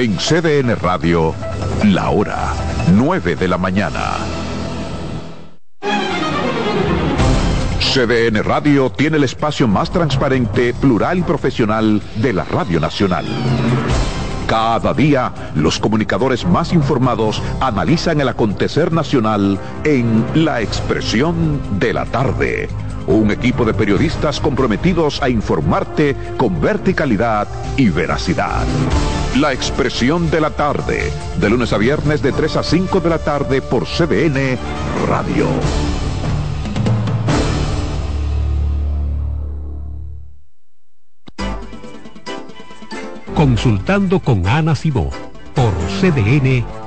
En CDN Radio, la hora 9 de la mañana. CDN Radio tiene el espacio más transparente, plural y profesional de la Radio Nacional. Cada día, los comunicadores más informados analizan el acontecer nacional en La Expresión de la Tarde un equipo de periodistas comprometidos a informarte con verticalidad y veracidad. La expresión de la tarde, de lunes a viernes de 3 a 5 de la tarde por CBN Radio. Consultando con Ana Simó por CDN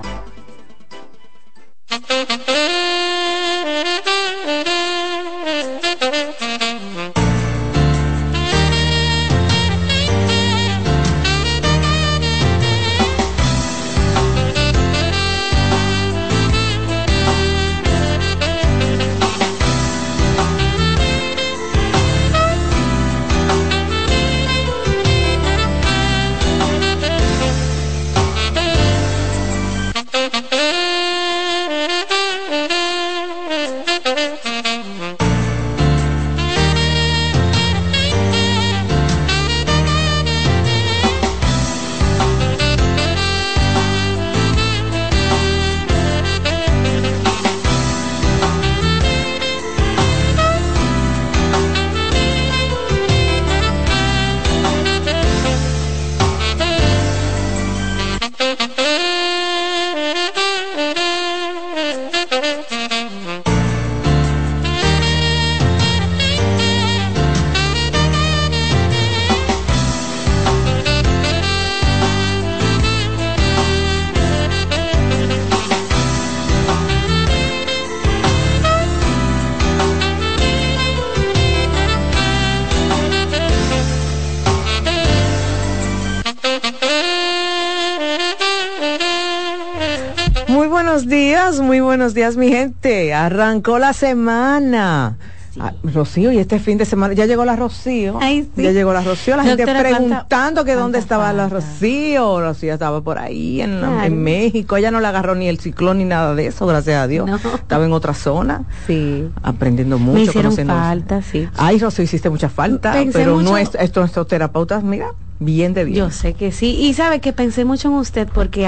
Arrancó la semana. Ah, Rocío, y este fin de semana ya llegó la Rocío. Ya llegó la Rocío, la gente preguntando que dónde estaba la Rocío. Rocío estaba por ahí en, México. Ella no le agarró ni el ciclón ni nada de eso, gracias a Dios. Estaba en otra zona. Sí. Aprendiendo mucho. Me hicieron falta, sí. Ay, Rocío, hiciste mucha falta. pero no es, estos terapeutas, mira, bien de bien. Yo sé que sí. Y sabe que pensé mucho en usted porque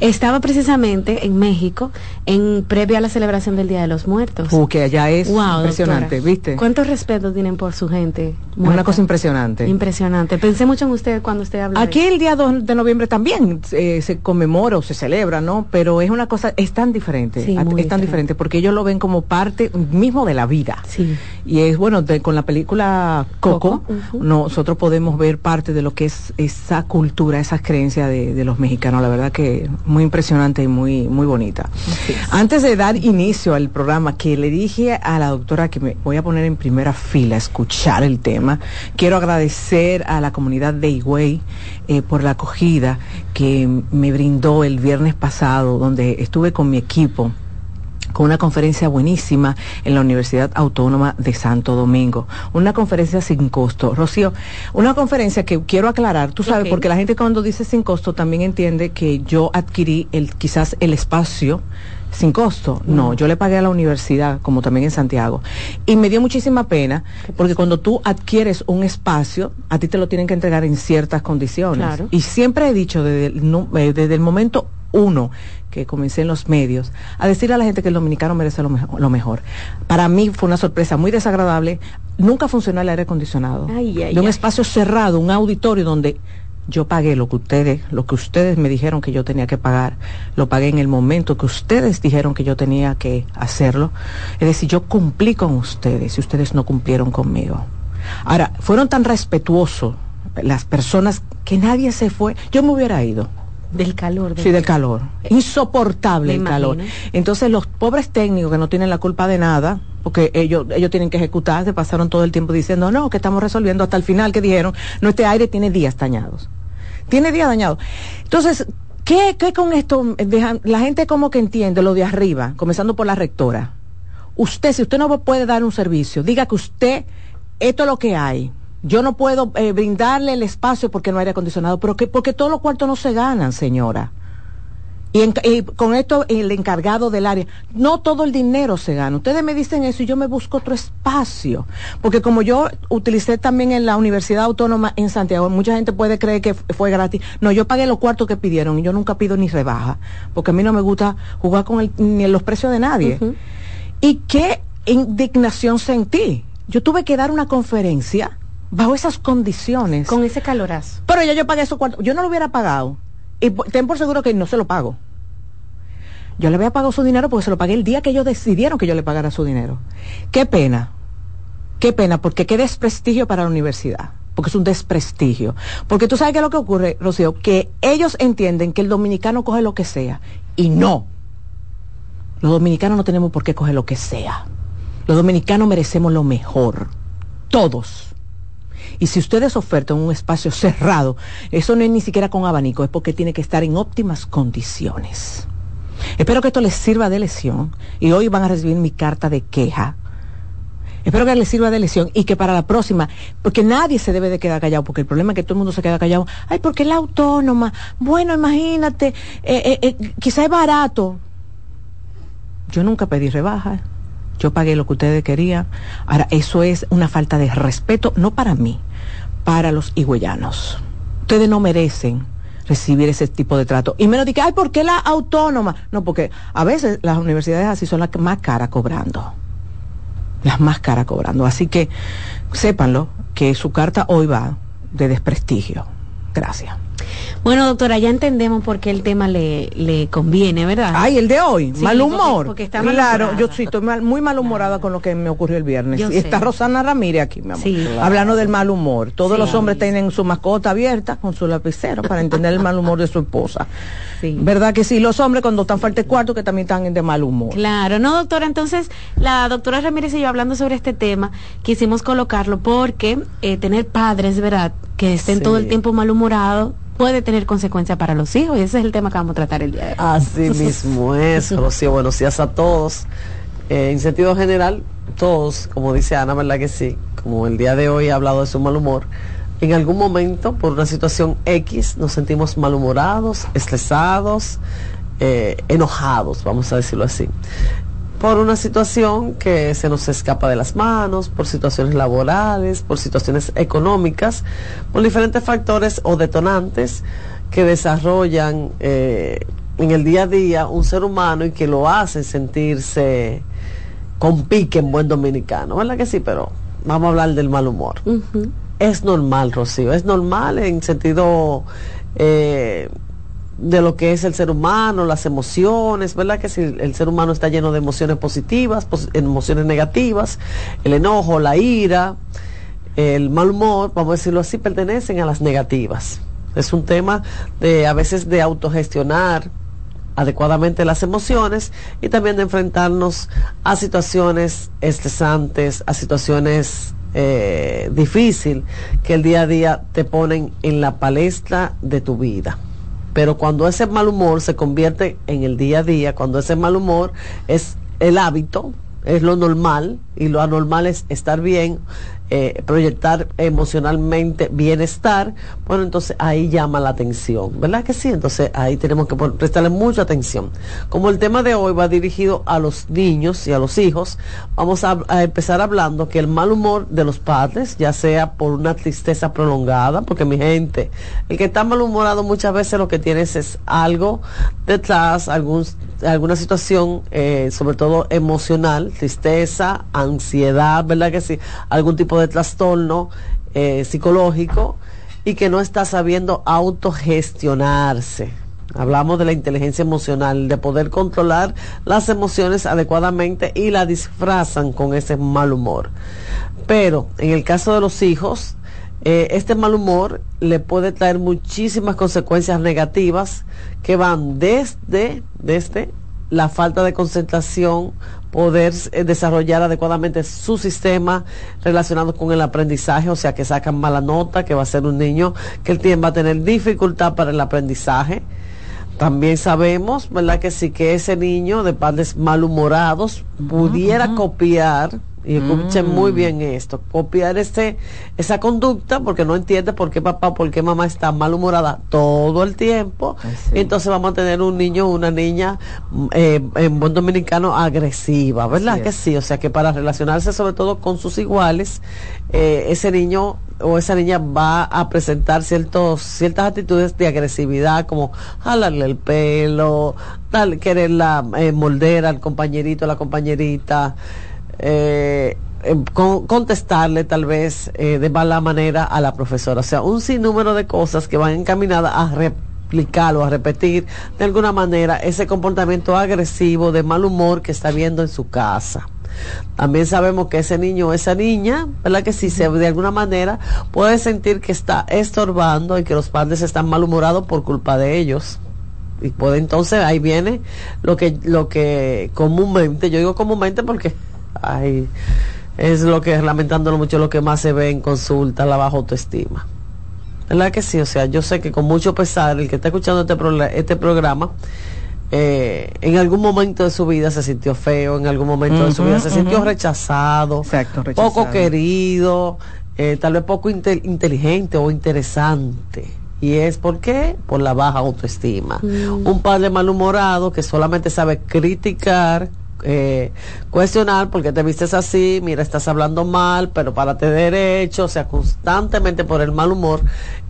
estaba precisamente en México en previa a la celebración del Día de los Muertos. Uh, que allá es impresionante, ¿viste? ¿Cuánto respeto tienen por su gente? Una cosa impresionante. Impresionante. Pensé mucho en usted cuando usted habla. Aquí el día 2 de noviembre también eh, se conmemora o se celebra, ¿no? Pero es una cosa, es tan diferente. Sí, es tan diferente. porque ellos lo ven como parte mismo de la vida. Sí. Y es bueno, con la película Coco, nosotros podemos ver parte de lo que es esa cultura, esa creencia de, de los mexicanos. La verdad que muy impresionante y muy, muy bonita. Antes de dar inicio al programa, que le dije a la doctora que me voy a poner en primera fila a escuchar el tema, quiero agradecer a la comunidad de Higüey eh, por la acogida que me brindó el viernes pasado, donde estuve con mi equipo con una conferencia buenísima en la Universidad Autónoma de Santo Domingo. Una conferencia sin costo. Rocío, una conferencia que quiero aclarar, tú sabes, porque la gente cuando dice sin costo también entiende que yo adquirí el, quizás el espacio sin costo. No, yo le pagué a la universidad, como también en Santiago. Y me dio muchísima pena, porque cuando tú adquieres un espacio, a ti te lo tienen que entregar en ciertas condiciones. Y siempre he dicho desde eh, desde el momento uno que comencé en los medios, a decirle a la gente que el dominicano merece lo, mejor. Para mí fue una sorpresa muy desagradable. Nunca funcionó el aire acondicionado. de un espacio cerrado, un auditorio donde yo pagué lo que ustedes, lo que ustedes me dijeron que yo tenía que pagar, lo pagué en el momento que ustedes dijeron que yo tenía que hacerlo. Es decir, yo cumplí con ustedes y ustedes no cumplieron conmigo. Ahora, fueron tan respetuosos las personas, que nadie se fue, yo me hubiera ido. Del calor. sí, del calor. Insoportable el calor. Entonces los pobres técnicos que no tienen la culpa de nada, porque ellos, ellos tienen que ejecutar, se pasaron todo el tiempo diciendo, no, que estamos resolviendo hasta el final que dijeron, no, este aire tiene días dañados. Tiene días dañados. Entonces, ¿qué, qué con esto? la gente como que entiende lo de arriba, comenzando por la rectora. Usted, si usted no puede dar un servicio, diga que usted, esto es lo que hay yo no puedo eh, brindarle el espacio porque no hay aire acondicionado, pero que, porque todos los cuartos no se ganan, señora. Y, con esto el encargado del área, no todo el dinero se gana. Ustedes me dicen eso y yo me busco otro espacio. Porque como yo utilicé también en la Universidad Autónoma en Santiago, mucha gente puede creer que fue gratis. No, yo pagué los cuartos que pidieron y yo nunca pido ni rebaja, porque a mí no me gusta jugar con el, ni los precios de nadie. Y qué indignación sentí. Yo tuve que dar una conferencia bajo esas condiciones. Con ese calorazo. Pero ya yo pagué esos cuartos. Yo no lo hubiera pagado. Y ten por seguro que no se lo pago. Yo le había pagado su dinero porque se lo pagué el día que ellos decidieron que yo le pagara su dinero. Qué pena. Qué pena, porque qué desprestigio para la universidad. Porque es un desprestigio. Porque tú sabes qué es lo que ocurre, Rocío, que ellos entienden que el dominicano coge lo que sea. Y no. Los dominicanos no tenemos por qué coger lo que sea. Los dominicanos merecemos lo mejor. Todos. Y si ustedes ofertan un espacio cerrado, eso no es ni siquiera con abanico, es porque tiene que estar en óptimas condiciones. Espero que esto les sirva de lesión y hoy van a recibir mi carta de queja. Espero que les sirva de lesión y que para la próxima, porque nadie se debe de quedar callado, porque el problema es que todo el mundo se queda callado. Ay, porque la autónoma. Bueno, imagínate, eh, eh, eh, quizá es barato. Yo nunca pedí rebaja. Yo pagué lo que ustedes querían. Ahora, eso es una falta de respeto, no para mí, para los higüeyanos. Ustedes no merecen recibir ese tipo de trato. Y menos de que, ay, ¿por qué la autónoma? No, porque a veces las universidades así son las más caras cobrando. Las más caras cobrando. Así que sépanlo, que su carta hoy va de desprestigio. Gracias. Bueno, doctora, ya entendemos por qué el tema le, le conviene, ¿verdad? Ay, el de hoy, mal humor. Porque, está claro, yo sí, estoy muy malhumorada con lo que me ocurrió el viernes. y está Rosana Ramírez aquí, mi amor, hablando del mal humor. Todos los hombres tienen su mascota abierta con su lapicero para entender el mal humor de su esposa. ¿Verdad que sí? Los hombres cuando están falta de cuarto que también están de mal humor. Claro, no, doctora, entonces la doctora Ramírez y yo hablando sobre este tema, quisimos colocarlo porque eh, tener padres, ¿verdad? Que estén todo el tiempo malhumorados puede tener consecuencias para los hijos y ese es el tema que vamos a tratar el día de hoy. Así mismo es, Rocío. Buenos días a todos. Eh, en sentido general, todos, como dice Ana, ¿verdad que sí? Como el día de hoy ha hablado de su mal humor, en algún momento, por una situación X, nos sentimos malhumorados, estresados, eh, enojados, vamos a decirlo así por una situación que se nos escapa de las manos, por situaciones laborales, por situaciones económicas, por diferentes factores o detonantes que desarrollan eh, en el día a día un ser humano y que lo hacen sentirse con pique en buen dominicano, ¿verdad que sí? Pero vamos a hablar del mal humor. Es normal, Rocío, es normal en sentido... Eh, de lo que es el ser humano, las emociones, ¿verdad? Que si el ser humano está lleno de emociones positivas, emociones negativas, el enojo, la ira, el mal humor, vamos a decirlo así, pertenecen a las negativas. Es un tema de a veces de autogestionar adecuadamente las emociones y también de enfrentarnos a situaciones estresantes, a situaciones eh, difíciles que el día a día te ponen en la palestra de tu vida. Pero cuando ese mal humor se convierte en el día a día, cuando ese mal humor es el hábito, es lo normal y lo anormal es estar bien, eh, proyectar emocionalmente bienestar, bueno, entonces ahí llama la atención, ¿verdad que sí? Entonces ahí tenemos que prestarle mucha atención. Como el tema de hoy va dirigido a los niños y a los hijos, vamos a, empezar hablando que el mal humor de los padres, ya sea por una tristeza prolongada, porque mi gente, el que está malhumorado muchas veces lo que tienes es algo detrás, algún, alguna situación, eh, sobre todo emocional, tristeza, ansiedad, ¿verdad que sí? Algún tipo de trastorno eh, psicológico y que no está sabiendo autogestionarse. Hablamos de la inteligencia emocional, de poder controlar las emociones adecuadamente y la disfrazan con ese mal humor. Pero en el caso de los hijos, eh, este mal humor le puede traer muchísimas consecuencias negativas que van desde, desde la falta de concentración, poder eh, desarrollar adecuadamente su sistema relacionado con el aprendizaje, o sea, que sacan mala nota, que va a ser un niño que el va a tener dificultad para el aprendizaje. También sabemos, ¿verdad? Que sí que ese niño de padres malhumorados pudiera copiar y escuchen muy mm. bien esto, copiar este, esa conducta porque no entiende por qué papá, por qué mamá está malhumorada todo el tiempo. Entonces vamos a tener un niño o una niña eh, en buen dominicano agresiva, ¿verdad? Que sí, o sea que para relacionarse sobre todo con sus iguales, eh, ese niño o esa niña va a presentar ciertos, ciertas actitudes de agresividad como jalarle el pelo, tal, quererla eh, molder al compañerito, a la compañerita eh, em, contestarle tal vez eh, de mala manera a la profesora. O sea, un sinnúmero de cosas que van encaminadas a replicar o a repetir de alguna manera ese comportamiento agresivo de mal humor que está viendo en su casa. También sabemos que ese niño o esa niña, ¿verdad? Que si se de alguna manera puede sentir que está estorbando y que los padres están malhumorados por culpa de ellos y puede entonces ahí viene lo que lo que comúnmente yo digo comúnmente porque Ay, es lo que, lamentándolo mucho, lo que más se ve en consulta, la baja autoestima. ¿Verdad que sí? O sea, yo sé que con mucho pesar, el que está escuchando este, este programa, eh, en algún momento de su vida se sintió feo, en algún momento de su vida se sintió rechazado, poco querido, eh, tal vez poco inteligente o interesante. ¿Y es por qué? Por la baja autoestima. Mm. Un padre malhumorado que solamente sabe criticar, eh, cuestionar porque te vistes así, mira, estás hablando mal, pero párate derecho, o sea, constantemente por el mal humor,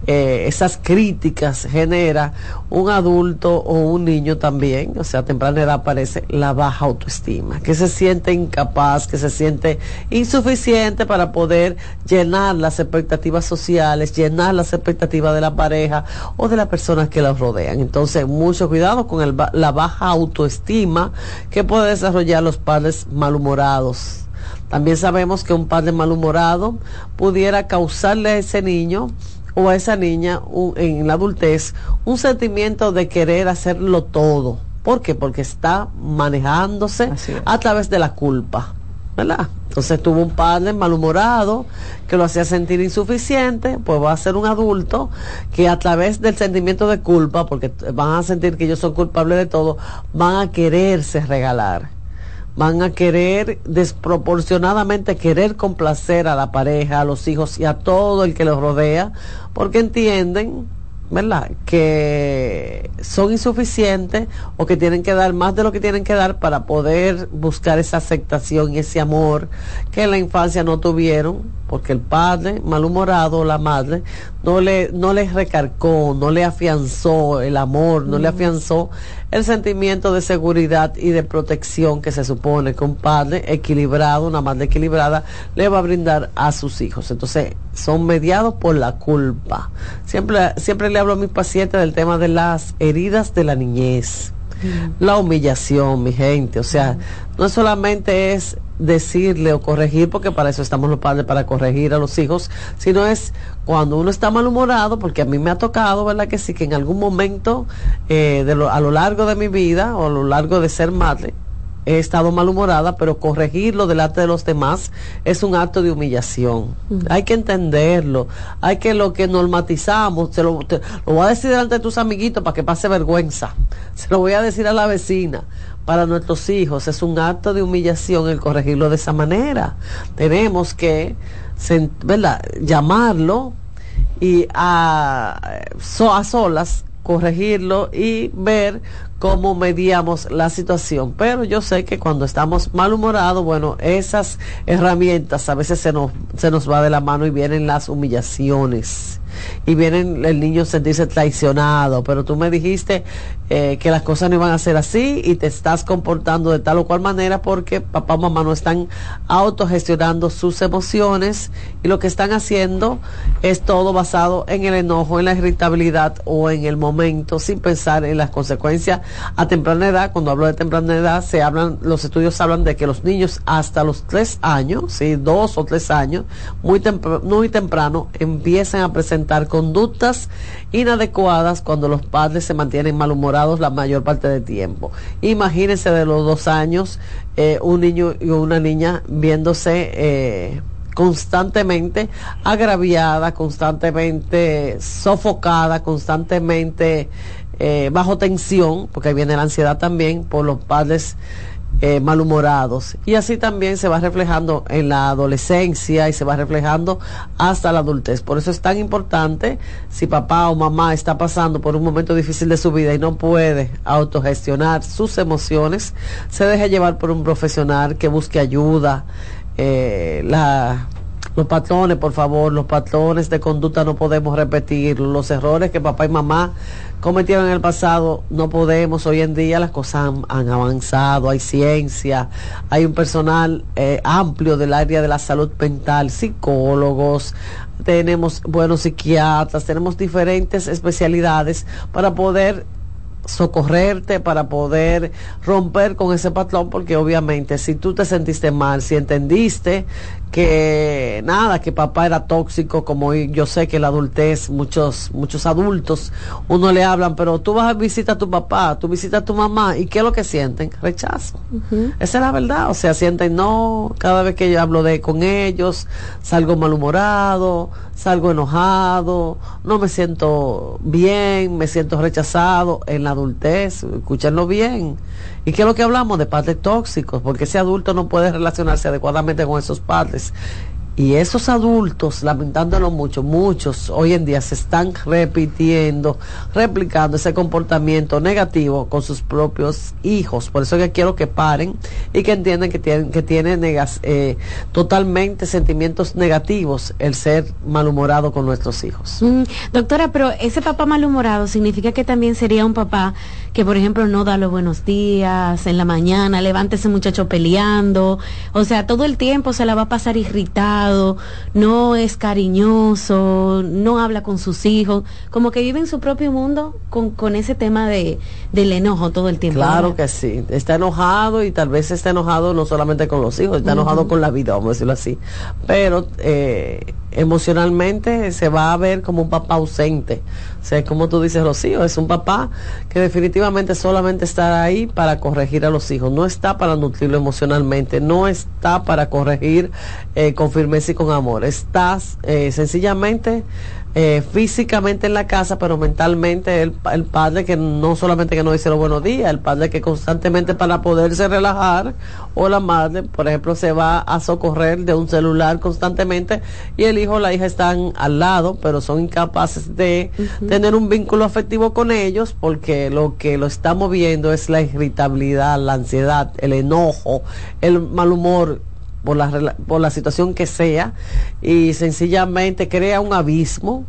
eh, esas críticas genera un adulto o un niño también, o sea, a temprana edad aparece la baja autoestima, que se siente incapaz, que se siente insuficiente para poder llenar las expectativas sociales, llenar las expectativas de la pareja o de las personas que los rodean. Entonces, mucho cuidado con el, la baja autoestima que puede desarrollar los padres malhumorados. También sabemos que un padre malhumorado pudiera causarle a ese niño o a esa niña en la adultez un sentimiento de querer hacerlo todo. ¿Por qué? Porque está manejándose a través de la culpa. ¿verdad? Entonces tuvo un padre malhumorado que lo hacía sentir insuficiente, pues va a ser un adulto que a través del sentimiento de culpa, porque van a sentir que ellos son culpables de todo, van a quererse regalar van a querer desproporcionadamente querer complacer a la pareja, a los hijos y a todo el que los rodea, porque entienden ¿verdad? Que son insuficientes o que tienen que dar más de lo que tienen que dar para poder buscar esa aceptación y ese amor que en la infancia no tuvieron, porque el padre malhumorado o la madre no le no les recarcó, no le afianzó el amor, no le afianzó el sentimiento de seguridad y de protección que se supone que un padre equilibrado, una madre equilibrada le va a brindar a sus hijos. Entonces, son mediados por la culpa. Siempre siempre le hablo a mis pacientes del tema de las heridas de la niñez. La humillación, mi gente, o sea, no solamente es decirle o corregir, porque para eso estamos los padres, para corregir a los hijos, sino es cuando uno está malhumorado, porque a mí me ha tocado, ¿verdad? Que sí, que en algún momento eh, de a lo largo de mi vida o a lo largo de ser madre, he estado malhumorada, pero corregirlo delante de los demás es un acto de humillación. Hay que entenderlo, hay que lo que normatizamos, se lo, lo voy a decir delante de tus amiguitos para que pase vergüenza, se lo voy a decir a la vecina, para nuestros hijos es un acto de humillación el corregirlo de esa manera. Tenemos que, ¿verdad? llamarlo y a, a solas corregirlo y ver cómo mediamos la situación. Pero yo sé que cuando estamos malhumorados, bueno, esas herramientas a veces se nos, se nos va de la mano y vienen las humillaciones y vienen el niño sentirse traicionado, pero tú me dijiste eh, que las cosas no iban a ser así y te estás comportando de tal o cual manera porque papá o mamá no están autogestionando sus emociones y lo que están haciendo es todo basado en el enojo, en la irritabilidad o en el momento sin pensar en las consecuencias a temprana edad, cuando hablo de temprana edad, se hablan, los estudios hablan de que los niños hasta los tres años, ¿sí? dos o tres años, muy, muy temprano, empiezan a presentar conductas inadecuadas cuando los padres se mantienen malhumorados la mayor parte del tiempo. Imagínense de los dos años, eh, un niño y una niña viéndose eh, constantemente agraviada, constantemente sofocada, constantemente eh, bajo tensión, porque ahí viene la ansiedad también por los padres eh, malhumorados. Y así también se va reflejando en la adolescencia y se va reflejando hasta la adultez. Por eso es tan importante si papá o mamá está pasando por un momento difícil de su vida y no puede autogestionar sus emociones, se deje llevar por un profesional que busque ayuda. Eh, la, los patrones, por favor, los patrones de conducta no podemos repetir. Los errores que papá y mamá cometieron en el pasado no podemos. Hoy en día las cosas han, avanzado, hay ciencia, hay un personal eh, amplio del área de la salud mental, psicólogos, tenemos buenos psiquiatras, tenemos diferentes especialidades para poder socorrerte para poder romper con ese patrón porque obviamente si tú te sentiste mal si entendiste que nada, que papá era tóxico, como yo sé que la adultez, muchos, muchos adultos, uno le hablan, pero tú vas a visitar a tu papá, tú visitas a tu mamá, ¿y qué es lo que sienten? Rechazo. Esa es la verdad, o sea, sienten no, cada vez que yo hablo de con ellos, salgo malhumorado, salgo enojado, no me siento bien, me siento rechazado en la adultez, escúchenlo bien. ¿Y qué es lo que hablamos? De padres tóxicos, porque ese adulto no puede relacionarse adecuadamente con esos padres. Y esos adultos, lamentándolo mucho, muchos hoy en día se están repitiendo, replicando ese comportamiento negativo con sus propios hijos. Por eso que quiero que paren y que entiendan que tienen, que tienen eh, totalmente sentimientos negativos el ser malhumorado con nuestros hijos. Mm, doctora, pero ese papá malhumorado significa que también sería un papá que, por ejemplo, no da los buenos días en la mañana, levanta ese muchacho peleando, o sea, todo el tiempo se la va a pasar irritado no es cariñoso, no habla con sus hijos, como que vive en su propio mundo con, con ese tema de, del enojo todo el tiempo. Claro que sí, está enojado y tal vez está enojado no solamente con los hijos, está enojado con la vida, vamos a decirlo así, pero eh, emocionalmente se va a ver como un papá ausente. O sea, como tú dices, Rocío, es un papá que definitivamente solamente está ahí para corregir a los hijos, no está para nutrirlo emocionalmente, no está para corregir eh, con firmeza y con amor, está eh, sencillamente eh, físicamente en la casa, pero mentalmente el, el, padre que no solamente que no dice los buenos días, el padre que constantemente para poderse relajar, o la madre, por ejemplo, se va a socorrer de un celular constantemente y el hijo o la hija están al lado, pero son incapaces de tener un vínculo afectivo con ellos porque lo que lo está moviendo es la irritabilidad, la ansiedad, el enojo, el mal humor por la, por la situación que sea y sencillamente crea un abismo.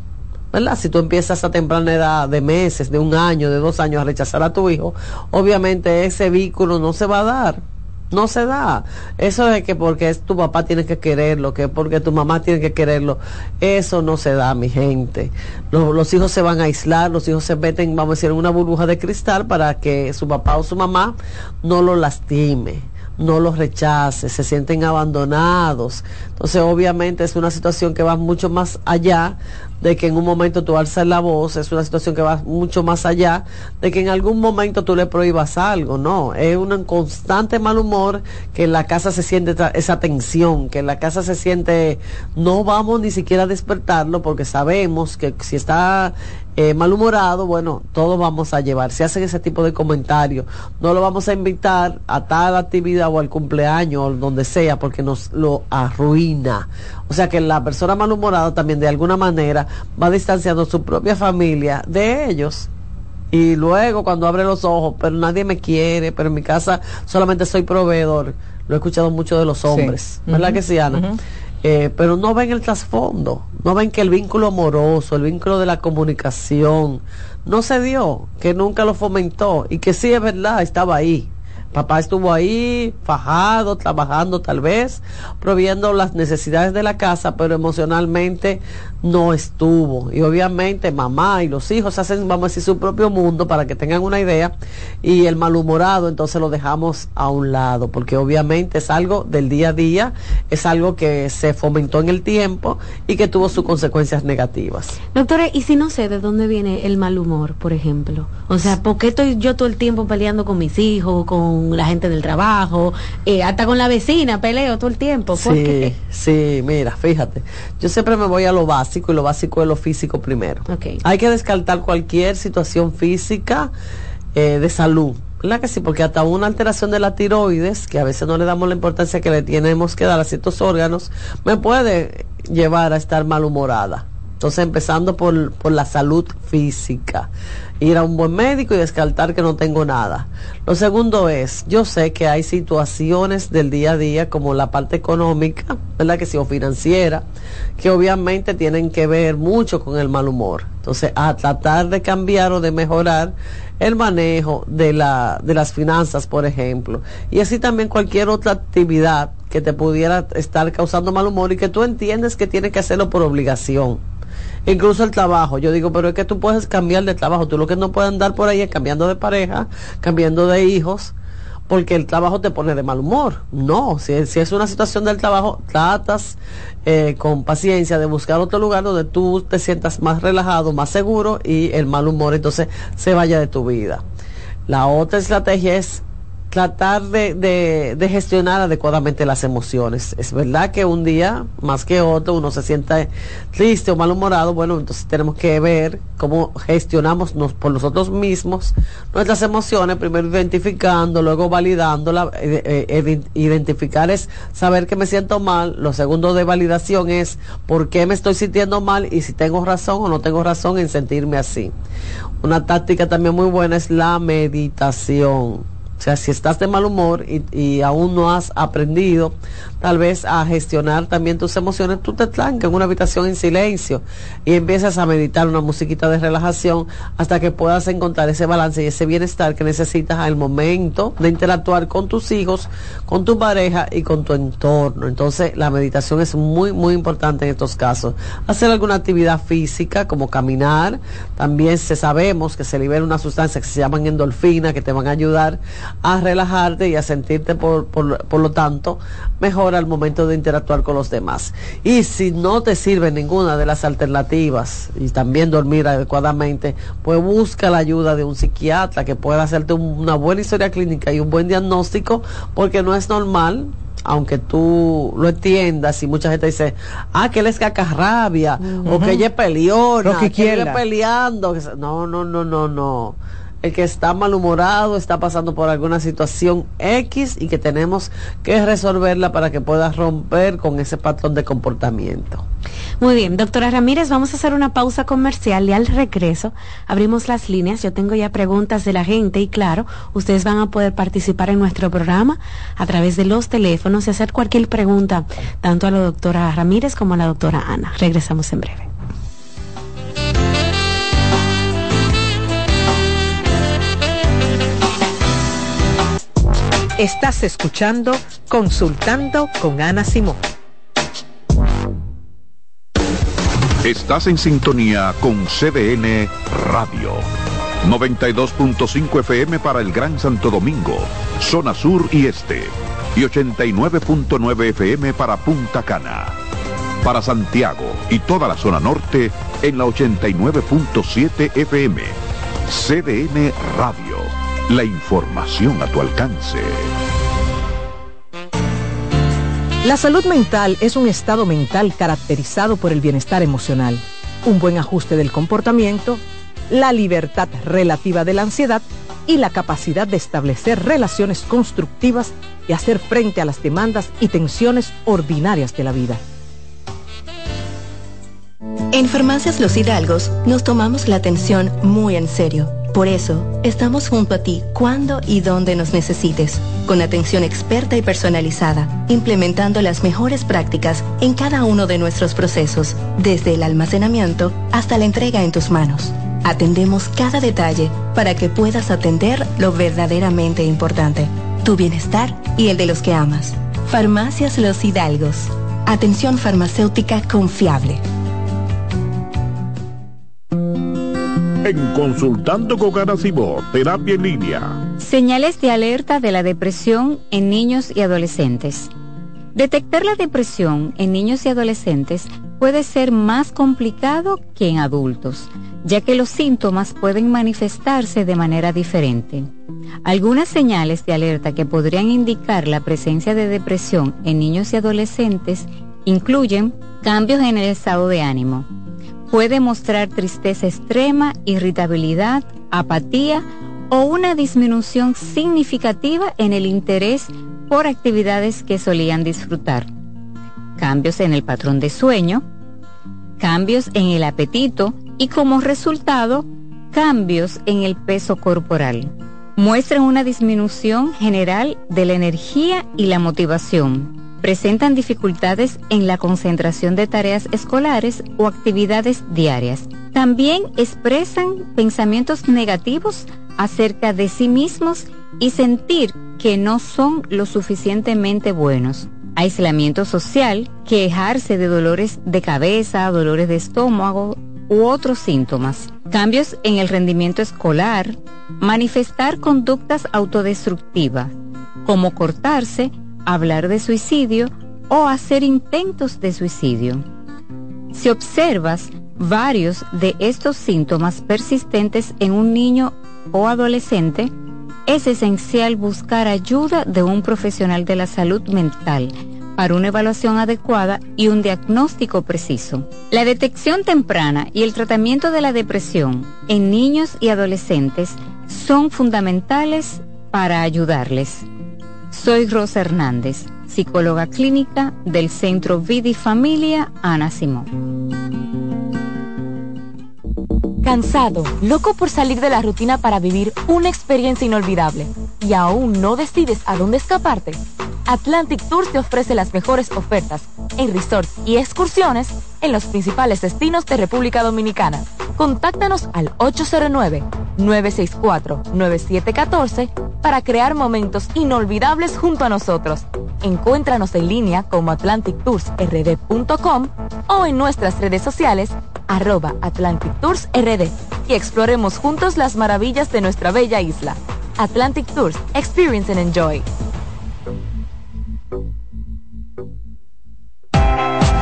¿verdad? Si tú empiezas a temprana edad de meses, de un año, de dos años a rechazar a tu hijo, obviamente ese vínculo no se va a dar. No se da. Eso es que porque es tu papá tiene que quererlo, que porque tu mamá tiene que quererlo. Eso no se da, mi gente. Los, los, hijos se van a aislar, los hijos se meten, vamos a decir, en una burbuja de cristal para que su papá o su mamá no lo lastime no los rechace, se sienten abandonados. Entonces, obviamente es una situación que va mucho más allá de que en un momento tú alzas la voz, es una situación que va mucho más allá de que en algún momento tú le prohíbas algo, no, es un constante mal humor que en la casa se siente esa tensión, que en la casa se siente, no vamos ni siquiera a despertarlo porque sabemos que si está eh, malhumorado, bueno, todos vamos a llevar. Si hacen ese tipo de comentarios, no lo vamos a invitar a tal actividad o al cumpleaños o donde sea porque nos lo arruina. O sea que la persona malhumorada también de alguna manera va distanciando su propia familia de ellos. Y luego cuando abre los ojos, pero nadie me quiere, pero en mi casa solamente soy proveedor. Lo he escuchado mucho de los hombres, ¿verdad que sí, Ana? Eh, pero no ven el trasfondo, no ven que el vínculo amoroso, el vínculo de la comunicación, no se dio, que nunca lo fomentó y que sí es verdad, estaba ahí, Papá estuvo ahí, fajado, trabajando tal vez, proviendo las necesidades de la casa, pero emocionalmente no estuvo. Y obviamente mamá y los hijos hacen, vamos a decir, su propio mundo para que tengan una idea. Y el malhumorado entonces lo dejamos a un lado, porque obviamente es algo del día a día, es algo que se fomentó en el tiempo y que tuvo sus consecuencias negativas. Doctora, ¿y si no sé de dónde viene el mal humor, por ejemplo? O sea, ¿por qué estoy yo todo el tiempo peleando con mis hijos, con la gente del trabajo, eh, hasta con la vecina peleo todo el tiempo. sí, sí, mira, fíjate, yo siempre me voy a lo básico y lo básico es lo físico primero. Hay que descartar cualquier situación física eh, de salud. ¿Verdad que sí? Porque hasta una alteración de la tiroides, que a veces no le damos la importancia que le tenemos que dar a ciertos órganos, me puede llevar a estar malhumorada. Entonces, empezando por, por la salud física ir a un buen médico y descartar que no tengo nada. Lo segundo es, yo sé que hay situaciones del día a día como la parte económica, ¿verdad? Que si o financiera, que obviamente tienen que ver mucho con el mal humor. Entonces, a tratar de cambiar o de mejorar el manejo de, la, de las finanzas, por ejemplo. Y así también cualquier otra actividad que te pudiera estar causando mal humor y que tú entiendes que tienes que hacerlo por obligación Incluso el trabajo. Yo digo, pero es que tú puedes cambiar de trabajo. Tú lo que no puedes andar por ahí es cambiando de pareja, cambiando de hijos, porque el trabajo te pone de mal humor. No, si, es una situación del trabajo, tratas eh, con paciencia de buscar otro lugar donde tú te sientas más relajado, más seguro y el mal humor entonces se vaya de tu vida. La otra estrategia es tratar de, de, gestionar adecuadamente las emociones. Es verdad que un día, más que otro, uno se sienta triste o malhumorado, bueno, entonces tenemos que ver cómo gestionamos por nosotros mismos nuestras emociones, primero identificando, luego validándola. Eh, eh, identificar es saber que me siento mal, lo segundo de validación es por qué me estoy sintiendo mal y si tengo razón o no tengo razón en sentirme así. Una táctica también muy buena es la meditación sea, si estás de mal humor y, aún no has aprendido tal vez a gestionar también tus emociones, tú te trancas en una habitación en silencio y empiezas a meditar una musiquita de relajación hasta que puedas encontrar ese balance y ese bienestar que necesitas al momento de interactuar con tus hijos, con tu pareja y con tu entorno. Entonces, la meditación es muy, muy importante en estos casos. Hacer alguna actividad física como caminar, también se sabemos que se libera una sustancia que se llaman endorfina que te van a ayudar a relajarte y a sentirte, por, por, lo tanto, mejor al momento de interactuar con los demás. Y si no te sirve ninguna de las alternativas y también dormir adecuadamente, pues busca la ayuda de un psiquiatra que pueda hacerte una buena historia clínica y un buen diagnóstico, porque no es normal aunque tú lo entiendas y mucha gente dice, ah, que él es cacarrabia, o que ella es peleona, que, que ella peleando. No, no, no, no, no el que está malhumorado, está pasando por alguna situación X y que tenemos que resolverla para que pueda romper con ese patrón de comportamiento. Muy bien, doctora Ramírez, vamos a hacer una pausa comercial y al regreso abrimos las líneas. Yo tengo ya preguntas de la gente y claro, ustedes van a poder participar en nuestro programa a través de los teléfonos y hacer cualquier pregunta, tanto a la doctora Ramírez como a la doctora Ana. Regresamos en breve. Estás escuchando Consultando con Ana Simón. Estás en sintonía con CDN Radio. 92.5 FM para el Gran Santo Domingo, zona sur y este. Y 89.9 FM para Punta Cana. Para Santiago y toda la zona norte en la 89.7 FM. CDN Radio la información a tu alcance. La salud mental es un estado mental caracterizado por el bienestar emocional, un buen ajuste del comportamiento, la libertad relativa de la ansiedad y la capacidad de establecer relaciones constructivas y hacer frente a las demandas y tensiones ordinarias de la vida. En Farmacias Los Hidalgos nos tomamos la atención muy en serio por eso, estamos junto a ti cuando y donde nos necesites, con atención experta y personalizada, implementando las mejores prácticas en cada uno de nuestros procesos, desde el almacenamiento hasta la entrega en tus manos. Atendemos cada detalle para que puedas atender lo verdaderamente importante. tu bienestar y el de los que amas. Farmacias Los Hidalgos. Atención farmacéutica confiable. En Consultando con Terapia en Línea. Señales de alerta de la depresión en niños y adolescentes. Detectar la depresión en niños y adolescentes puede ser más complicado que en adultos, ya que los síntomas pueden manifestarse de manera diferente. Algunas señales de alerta que podrían indicar la presencia de depresión en niños y adolescentes incluyen cambios en el estado de ánimo. Puede mostrar tristeza extrema, irritabilidad, apatía o una disminución significativa en el interés por actividades que solían disfrutar. Cambios en el patrón de sueño, cambios en el apetito y como resultado, cambios en el peso corporal. Muestran una disminución general de la energía y la motivación. Presentan dificultades en la concentración de tareas escolares o actividades diarias. También expresan pensamientos negativos acerca de sí mismos y sentir que no son lo suficientemente buenos. Aislamiento social, quejarse de dolores de cabeza, dolores de estómago u otros síntomas. Cambios en el rendimiento escolar, manifestar conductas autodestructivas, como cortarse, hablar de suicidio o hacer intentos de suicidio. Si observas varios de estos síntomas persistentes en un niño o adolescente, es esencial buscar ayuda de un profesional de la salud mental para una evaluación adecuada y un diagnóstico preciso. La detección temprana y el tratamiento de la depresión en niños y adolescentes son fundamentales para ayudarles. Soy Rosa Hernández, psicóloga clínica del Centro Vida y Familia Ana Simón. Cansado, loco por salir de la rutina para vivir una experiencia inolvidable y aún no decides a dónde escaparte. Atlantic Tours te ofrece las mejores ofertas en resorts y excursiones en los principales destinos de República Dominicana. Contáctanos al 809-964-9714 para crear momentos inolvidables junto a nosotros. Encuéntranos en línea como atlantictoursrd.com o en nuestras redes sociales arroba Atlantic Tours RD y exploremos juntos las maravillas de nuestra bella isla. Atlantic Tours, experience and enjoy.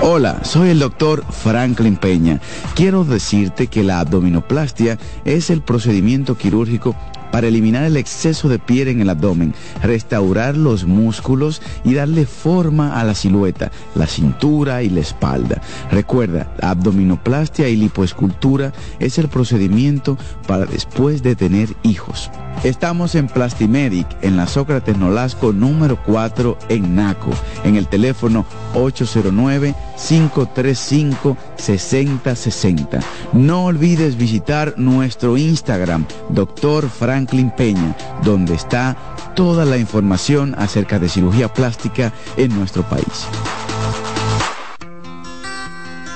Hola, soy el doctor Franklin Peña. Quiero decirte que la abdominoplastia es el procedimiento quirúrgico para eliminar el exceso de piel en el abdomen, restaurar los músculos y darle forma a la silueta, la cintura y la espalda. Recuerda, abdominoplastia y lipoescultura es el procedimiento para después de tener hijos. Estamos en Plastimedic, en la Sócrates Nolasco número 4 en Naco, en el teléfono 809-535-6060. No olvides visitar nuestro Instagram, Dr. Franklin Peña, donde está toda la información acerca de cirugía plástica en nuestro país.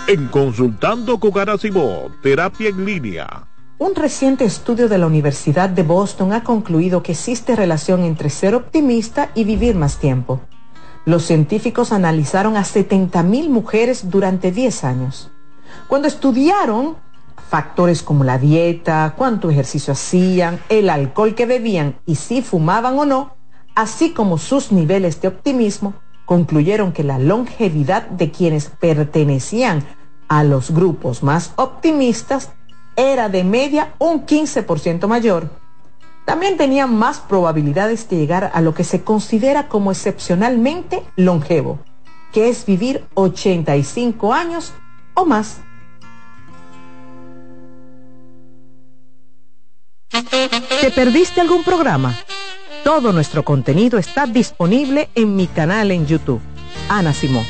En Consultando con Terapia en Línea un reciente estudio de la Universidad de Boston ha concluido que existe relación entre ser optimista y vivir más tiempo. Los científicos analizaron a 70.000 mujeres durante 10 años. Cuando estudiaron factores como la dieta, cuánto ejercicio hacían, el alcohol que bebían y si fumaban o no, así como sus niveles de optimismo, concluyeron que la longevidad de quienes pertenecían a los grupos más optimistas era de media un 15% mayor. También tenían más probabilidades de llegar a lo que se considera como excepcionalmente longevo, que es vivir 85 años o más. ¿Te perdiste algún programa? Todo nuestro contenido está disponible en mi canal en YouTube, Ana Simón.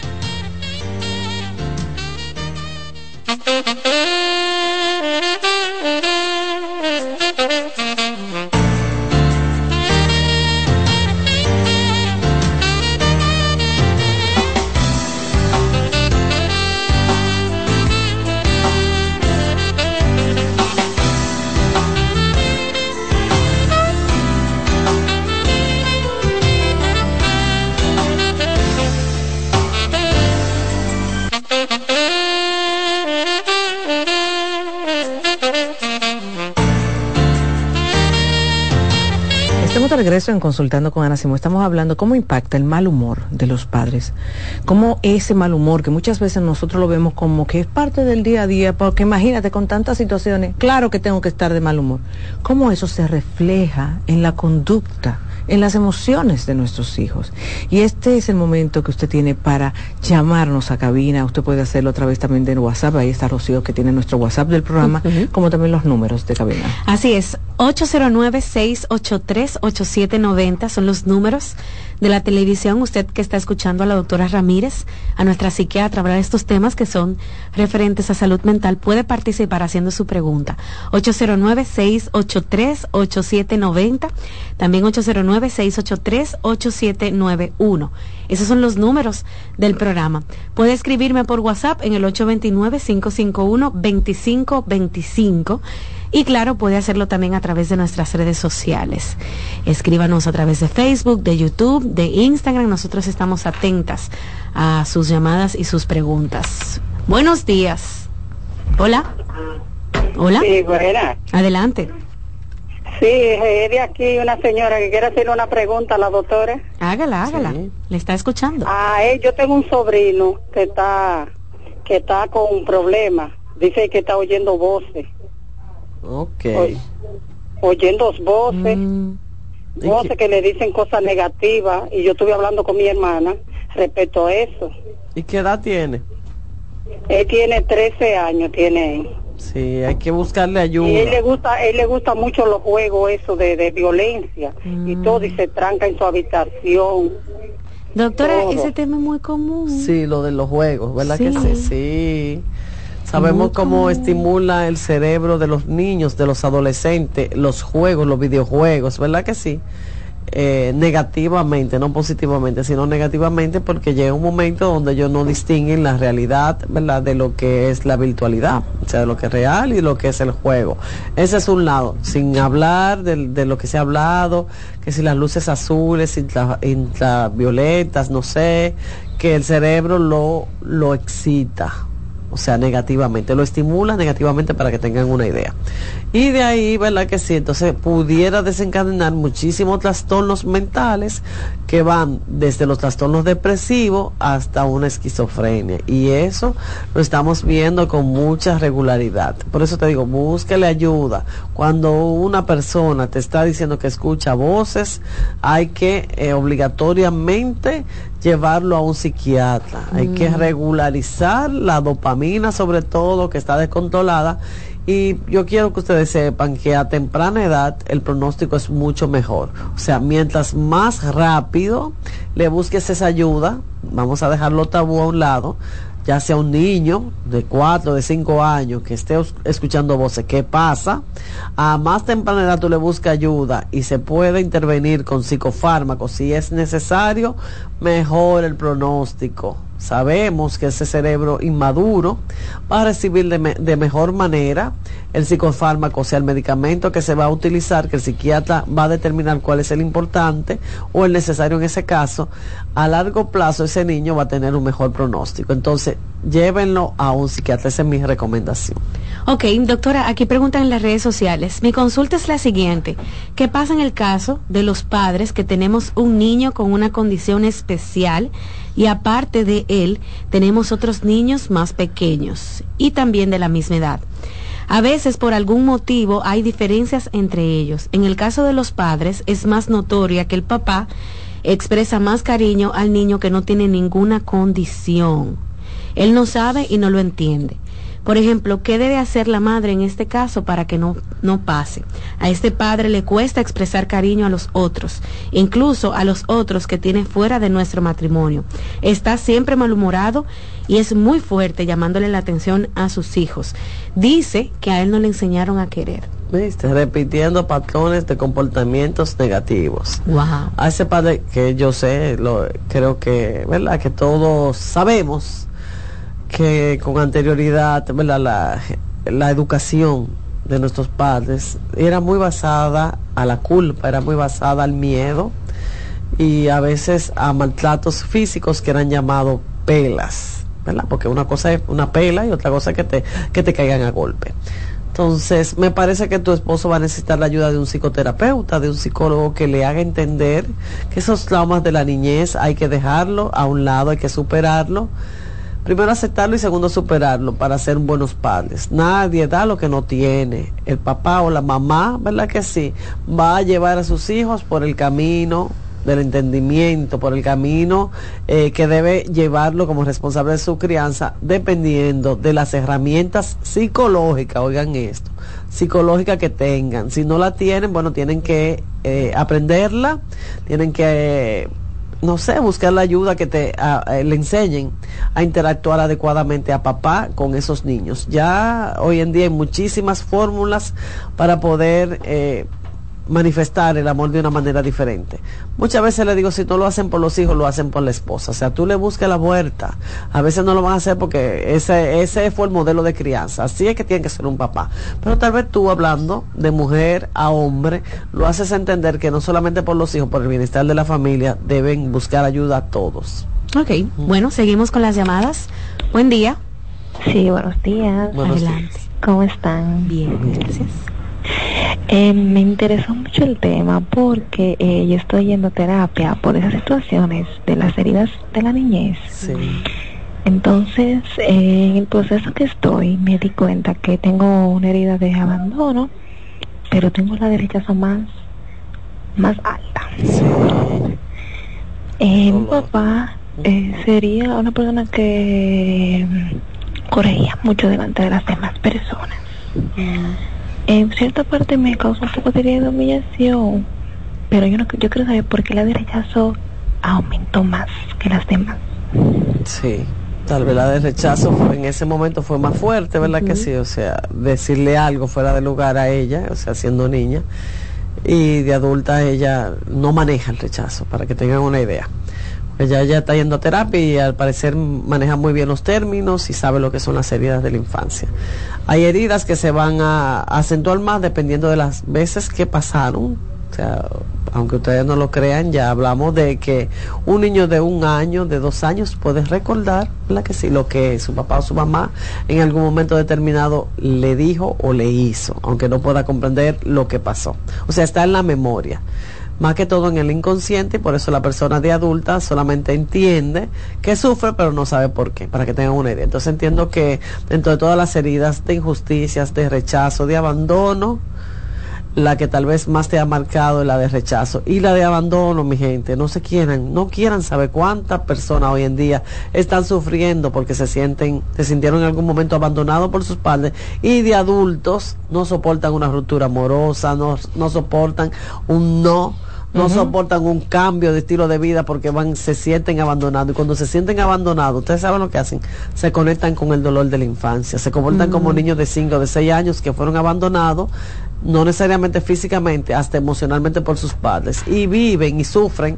Regreso en Consultando con Ana Simón. Estamos hablando cómo impacta el mal humor de los padres. Cómo ese mal humor, que muchas veces nosotros lo vemos como que es parte del día a día, porque imagínate con tantas situaciones, claro que tengo que estar de mal humor. Cómo eso se refleja en la conducta en las emociones de nuestros hijos. Y este es el momento que usted tiene para llamarnos a cabina. Usted puede hacerlo otra vez también de WhatsApp. Ahí está Rocío que tiene nuestro WhatsApp del programa, como también los números de cabina. Así es, 809-683-8790 son los números de la televisión, usted que está escuchando a la doctora Ramírez, a nuestra psiquiatra, hablar de estos temas que son referentes a salud mental, puede participar haciendo su pregunta. 809-683-8790, también 809-683-8791. Esos son los números del programa. Puede escribirme por WhatsApp en el 829-551-2525 y claro, puede hacerlo también a través de nuestras redes sociales. Escríbanos a través de Facebook, de YouTube, de Instagram. Nosotros estamos atentas a sus llamadas y sus preguntas. Buenos días. Hola. Hola. Sí, buena. Adelante. Sí, es de aquí una señora que quiere hacer una pregunta a la doctora. Hágala, hágala. Le está escuchando. Ah, eh, yo tengo un sobrino que está que está con un problema. Dice que está oyendo voces. Ok. oyendo voces, mm. voces que le dicen cosas negativas y yo estuve hablando con mi hermana respecto a eso. ¿Y qué edad tiene? Él tiene 13 años, tiene Sí, hay que buscarle ayuda. Y él le gusta, él le gusta mucho los juegos eso de, violencia y mm. todo y se tranca en su habitación. Doctora, ese tema es muy común. Sí, lo de los juegos, ¿verdad que sí? Sí. Sabemos cómo estimula el cerebro de los niños, de los adolescentes, los juegos, los videojuegos, ¿verdad que sí? Eh, negativamente, no positivamente, sino negativamente porque llega un momento donde ellos no distinguen la realidad, ¿verdad? De lo que es la virtualidad, o sea, de lo que es real y lo que es el juego. Ese es un lado, sin hablar de, lo que se ha hablado, que si las luces azules, violetas, no sé, que el cerebro lo, lo excita o sea, negativamente, lo estimula negativamente para que tengan una idea. Y de ahí, ¿verdad que sí? Entonces pudiera desencadenar muchísimos trastornos mentales que van desde los trastornos depresivos hasta una esquizofrenia. Y eso lo estamos viendo con mucha regularidad. Por eso te digo, búsquele ayuda. Cuando una persona te está diciendo que escucha voces, hay que eh, obligatoriamente llevarlo a un psiquiatra. Hay que mm. regularizar la dopamina, sobre todo, que está descontrolada. Y yo quiero que ustedes sepan que a temprana edad el pronóstico es mucho mejor. O sea, mientras más rápido le busques esa ayuda, vamos a dejarlo tabú a un lado, ya sea un niño de 4, de 5 años que esté escuchando voces, ¿qué pasa? A más temprana edad tú le buscas ayuda y se puede intervenir con psicofármacos si es necesario, mejor el pronóstico. Sabemos que ese cerebro inmaduro va a recibir de, mejor manera el psicofármaco, o sea, el medicamento que se va a utilizar, que el psiquiatra va a determinar cuál es el importante o el necesario en ese caso. A largo plazo ese niño va a tener un mejor pronóstico. Entonces, llévenlo a un psiquiatra, esa es mi recomendación. Ok, doctora, aquí preguntan en las redes sociales. Mi consulta es la siguiente. ¿Qué pasa en el caso de los padres que tenemos un niño con una condición especial? y aparte de él tenemos otros niños más pequeños y también de la misma edad. A veces por algún motivo hay diferencias entre ellos. En el caso de los padres es más notoria que el papá expresa más cariño al niño que no tiene ninguna condición. Él no sabe y no lo entiende. Por ejemplo, ¿qué debe hacer la madre en este caso para que no, no pase? A este padre le cuesta expresar cariño a los otros, incluso a los otros que tiene fuera de nuestro matrimonio. Está siempre malhumorado y es muy fuerte llamándole la atención a sus hijos. Dice que a él no le enseñaron a querer. ¿Viste? Repitiendo patrones de comportamientos negativos. Wow. A ese padre que yo sé, lo, creo que, ¿verdad? Que todos sabemos que con anterioridad La, la educación de nuestros padres era muy basada a la culpa, era muy basada al miedo y a veces a maltratos físicos que eran llamados pelas, Porque una cosa es una pela y otra cosa es que te, que te caigan a golpe. Entonces, me parece que tu esposo va a necesitar la ayuda de un psicoterapeuta, de un psicólogo que le haga entender que esos traumas de la niñez hay que dejarlo a un lado, hay que superarlo. Primero aceptarlo y segundo superarlo para ser buenos padres. Nadie da lo que no tiene. El papá o la mamá, ¿verdad que sí? Va a llevar a sus hijos por el camino del entendimiento, por el camino eh, que debe llevarlo como responsable de su crianza, dependiendo de las herramientas psicológicas, oigan esto, psicológicas que tengan. Si no la tienen, bueno, tienen que eh, aprenderla, tienen que... no sé, buscar la ayuda que te le enseñen a interactuar adecuadamente a papá con esos niños. Ya hoy en día hay muchísimas fórmulas para poder eh, manifestar el amor de una manera diferente. Muchas veces le digo, si no lo hacen por los hijos, lo hacen por la esposa. O sea, tú le buscas la vuelta. A veces no lo van a hacer porque ese, ese fue el modelo de crianza. Así es que tiene que ser un papá. Pero tal vez tú hablando de mujer a hombre, lo haces entender que no solamente por los hijos, por el bienestar de la familia, deben buscar ayuda a todos. Ok, bueno, seguimos con las llamadas. Buen día. Sí, buenos días. Adelante. ¿Cómo están? Bien, gracias. Eh, me interesó mucho el tema porque eh, yo estoy yendo a terapia por esas situaciones de las heridas de la niñez. Entonces, eh, en el proceso que estoy, me di cuenta que tengo una herida de abandono, pero tengo la de rechazo más, más alta. mi papá sería una persona que corregía mucho delante de las demás personas. Mm en cierta parte me causó un poco de humillación, pero yo no yo quiero saber por qué la de rechazo aumentó más que las demás. Sí, tal vez la de rechazo fue, en ese momento fue más fuerte, ¿verdad que sí? O sea, decirle algo fuera de lugar a ella, o sea, siendo niña, y de adulta ella no maneja el rechazo, para que tengan una idea. Ella ya está yendo a terapia y al parecer maneja muy bien los términos y sabe lo que son las heridas de la infancia. Hay heridas que se van a, acentuar más dependiendo de las veces que pasaron. O sea, aunque ustedes no lo crean, ya hablamos de que un niño de un año, de dos años, puede recordar que sí, lo que su papá o su mamá en algún momento determinado le dijo o le hizo, aunque no pueda comprender lo que pasó. O sea, está en la memoria más que todo en el inconsciente y por eso la persona de adulta solamente entiende que sufre pero no sabe por qué, para que tengan una idea. Entonces entiendo que dentro de todas las heridas de injusticias, de rechazo, de abandono, la que tal vez más te ha marcado es la de rechazo y la de abandono, mi gente. No se quieran, no quieran saber cuántas personas hoy en día están sufriendo porque se sienten, se sintieron en algún momento abandonados por sus padres y de adultos no soportan una ruptura amorosa, no, no soportan un no no soportan un cambio de estilo de vida porque van, se sienten abandonados. Y cuando se sienten abandonados, ustedes saben lo que hacen, se conectan con el dolor de la infancia, se comportan como niños de 5 o de 6 años que fueron abandonados, no necesariamente físicamente, hasta emocionalmente por sus padres, y viven y sufren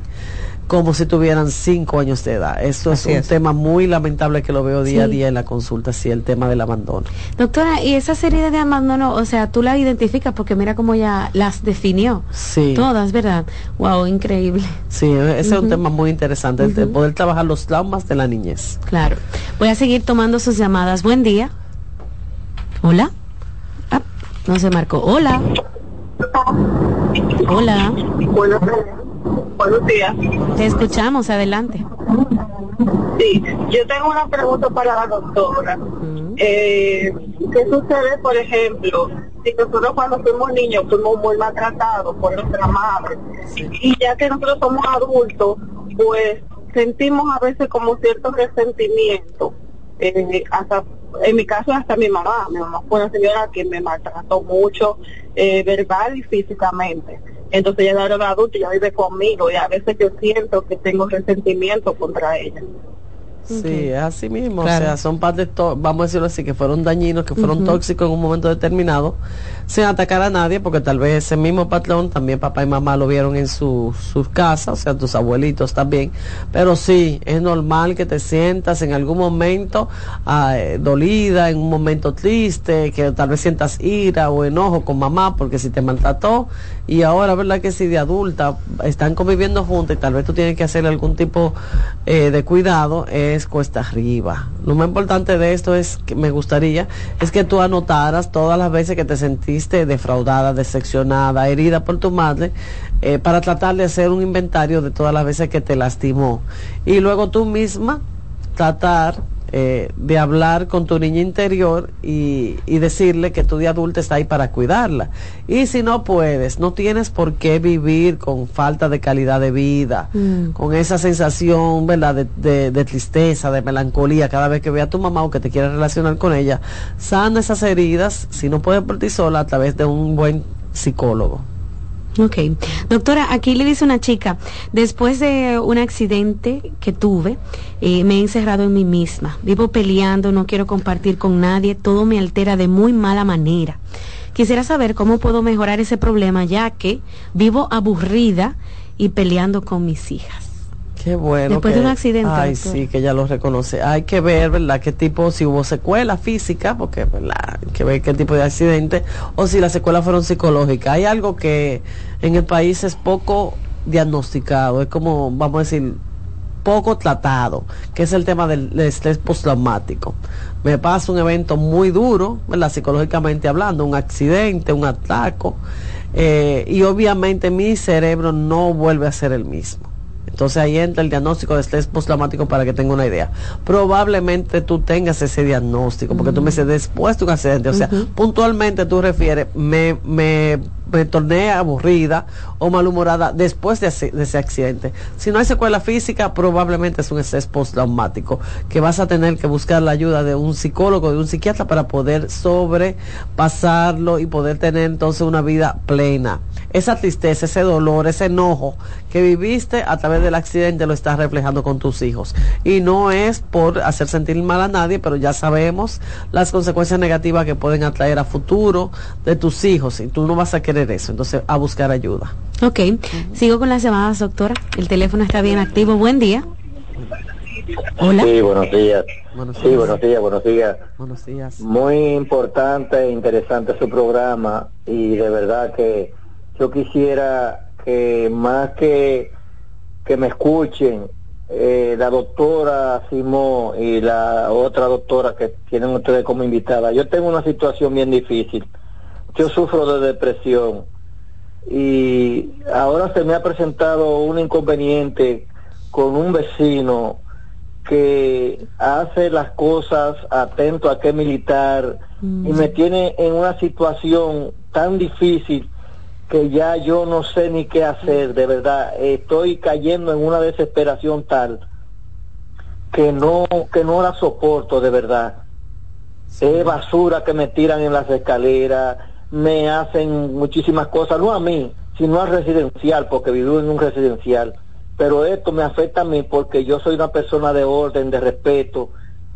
como si tuvieran cinco años de edad. Eso es un tema muy lamentable que lo veo día a día en la consulta, sí, el tema del abandono. Doctora, y esas heridas de abandono, o sea, tú las identificas porque mira cómo ya las definió. Sí. Todas, ¿verdad? Wow, increíble. Sí, ese es un tema muy interesante, de poder trabajar los traumas de la niñez. Claro. Voy a seguir tomando sus llamadas. Buen día. Hola. Ah, no se marcó. Hola. Hola. Buenos Buenos días. Te escuchamos, adelante. Sí, yo tengo una pregunta para la doctora. eh, ¿Qué sucede, por ejemplo, si nosotros cuando fuimos niños fuimos muy maltratados por nuestra madre y ya que nosotros somos adultos, pues sentimos a veces como cierto resentimiento. Eh, hasta en mi caso hasta mi mamá, mi mamá fue una señora que me maltrató mucho eh, verbal y físicamente entonces ella era una adulta y ya vive conmigo y a veces yo siento que tengo resentimiento contra ella. Sí, así mismo, o sea, son partes, vamos a decirlo así, que fueron dañinos, que fueron tóxicos en un momento determinado, sin atacar a nadie, porque tal vez ese mismo patrón, también papá y mamá lo vieron en sus casas, o sea, tus abuelitos también, pero sí, es normal que te sientas en algún momento ah, eh, dolida, en un momento triste, que tal vez sientas ira o enojo con mamá, porque si te maltrató, y ahora, ¿verdad que si de adulta están conviviendo juntos y tal vez tú tienes que hacer algún tipo eh, de cuidado, es cuesta arriba. Lo más importante de esto es que me gustaría es que tú anotaras todas las veces que te sentiste defraudada, decepcionada, herida por tu madre, eh, para tratar de hacer un inventario de todas las veces que te lastimó. Y luego tú misma tratar eh, de hablar con tu niña interior y, decirle que tu de adulta está ahí para cuidarla. Y si no puedes, no tienes por qué vivir con falta de calidad de vida, mm. con esa sensación, ¿verdad?, de, de, tristeza, de melancolía cada vez que ve a tu mamá o que te quieres relacionar con ella. Sana esas heridas, si no puedes por ti sola, a través de un buen psicólogo. Ok. Doctora, aquí le dice una chica, después de un accidente que tuve, eh, me he encerrado en mí misma. Vivo peleando, no quiero compartir con nadie, todo me altera de muy mala manera. Quisiera saber cómo puedo mejorar ese problema, ya que vivo aburrida y peleando con mis hijas. Qué bueno. Después de un accidente. Ay, sí, que ya lo reconoce. Hay que ver, ¿verdad? Qué tipo, si hubo secuela física, porque, ¿verdad? Hay que ver qué tipo de accidente, o si las secuelas fueron psicológicas. Hay algo que en el país es poco diagnosticado, es como, vamos a decir, poco tratado, que es el tema del, estrés postraumático. Me pasa un evento muy duro, ¿verdad? Psicológicamente hablando, un accidente, un ataco, eh, y obviamente mi cerebro no vuelve a ser el mismo. Entonces ahí entra el diagnóstico de estrés postraumático para que tenga una idea. Probablemente tú tengas ese diagnóstico, porque tú me dices después de un accidente, o sea, puntualmente tú refieres, me, me me torné aburrida o malhumorada después de, ese accidente. Si no hay secuela física, probablemente es un estrés postraumático, que vas a tener que buscar la ayuda de un psicólogo, de un psiquiatra para poder sobrepasarlo y poder tener entonces una vida plena. Esa tristeza, ese dolor, ese enojo que viviste a través del accidente lo estás reflejando con tus hijos. Y no es por hacer sentir mal a nadie, pero ya sabemos las consecuencias negativas que pueden atraer a futuro de tus hijos y tú no vas a querer eso, entonces a buscar ayuda. Ok, sigo con las llamadas, doctora. El teléfono está bien activo. Buen día. Hola. Sí, buenos días. sí, buenos días, buenos días. Buenos días. Muy importante e interesante su programa y de verdad que yo quisiera que más que que me escuchen eh, la doctora Simón y la otra doctora que tienen ustedes como invitada. Yo tengo una situación bien difícil yo sufro de depresión y ahora se me ha presentado un inconveniente con un vecino que hace las cosas atento a qué militar y me mm. tiene en una situación tan difícil que ya yo no sé ni qué hacer, de verdad, estoy cayendo en una desesperación tal que no que no la soporto de verdad. Es basura que me tiran en las escaleras, me hacen muchísimas cosas, no a mí, sino al residencial, porque vivo en un residencial. Pero esto me afecta a mí porque yo soy una persona de orden, de respeto,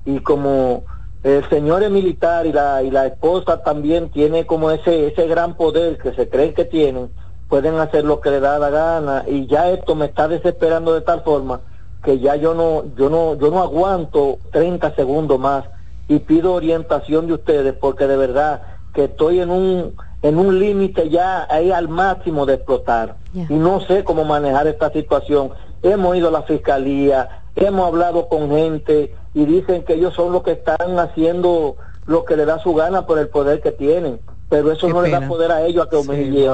y como el señor es militar y la, y la esposa también tiene como ese, ese gran poder que se creen que tienen, pueden hacer lo que le da la gana, y ya esto me está desesperando de tal forma que ya yo no, yo no, yo no aguanto 30 segundos más y pido orientación de ustedes porque de verdad que estoy en un en un límite ya ahí al máximo de explotar y no sé cómo manejar esta situación. Hemos ido a la fiscalía, hemos hablado con gente y dicen que ellos son los que están haciendo lo que le da su gana por el poder que tienen, pero eso no le da poder a ellos a que sí,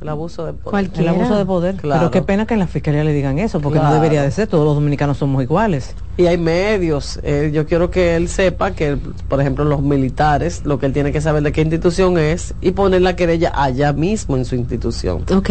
el abuso de poder. El abuso de poder. Pero qué pena que en la fiscalía le digan eso, porque no debería de ser, todos los dominicanos somos iguales. Y hay medios. Eh, yo quiero que él sepa que, por ejemplo, los militares, lo que él tiene que saber de qué institución es y poner la querella allá mismo en su institución. Ok.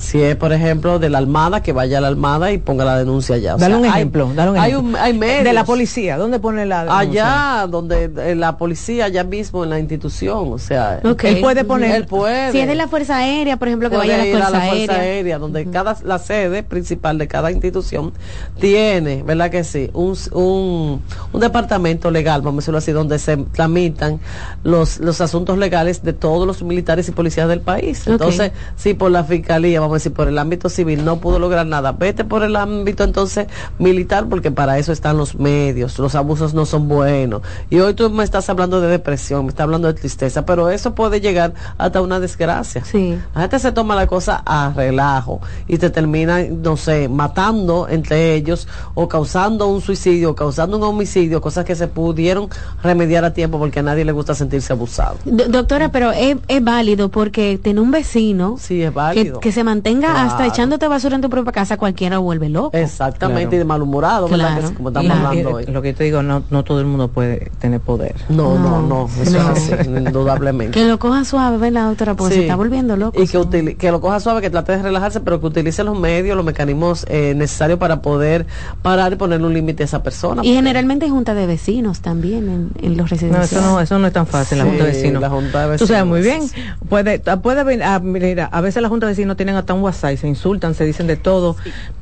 Si es, por ejemplo, de la Almada, que vaya a la Almada y ponga la denuncia allá. dale, un ejemplo, dale un ejemplo. Hay, De la policía, ¿dónde pone la denuncia? Allá, donde eh, la policía, allá mismo en la institución, o sea. Él puede poner. Él puede. Si es de la Fuerza Aérea, por ejemplo, que vaya a la Fuerza, a la Fuerza Aérea. donde cada, la sede principal de cada institución tiene, ¿verdad que sí? Un, un, un departamento legal, vamos a decirlo así, donde se tramitan los, los asuntos legales de todos los militares y policías del país. Entonces, si por la fiscalía, vamos a decir, por el ámbito civil no pudo lograr nada, vete por el ámbito entonces militar, porque para eso están los medios, los abusos no son buenos. Y hoy tú me estás hablando de depresión, me estás hablando de tristeza, pero eso puede llegar hasta una desgracia. Sí. La gente se toma la cosa a relajo y te termina, no sé, matando entre ellos o causando un suicidio, causando un homicidio, cosas que se pudieron remediar a tiempo porque a nadie le gusta sentirse abusado. doctora, pero es, válido porque tener un vecino sí, es válido. Que, se mantenga hasta echándote basura en tu propia casa, cualquiera vuelve loco. Exactamente, y de malhumorado, ¿verdad? como estamos hablando hoy. Lo que te digo, no, no todo el mundo puede tener poder. No, no, no, eso es así, indudablemente. Que lo coja suave, ¿verdad, doctora? Porque se está volviendo loco. Y que, que lo coja suave, que trate de relajarse, pero que utilice los medios, los mecanismos eh, necesarios para poder parar y poner un límite a esa persona. Y generalmente junta de vecinos también en, los residenciales. No, eso no, eso no es tan fácil, la junta de vecinos. La junta de vecinos. Tú sabes muy bien, puede, puede a, mira, a veces la junta de vecinos tienen hasta un WhatsApp se insultan, se dicen de todo.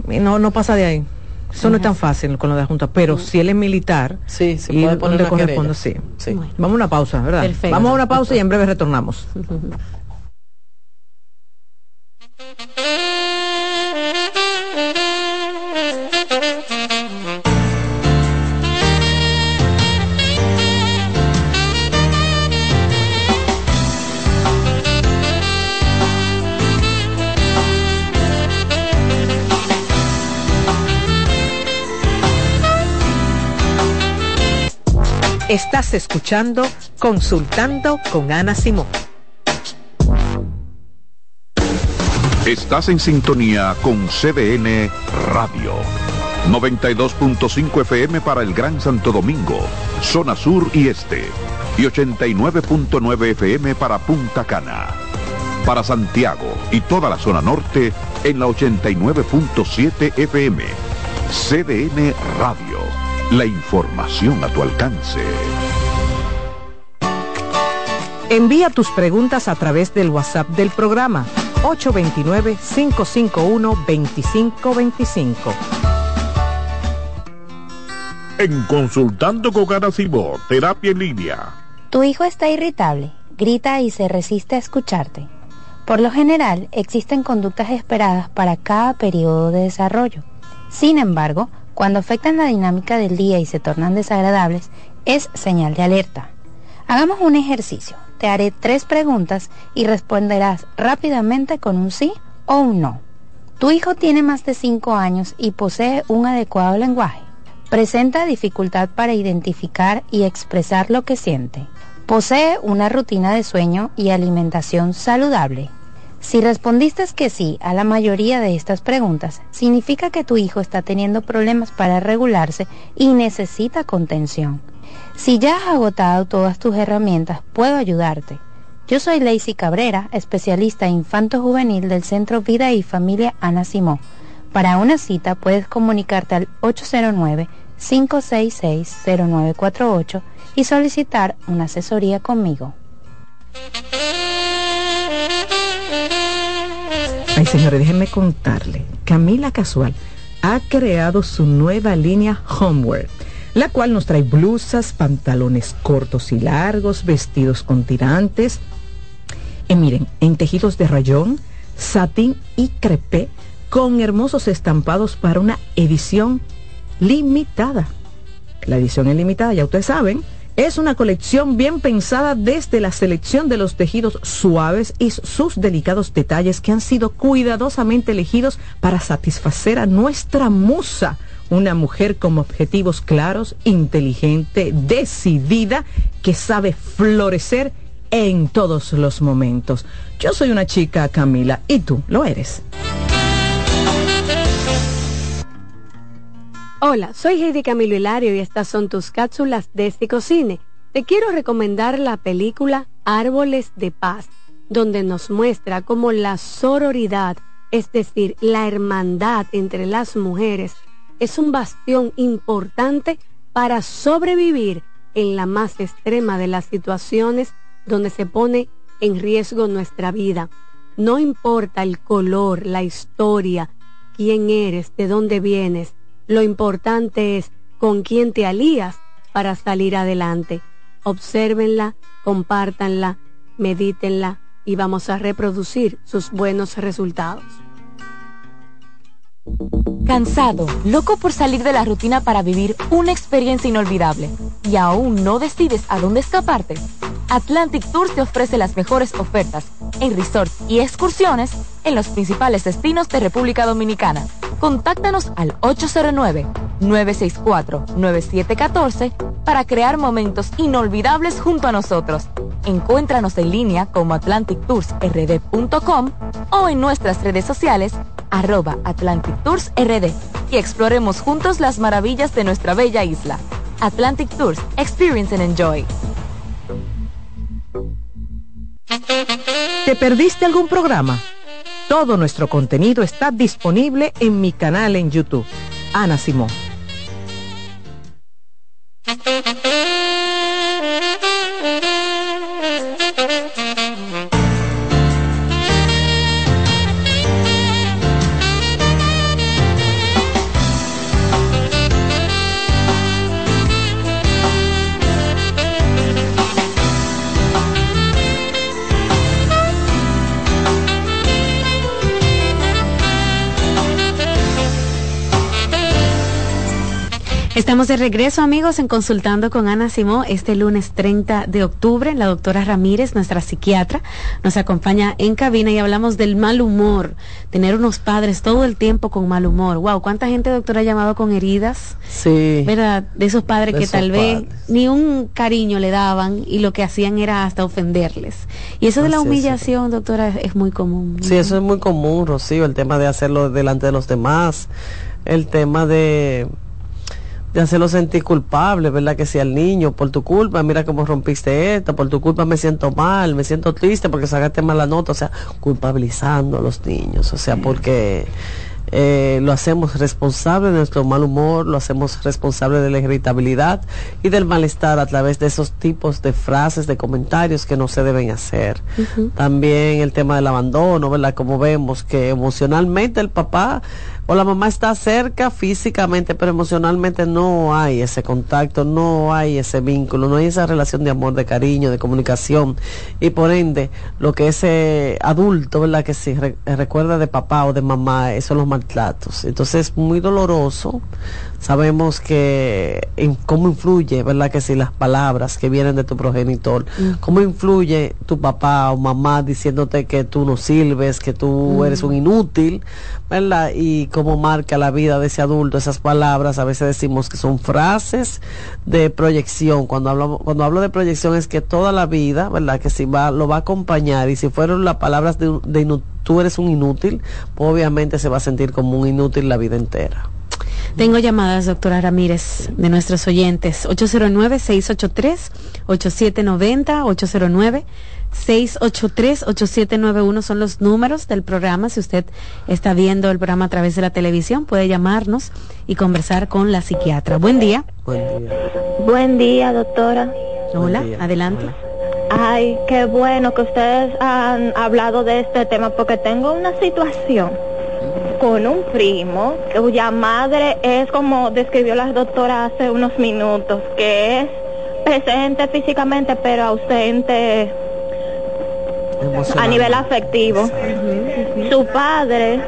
No, no pasa de ahí. Eso no es tan fácil con lo de la Junta, pero si él es militar, sí, y donde corresponde, sí. sí. Vamos a una pausa, ¿verdad? Vamos a una pausa y en breve retornamos. Estás escuchando Consultando con Ana Simón. Estás en sintonía con CDN Radio. 92.5 FM para el Gran Santo Domingo, zona sur y este. Y 89.9 FM para Punta Cana. Para Santiago y toda la zona norte en la 89.7 FM. CDN Radio la información a tu alcance. Envía tus preguntas a través del WhatsApp del programa 829-551-2525. En Consultando con Garacimo, Terapia en Línea. Tu hijo está irritable, grita y se resiste a escucharte. Por lo general, existen conductas esperadas para cada periodo de desarrollo. Sin embargo, cuando afectan la dinámica del día y se tornan desagradables, es señal de alerta. Hagamos un ejercicio. Te haré tres preguntas y responderás rápidamente con un sí o un no. Tu hijo tiene más de 5 años y posee un adecuado lenguaje. Presenta dificultad para identificar y expresar lo que siente. Posee una rutina de sueño y alimentación saludable. Si respondiste que sí a la mayoría de estas preguntas, significa que tu hijo está teniendo problemas para regularse y necesita contención. Si ya has agotado todas tus herramientas, puedo ayudarte. Yo soy Lacey Cabrera, especialista infanto-juvenil del Centro Vida y Familia Ana Simó. Para una cita puedes comunicarte al 809-566-0948 y solicitar una asesoría conmigo. Ay, señores, déjenme contarle. Camila Casual ha creado su nueva línea Homewear, la cual nos trae blusas, pantalones cortos y largos, vestidos con tirantes. Y miren, en tejidos de rayón, satín y crepé, con hermosos estampados para una edición limitada. La edición es limitada, ya ustedes saben es una colección bien pensada desde la selección de los tejidos suaves y sus delicados detalles que han sido cuidadosamente elegidos para satisfacer a nuestra musa, una mujer con objetivos claros, inteligente, decidida, que sabe florecer en todos los momentos. Yo soy una chica, Camila, y tú lo eres. Hola, soy Heidi Camilo Hilario y estas son tus cápsulas de Cine. Te quiero recomendar la película Árboles de Paz, donde nos muestra cómo la sororidad, es decir, la hermandad entre las mujeres, es un bastión importante para sobrevivir en la más extrema de las situaciones donde se pone en riesgo nuestra vida. No importa el color, la historia, quién eres, de dónde vienes, lo importante es con quién te alías para salir adelante. Obsérvenla, compártanla, medítenla y vamos a reproducir sus buenos resultados. Cansado, loco por salir de la rutina para vivir una experiencia inolvidable y aún no decides a dónde escaparte. Atlantic Tour te ofrece las mejores ofertas en resorts y excursiones en los principales destinos de República Dominicana. Contáctanos al 809-964-9714 para crear momentos inolvidables junto a nosotros. Encuéntranos en línea como atlantictoursrd.com o en nuestras redes sociales arroba Atlantic Tours RD y exploremos juntos las maravillas de nuestra bella isla. Atlantic Tours, Experience and Enjoy. ¿Te perdiste algún programa? Todo nuestro contenido está disponible en mi canal en YouTube. Ana Simón. Estamos de regreso, amigos, en Consultando con Ana Simó este lunes 30 de octubre. La doctora Ramírez, nuestra psiquiatra, nos acompaña en cabina y hablamos del mal humor. Tener unos padres todo el tiempo con mal humor. Wow, ¿cuánta gente, doctora, ha llamado con heridas? Sí. ¿Verdad? De esos padres que tal vez ni un cariño le daban y lo que hacían era hasta ofenderles. Y eso de la humillación, doctora, es muy común. Sí, eso es muy común, Rocío, el tema de hacerlo delante de los demás, el tema de de hacerlo sentir culpable, ¿verdad? Que sea el niño, por tu culpa, mira cómo rompiste esto, por tu culpa me siento mal, me siento triste porque sacaste mala nota, o sea, culpabilizando a los niños, o sea, porque eh, lo hacemos responsable de nuestro mal humor, lo hacemos responsable de la irritabilidad y del malestar a través de esos tipos de frases, de comentarios que no se deben hacer. También el tema del abandono, ¿verdad? Como vemos que emocionalmente el papá o la mamá está cerca físicamente, pero emocionalmente no hay ese contacto, no hay ese vínculo, no hay esa relación de amor, de cariño, de comunicación. Y por ende, lo que ese adulto, ¿verdad? Que si recuerda de papá o de mamá, esos son los maltratos. Entonces es muy doloroso sabemos que en cómo influye, ¿verdad? Que si las palabras que vienen de tu progenitor, cómo influye tu papá o mamá diciéndote que tú no sirves, que tú eres un inútil, ¿verdad? Y cómo marca la vida de ese adulto esas palabras, a veces decimos que son frases de proyección. Cuando hablo, cuando hablo de proyección es que toda la vida, ¿verdad? Que si va, lo va a acompañar y si fueron las palabras de, de tú eres un inútil, pues obviamente se va a sentir como un inútil la vida entera. Tengo llamadas, doctora Ramírez, de nuestros oyentes. 809-683-8790, 809-683-8791 son los números del programa. Si usted está viendo el programa a través de la televisión, puede llamarnos y conversar con la psiquiatra. Buen día. Buen día. Buen día, doctora. Hola, adelante. Ay, qué bueno que ustedes han hablado de este tema porque tengo una situación con un primo cuya madre es como describió la doctora hace unos minutos, que es presente físicamente pero ausente a nivel afectivo. Su padre,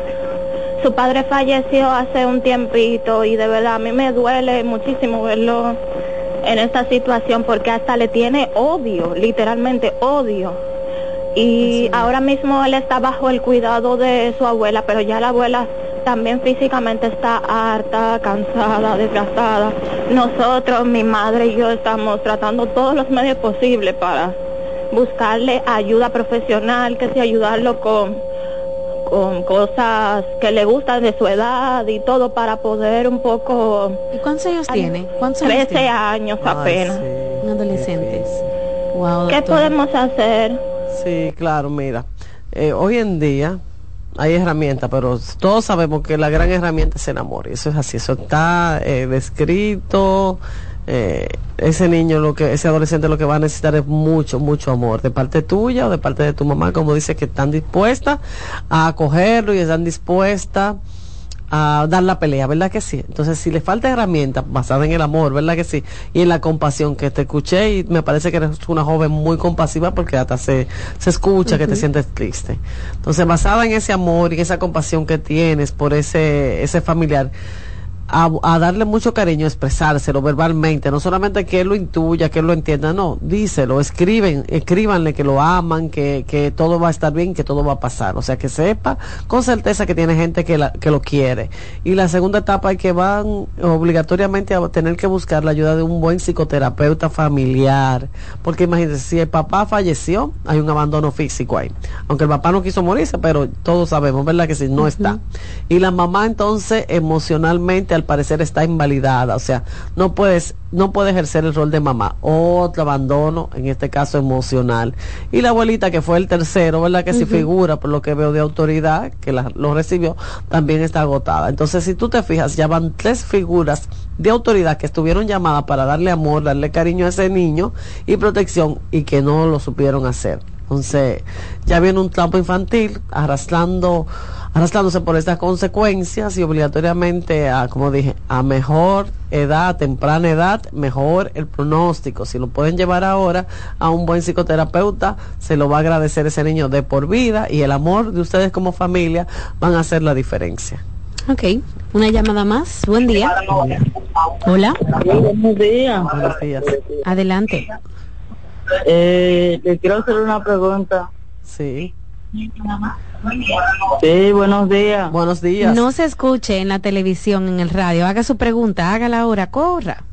su padre falleció hace un tiempito y de verdad a mí me duele muchísimo verlo en esta situación porque hasta le tiene odio, literalmente odio y ahora mismo él está bajo el cuidado de su abuela, pero ya la abuela también físicamente está harta, cansada, desgastada. Nosotros, mi madre y yo estamos tratando todos los medios posibles para buscarle ayuda profesional, que sea ayudarlo con, con cosas que le gustan de su edad y todo para poder un poco... ¿Y cuántos años tiene? ¿Cuántos años 13 años apenas. Un adolescente. ¿Qué podemos hacer? Sí, claro, mira, eh, hoy en día hay herramientas, pero todos sabemos que la gran herramienta es el amor, y eso es así, eso está eh, descrito. Eh, ese niño, lo que ese adolescente lo que va a necesitar es mucho, mucho amor, de parte tuya o de parte de tu mamá, como dice, que están dispuestas a acogerlo y están dispuestas a dar la pelea, ¿verdad que sí? Entonces, si le falta herramientas basadas en el amor, ¿verdad que sí? Y en la compasión que te escuché y me parece que eres una joven muy compasiva porque hasta se, se escucha que te sientes triste. Entonces, basada en ese amor y esa compasión que tienes por ese, ese familiar, a, darle mucho cariño, expresárselo verbalmente, no solamente que él lo intuya, que él lo entienda, no, díselo, escriben, escríbanle que lo aman, que, que todo va a estar bien, que todo va a pasar, o sea, que sepa con certeza que tiene gente que, la, que lo quiere. Y la segunda etapa es que van obligatoriamente a tener que buscar la ayuda de un buen psicoterapeuta familiar, porque imagínense, si el papá falleció, hay un abandono físico ahí, aunque el papá no quiso morirse, pero todos sabemos, ¿verdad? Que si no está. Y la mamá entonces emocionalmente al parecer está invalidada, o sea, no puedes no puede ejercer el rol de mamá. Otro abandono, en este caso emocional. Y la abuelita, que fue el tercero, ¿verdad? Que si figura, por lo que veo de autoridad, que lo recibió, también está agotada. Entonces, si tú te fijas, ya van tres figuras de autoridad que estuvieron llamadas para darle amor, darle cariño a ese niño y protección y que no lo supieron hacer. Entonces, ya viene un trampo infantil arrastrando arrastrándose por estas consecuencias y obligatoriamente a, como dije, a mejor edad, temprana edad, mejor el pronóstico. Si lo pueden llevar ahora a un buen psicoterapeuta, se lo va a agradecer ese niño de por vida y el amor de ustedes como familia van a hacer la diferencia. Ok, una llamada más. Buen día. Hola. Buenos días. Buenos días. Adelante. Eh, le quiero hacer una pregunta. Sí. Sí, buenos días. Buenos días. No se escuche en la televisión, en el radio. Haga su pregunta, hágala ahora, corra.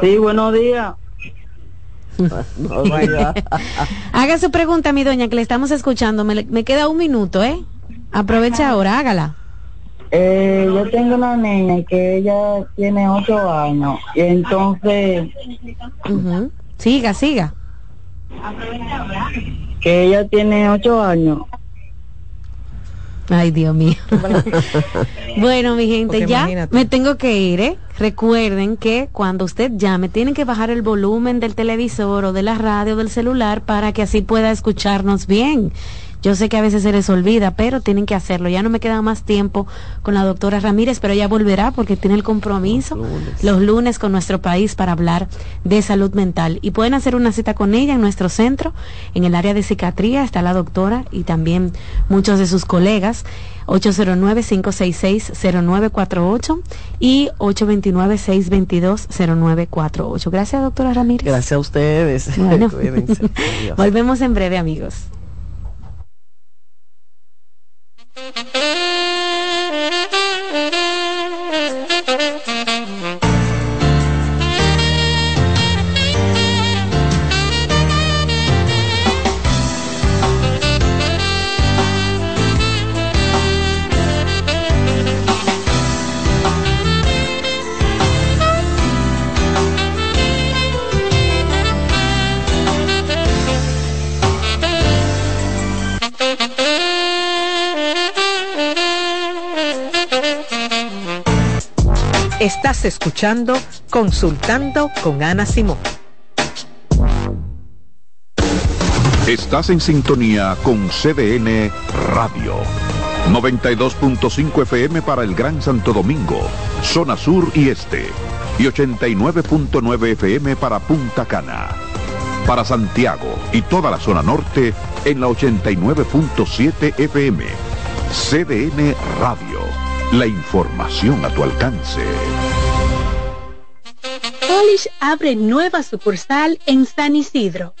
Sí, buenos días. Haga su pregunta, mi doña, que le estamos escuchando. Me, me queda un minuto, ¿eh? Aprovecha ahora, hágala. Eh, yo tengo una niña que ella tiene ocho años y entonces... Siga, siga. Que ella tiene ocho años Ay, Dios mío. bueno, mi gente, ya me tengo que ir, ¿eh? Recuerden que cuando usted llame, tienen que bajar el volumen del televisor o de la radio del celular para que así pueda escucharnos bien. Yo sé que a veces se les olvida, pero tienen que hacerlo. Ya no me queda más tiempo con la doctora Ramírez, pero ella volverá porque tiene el compromiso los lunes, con nuestro país para hablar de salud mental. Y pueden hacer una cita con ella en nuestro centro, en el área de psiquiatría, está la doctora y también muchos de sus colegas. 809-566-0948 y 829-622-0948. Gracias, doctora Ramírez. Gracias a ustedes. Volvemos en breve, amigos. Thank you. Estás escuchando Consultando con Ana Simón. Estás en sintonía con CDN Radio. 92.5 FM para el Gran Santo Domingo, zona sur y este. Y 89.9 FM para Punta Cana. Para Santiago y toda la zona norte en la 89.7 FM. CDN Radio la información a tu alcance. Polish abre nueva sucursal en San Isidro.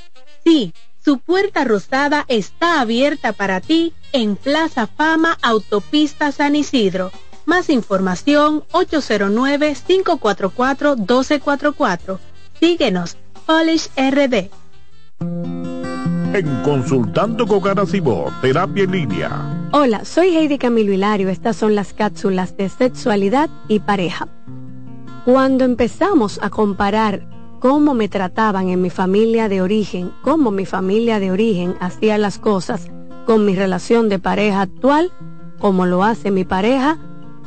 Sí, su puerta rosada está abierta para ti en Plaza Fama Autopista San Isidro. Más información 809-544-1244. Síguenos, Polish RD. En Consultando con terapia en línea Hola, soy Heidi Camilo Hilario. Estas son las cápsulas de sexualidad y pareja. Cuando empezamos a comparar cómo me trataban en mi familia de origen, cómo mi familia de origen hacía las cosas con mi relación de pareja actual, como lo hace mi pareja,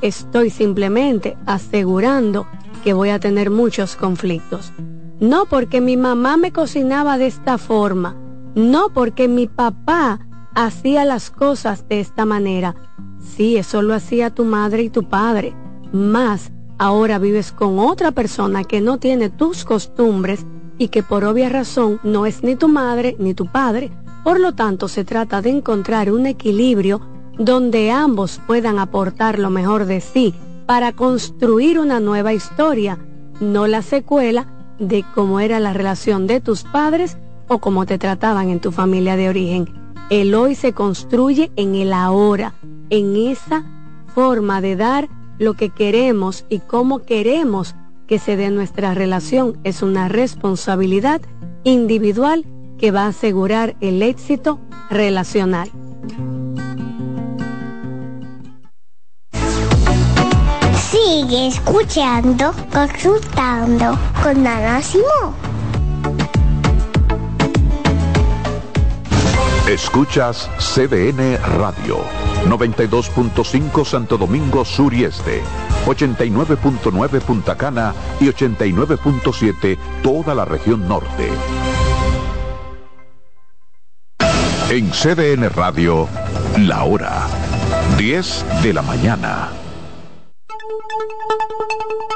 estoy simplemente asegurando que voy a tener muchos conflictos. No porque mi mamá me cocinaba de esta forma, no porque mi papá hacía las cosas de esta manera, Sí, eso lo hacía tu madre y tu padre. Más, ahora vives con otra persona que no tiene tus costumbres y que por obvia razón no es ni tu madre ni tu padre. Por lo tanto, se trata de encontrar un equilibrio donde ambos puedan aportar lo mejor de sí para construir una nueva historia, no la secuela de cómo era la relación de tus padres o cómo te trataban en tu familia de origen. El hoy se construye en el ahora, en esa forma de dar lo que queremos y cómo queremos que se dé nuestra relación. Es una responsabilidad individual que va a asegurar el éxito relacional. Sigue escuchando, consultando con Ana Escuchas CDN Radio, 92.5 Santo Domingo Sur y Este, 89.9 Punta Cana y 89.7 toda la región norte. En CDN Radio, la hora 10 de la mañana.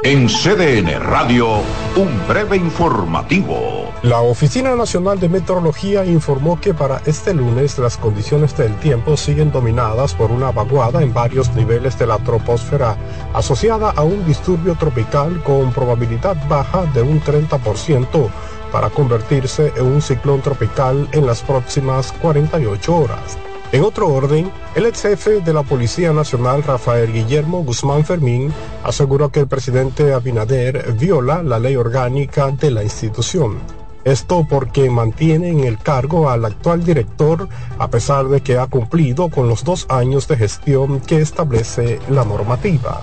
En CDN Radio, un breve informativo. La Oficina Nacional de Meteorología informó que para este lunes las condiciones del tiempo siguen dominadas por una vaguada en varios niveles de la troposfera, asociada a un disturbio tropical con probabilidad baja de un 30% para convertirse en un ciclón tropical en las próximas 48 horas. En otro orden, el ex jefe de la Policía Nacional, Rafael Guillermo Guzmán Fermín, aseguró que el presidente Abinader viola la ley orgánica de la institución. Esto porque mantiene en el cargo al actual director a pesar de que ha cumplido con los dos años de gestión que establece la normativa.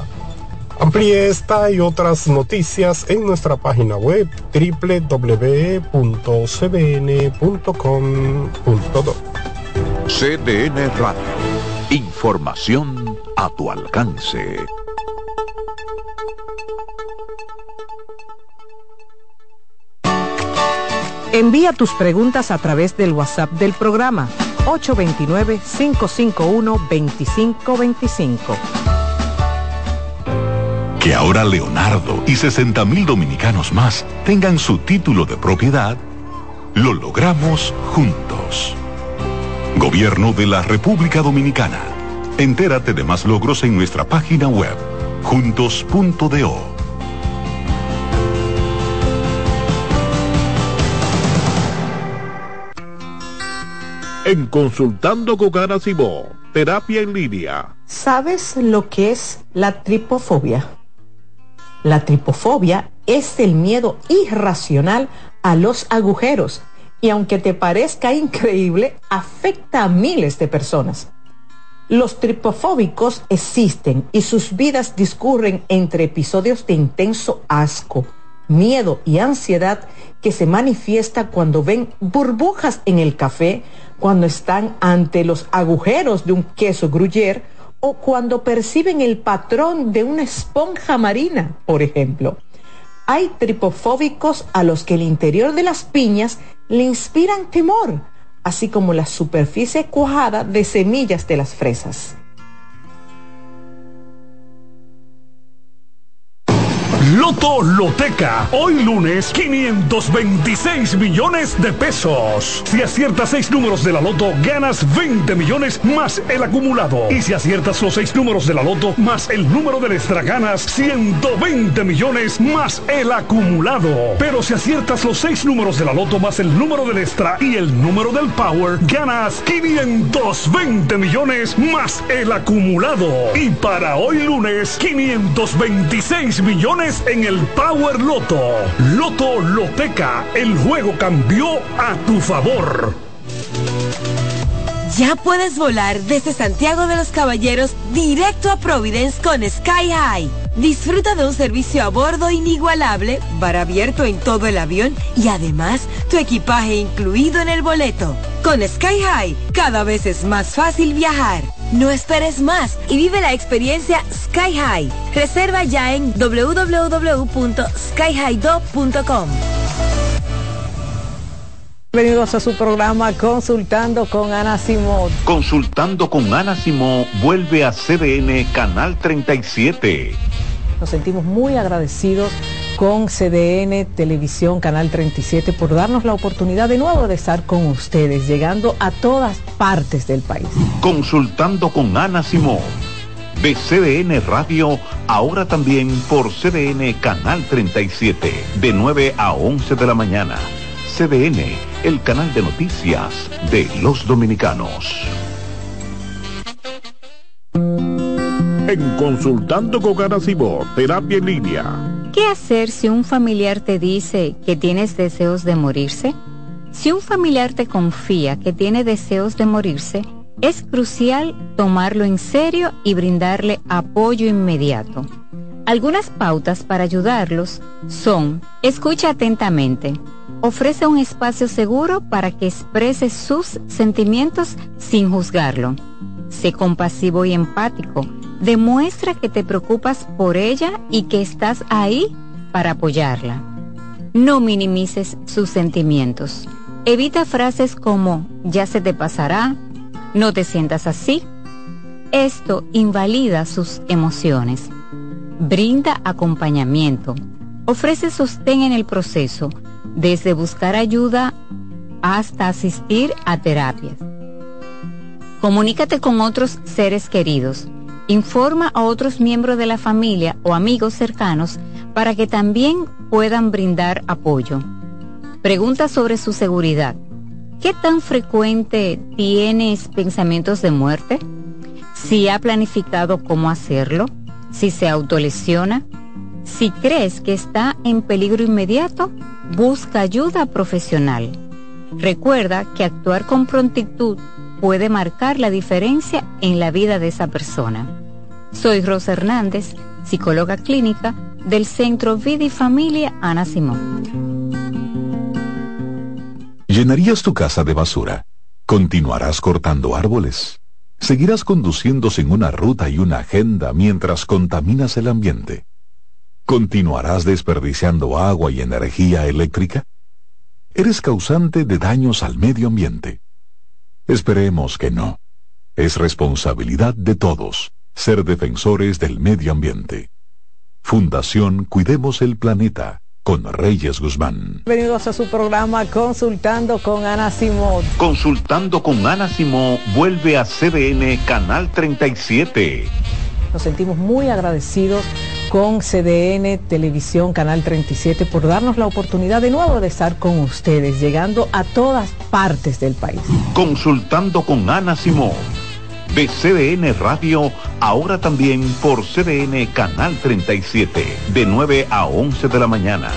Amplíe esta y otras noticias en nuestra página web www.cbn.com.do. CDN Radio. Información a tu alcance. Envía tus preguntas a través del WhatsApp del programa 829-551-2525. Que ahora Leonardo y 60 mil dominicanos más tengan su título de propiedad, lo logramos juntos. Gobierno de la República Dominicana. Entérate de más logros en nuestra página web, juntos.do. En Consultando con Ana Simó, terapia en línea. ¿Sabes lo que es la tripofobia? La tripofobia es el miedo irracional a los agujeros y aunque te parezca increíble, afecta a miles de personas. Los tripofóbicos existen y sus vidas discurren entre episodios de intenso asco, miedo y ansiedad que se manifiesta cuando ven burbujas en el café, cuando están ante los agujeros de un queso gruyere o cuando perciben el patrón de una esponja marina, por ejemplo. Hay tripofóbicos a los que el interior de las piñas le inspiran temor, así como la superficie cuajada de semillas de las fresas. Loto Loteca. Hoy lunes, 526 millones de pesos. Si aciertas seis números de la Loto, ganas 20 millones más el acumulado. Y si aciertas los seis números de la Loto más el número del extra, ganas 120 millones más el acumulado. Pero si aciertas los seis números de la Loto más el número del extra y el número del Power, ganas 520 millones más el acumulado. Y para hoy lunes, 526 millones en el Power Loto. Loto Loteca, el juego cambió a tu favor. Ya puedes volar desde Santiago de los Caballeros directo a Providence con Sky High. Disfruta de un servicio a bordo inigualable, bar abierto en todo el avión y además tu equipaje incluido en el boleto. Con Sky High, cada vez es más fácil viajar. No esperes más y vive la experiencia Sky High. Reserva ya en www.skyhighdo.com. Bienvenidos a su programa Consultando con Ana Simón. Consultando con Ana Simón vuelve a CDN Canal 37. Nos sentimos muy agradecidos con CDN Televisión Canal 37 por darnos la oportunidad de nuevo de estar con ustedes, llegando a todas partes del país. Consultando con Ana Simón. De CDN Radio, ahora también por CDN Canal 37, de 9 a 11 de la mañana. CDN, el canal de noticias de los dominicanos. En Consultando con terapia en línea. ¿Qué hacer si un familiar te dice que tienes deseos de morirse? Si un familiar te confía que tiene deseos de morirse, es crucial tomarlo en serio y brindarle apoyo inmediato. Algunas pautas para ayudarlos son, escucha atentamente, ofrece un espacio seguro para que exprese sus sentimientos sin juzgarlo. Sé compasivo y empático. Demuestra que te preocupas por ella y que estás ahí para apoyarla. No minimices sus sentimientos. Evita frases como ya se te pasará, no te sientas así. Esto invalida sus emociones. Brinda acompañamiento. Ofrece sostén en el proceso desde buscar ayuda hasta asistir a terapias. Comunícate con otros seres queridos. Informa a otros miembros de la familia o amigos cercanos para que también puedan brindar apoyo. Pregunta sobre su seguridad. ¿Qué tan frecuente tienes pensamientos de muerte? Si ha planificado cómo hacerlo, si se autolesiona, si crees que está en peligro inmediato, busca ayuda profesional. Recuerda que actuar con prontitud puede marcar la diferencia en la vida de esa persona. Soy Rosa Hernández, psicóloga clínica del Centro Vida y Familia Ana Simón. ¿Llenarías tu casa de basura? ¿Continuarás cortando árboles? ¿Seguirás conduciendo sin una ruta y una agenda mientras contaminas el ambiente? ¿Continuarás desperdiciando agua y energía eléctrica? Eres causante de daños al medio ambiente. Esperemos que no. Es responsabilidad de todos ser defensores del medio ambiente. Fundación Cuidemos el Planeta con Reyes Guzmán. Bienvenidos a su programa Consultando con Ana Simón. Consultando con Ana Simón vuelve a CDN Canal 37. Nos sentimos muy agradecidos con CDN Televisión Canal 37 por darnos la oportunidad de nuevo de estar con ustedes, llegando a todas partes del país. Consultando con Ana Simón. De CDN Radio, ahora también por CDN Canal 37, de 9 a 11 de la mañana.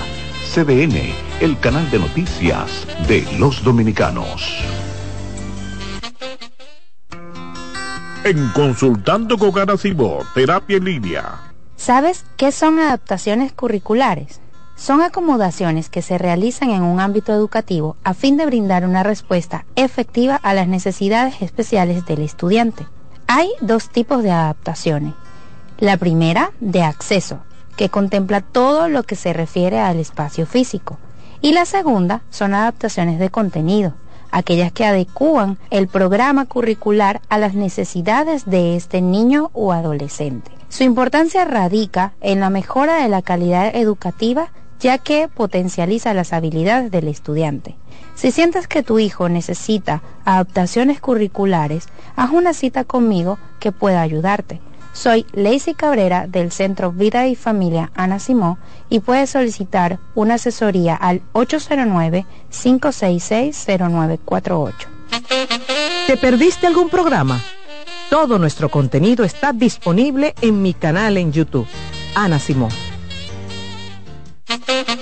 CDN, el canal de noticias de los dominicanos. En Consultando con Garacimo, terapia en línea. ¿Sabes qué son adaptaciones curriculares? Son acomodaciones que se realizan en un ámbito educativo a fin de brindar una respuesta efectiva a las necesidades especiales del estudiante. Hay dos tipos de adaptaciones. La primera, de acceso, que contempla todo lo que se refiere al espacio físico. Y la segunda son adaptaciones de contenido, aquellas que adecúan el programa curricular a las necesidades de este niño o adolescente. Su importancia radica en la mejora de la calidad educativa ya que potencializa las habilidades del estudiante. Si sientes que tu hijo necesita adaptaciones curriculares, haz una cita conmigo que pueda ayudarte. Soy Lacey Cabrera del Centro Vida y Familia Ana Simón y puedes solicitar una asesoría al 809-566-0948. ¿Te perdiste algún programa? Todo nuestro contenido está disponible en mi canal en YouTube. Ana Simón. Thank you.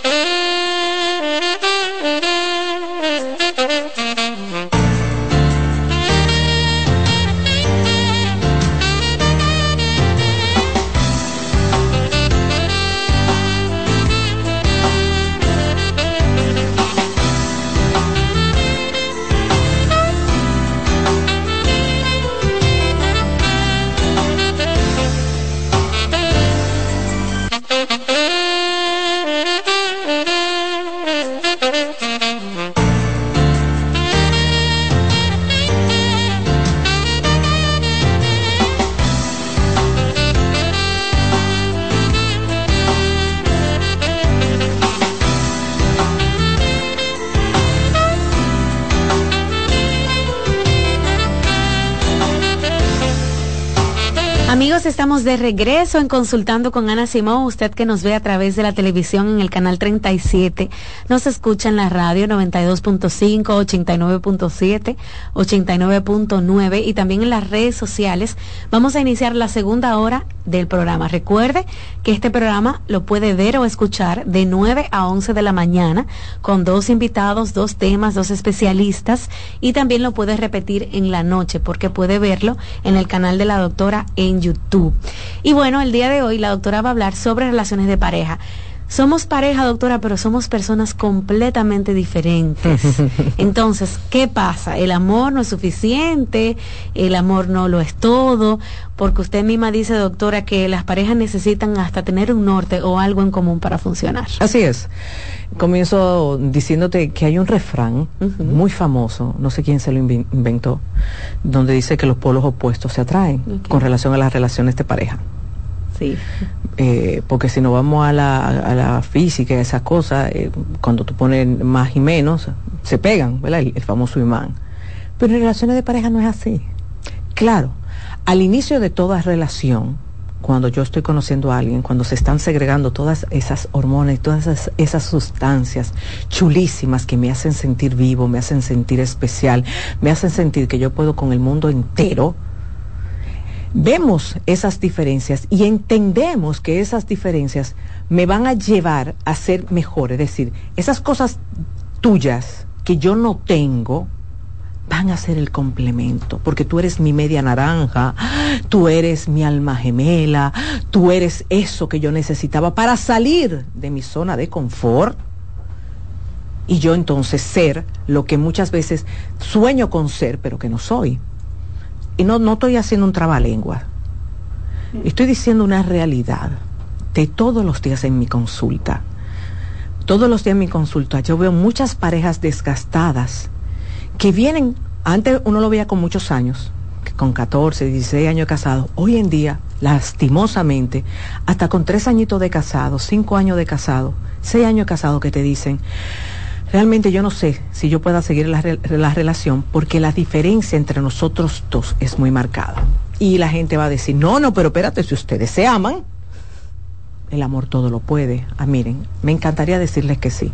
De regreso en Consultando con Ana Simón. Usted que nos ve a través de la televisión en el canal 37, nos escucha en la radio 92.5, 89.7, 89.9 y también en las redes sociales. Vamos a iniciar la segunda hora del programa. Recuerde que este programa lo puede ver o escuchar de 9 a 11 de la mañana con dos invitados, dos temas, dos especialistas y también lo puede repetir en la noche porque puede verlo en el canal de la doctora en YouTube. Y bueno, el día de hoy la doctora va a hablar sobre relaciones de pareja. Somos pareja, doctora, pero somos personas completamente diferentes. Entonces, ¿qué pasa? El amor no es suficiente, el amor no lo es todo, porque usted misma dice, doctora, que las parejas necesitan hasta tener un norte o algo en común para funcionar. Así es. Comienzo diciéndote que hay un refrán muy famoso, no sé quién se lo inventó, donde dice que los polos opuestos se atraen con relación a las relaciones de pareja. Sí. Eh, porque si no vamos a la, a la física, esas cosas, eh, cuando tú pones más y menos, se pegan, ¿verdad? El, famoso imán. Pero en relaciones de pareja no es así. Claro, al inicio de toda relación, cuando yo estoy conociendo a alguien, cuando se están segregando todas esas hormonas, todas esas, esas, sustancias chulísimas que me hacen sentir vivo, me hacen sentir especial, me hacen sentir que yo puedo con el mundo entero, vemos esas diferencias y entendemos que esas diferencias me van a llevar a ser mejor. Es decir, esas cosas tuyas que yo no tengo van a ser el complemento, porque tú eres mi media naranja, tú eres mi alma gemela, tú eres eso que yo necesitaba para salir de mi zona de confort y yo entonces ser lo que muchas veces sueño con ser, pero que no soy y no, no estoy haciendo un trabalengua, estoy diciendo una realidad de todos los días en mi consulta. Todos los días en mi consulta yo veo muchas parejas desgastadas que vienen, antes uno lo veía con muchos años, con 14, 16 años de casado, hoy en día, lastimosamente, hasta con tres añitos de casado, cinco años de casado, seis años de casado que te dicen, Realmente yo no sé si yo pueda seguir la, relación porque la diferencia entre nosotros dos es muy marcada. Y la gente va a decir, no, no, pero espérate, si ustedes se aman, el amor todo lo puede. Ah, miren, me encantaría decirles que sí.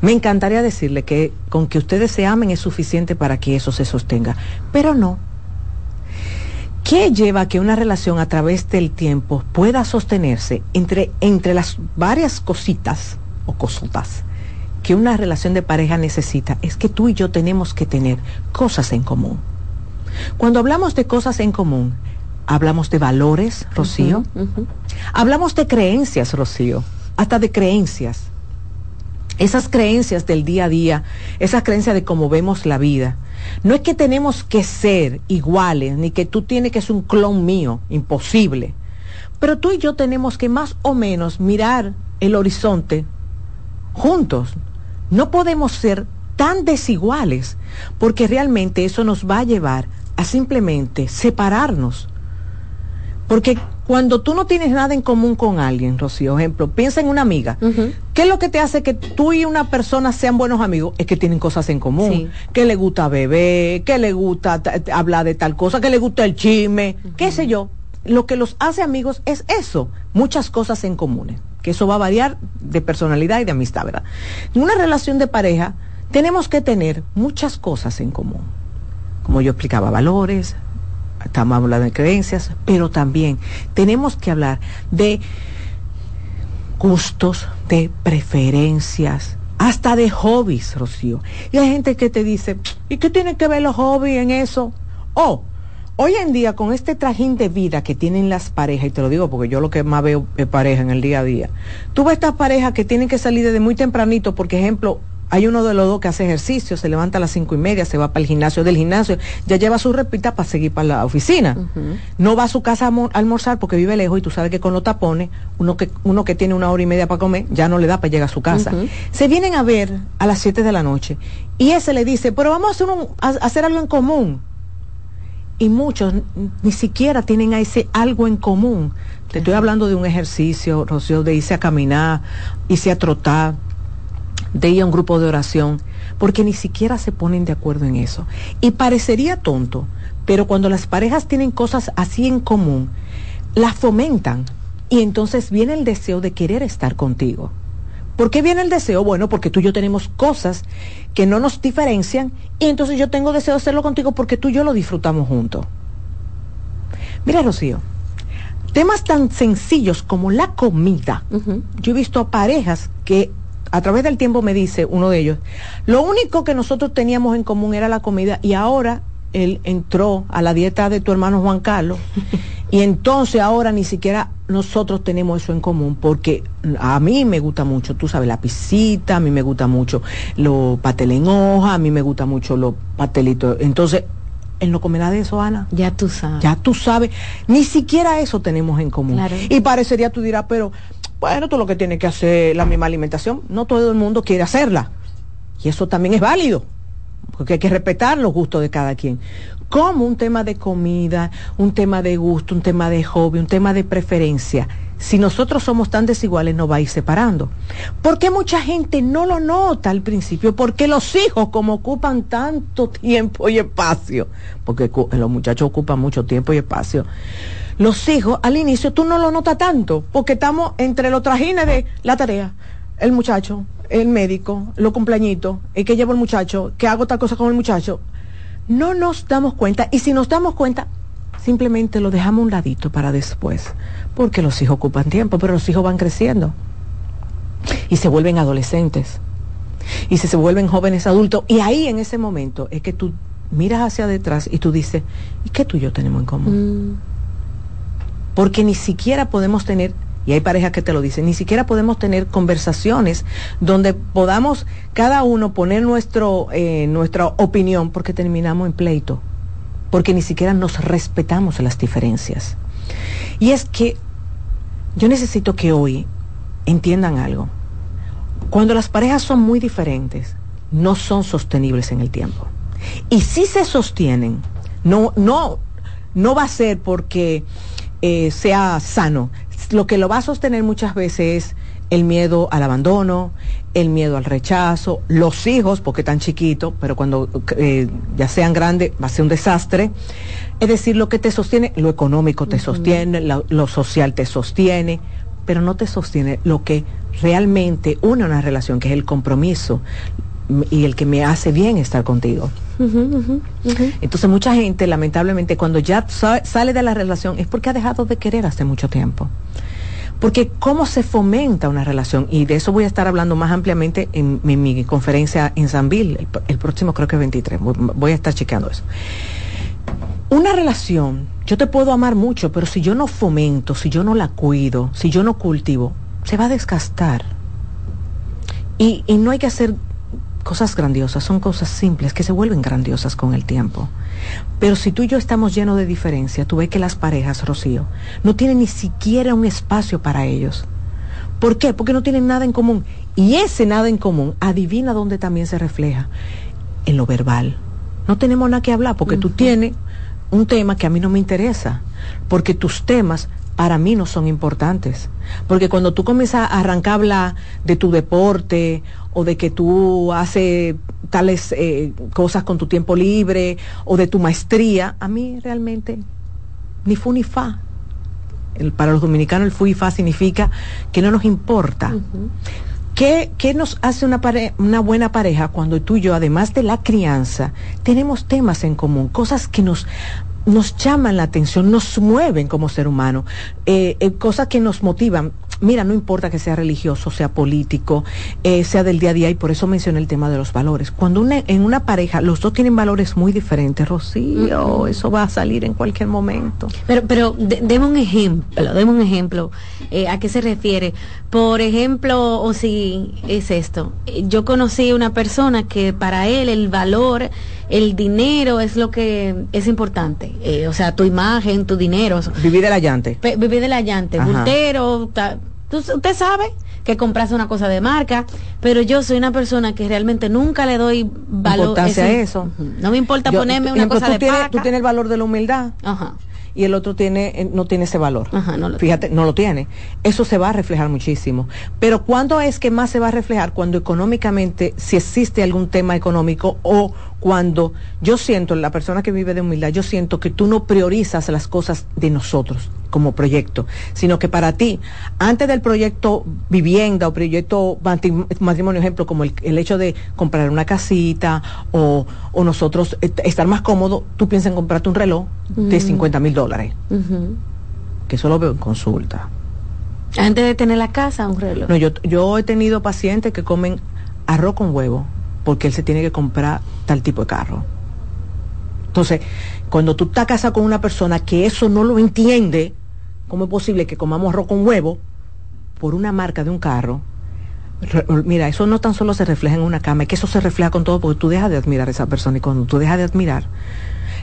Me encantaría decirles que con que ustedes se amen es suficiente para que eso se sostenga. Pero no. ¿Qué lleva a que una relación a través del tiempo pueda sostenerse entre, entre las varias cositas o cosotas que una relación de pareja necesita es que tú y yo tenemos que tener cosas en común. Cuando hablamos de cosas en común, hablamos de valores, Rocío. Hablamos de creencias, Rocío, hasta de creencias. Esas creencias del día a día, esas creencias de cómo vemos la vida. No es que tenemos que ser iguales, ni que tú tienes que ser un clon mío, imposible. Pero tú y yo tenemos que más o menos mirar el horizonte juntos. No podemos ser tan desiguales, porque realmente eso nos va a llevar a simplemente separarnos. Porque cuando tú no tienes nada en común con alguien, Rocío, ejemplo, piensa en una amiga. ¿Qué es lo que te hace que tú y una persona sean buenos amigos? Es que tienen cosas en común. Que le gusta beber, que le gusta hablar de tal cosa, que le gusta el chisme, qué sé yo. Lo que los hace amigos es eso, muchas cosas en común eso va a variar de personalidad y de amistad, ¿verdad? En una relación de pareja tenemos que tener muchas cosas en común. Como yo explicaba, valores, estamos hablando de creencias, pero también tenemos que hablar de gustos, de preferencias, hasta de hobbies, Rocío. Y hay gente que te dice, ¿y qué tiene que ver los hobbies en eso? O Hoy en día, con este trajín de vida que tienen las parejas, y te lo digo porque yo lo que más veo es pareja en el día a día, tú ves estas parejas que tienen que salir desde muy tempranito, porque ejemplo, hay uno de los dos que hace ejercicio, se levanta a las cinco y media, se va para el gimnasio, del gimnasio ya lleva su repita para seguir para la oficina. No va a su casa a almorzar porque vive lejos y tú sabes que con los tapones, uno que, uno que tiene una hora y media para comer, ya no le da para llegar a su casa. Se vienen a ver a las siete de la noche y ese le dice, pero vamos a hacer, un, a hacer algo en común y muchos ni siquiera tienen ese algo en común. Te estoy hablando de un ejercicio, Rocío, de irse a caminar, irse a trotar, de ir a un grupo de oración, porque ni siquiera se ponen de acuerdo en eso. Y parecería tonto, Pero cuando las parejas tienen cosas así en común, las fomentan y entonces viene el deseo de querer estar contigo. ¿Por qué viene el deseo? Bueno, porque tú y yo tenemos cosas que no nos diferencian y entonces yo tengo deseo de hacerlo contigo porque tú y yo lo disfrutamos juntos. Mira, Rocío, temas tan sencillos como la comida. Yo he visto parejas que a través del tiempo me dice uno de ellos, lo único que nosotros teníamos en común era la comida y ahora él entró a la dieta de tu hermano Juan Carlos y entonces ahora ni siquiera nosotros tenemos eso en común porque a mí me gusta mucho, tú sabes, la pisita, a mí me gusta mucho los pasteles en hoja, a mí me gusta mucho los pastelitos. Entonces, él no comerá de eso, Ana. Ya tú sabes. Ya tú sabes. Ni siquiera eso tenemos en común. Y parecería, tú dirás, pero bueno, tú lo que tienes que hacer la misma alimentación. No todo el mundo quiere hacerla. Y eso también es válido porque hay que respetar los gustos de cada quien. Como un tema de comida, un tema de gusto, un tema de hobby, un tema de preferencia. Si nosotros somos tan desiguales, nos va a ir separando. ¿Por qué mucha gente no lo nota al principio? Porque los hijos, como ocupan tanto tiempo y espacio, porque los muchachos ocupan mucho tiempo y espacio, los hijos al inicio tú no lo notas tanto, porque estamos entre los trajines de la tarea, el muchacho, el médico, los cumpleañitos, el que llevo el muchacho, que hago tal cosa con el muchacho, no nos damos cuenta y si nos damos cuenta, simplemente lo dejamos a un ladito para después, porque los hijos ocupan tiempo, pero los hijos van creciendo y se vuelven adolescentes y se, se vuelven jóvenes adultos y ahí en ese momento es que tú miras hacia detrás y tú dices, ¿y qué tú y yo tenemos en común? Mm. Porque ni siquiera podemos tener y hay parejas que te lo dicen, ni siquiera podemos tener conversaciones donde podamos cada uno poner nuestro, eh, nuestra opinión porque terminamos en pleito, porque ni siquiera nos respetamos las diferencias. Y es que yo necesito que hoy entiendan algo. Cuando las parejas son muy diferentes, no son sostenibles en el tiempo. Y si se sostienen, no, no, no va a ser porque eh, sea sano, lo que lo va a sostener muchas veces es el miedo al abandono, el miedo al rechazo, los hijos, porque están chiquitos, pero cuando eh, ya sean grandes va a ser un desastre. Es decir, lo que te sostiene, lo económico te sostiene, lo, social te sostiene, pero no te sostiene lo que realmente une una relación, que es el compromiso y el que me hace bien estar contigo. Entonces mucha gente, lamentablemente, cuando ya sale de la relación es porque ha dejado de querer hace mucho tiempo. Porque cómo se fomenta una relación, y de eso voy a estar hablando más ampliamente en, mi conferencia en Sanville, el, próximo creo que 23, voy a estar chequeando eso. Una relación, yo te puedo amar mucho, pero si yo no fomento, si yo no la cuido, si yo no cultivo, se va a desgastar. Y no hay que hacer cosas grandiosas, son cosas simples que se vuelven grandiosas con el tiempo. Pero si tú y yo estamos llenos de diferencia, tú ves que las parejas, Rocío, no tienen ni siquiera un espacio para ellos. ¿Por qué? Porque no tienen nada en común. Y ese nada en común, adivina dónde también se refleja. En lo verbal. No tenemos nada que hablar porque tú tienes un tema que a mí no me interesa. Porque tus temas para mí no son importantes. Porque cuando tú comienzas a arrancar a hablar de tu deporte o de que tú haces tales eh, cosas con tu tiempo libre o de tu maestría, a mí realmente ni fu ni fa. El, para los dominicanos el fu y fa significa que no nos importa. ¿Qué, nos hace una, una buena pareja cuando tú y yo, además de la crianza, tenemos temas en común, cosas que nos nos llaman la atención, nos mueven como ser humano, eh, eh, cosas que nos motivan. Mira, no importa que sea religioso, sea político, eh, sea del día a día, y por eso mencioné el tema de los valores. Cuando en una pareja los dos tienen valores muy diferentes, Rocío, eso va a salir en cualquier momento. Pero, pero deme un ejemplo, deme un ejemplo. ¿A qué se refiere? Por ejemplo, o si es esto, yo conocí una persona que para él el valor el dinero es lo que es importante. Eh, o sea, tu imagen, tu dinero. Vivir de la llante. vivir de la llante. usted sabe que compras una cosa de marca, pero yo soy una persona que realmente nunca le doy valor a eso. No me importa ponerme una cosa de tienes, Tú tienes el valor de la humildad. Ajá y el otro tiene eh, no tiene ese valor. Fíjate, no lo tiene. Eso se va a reflejar muchísimo. Pero ¿cuándo es que más se va a reflejar? Cuando económicamente, si existe algún tema económico o cuando yo siento, la persona que vive de humildad, yo siento que tú no priorizas las cosas de nosotros como proyecto, sino que para ti, antes del proyecto vivienda o proyecto matrimonio, ejemplo, como el, hecho de comprar una casita o, nosotros estar más cómodo, tú piensas en comprarte un reloj de 50 mil dólares. Que eso lo veo en consulta. Antes de tener la casa, un reloj. No, yo, yo he tenido pacientes que comen arroz con huevo porque él se tiene que comprar tal tipo de carro. Entonces, cuando tú estás casado con una persona que eso no lo entiende, ¿cómo es posible que comamos arroz con huevo por una marca de un carro? Mira, eso no tan solo se refleja en una cama, es que eso se refleja con todo, porque tú dejas de admirar a esa persona y cuando tú dejas de admirar,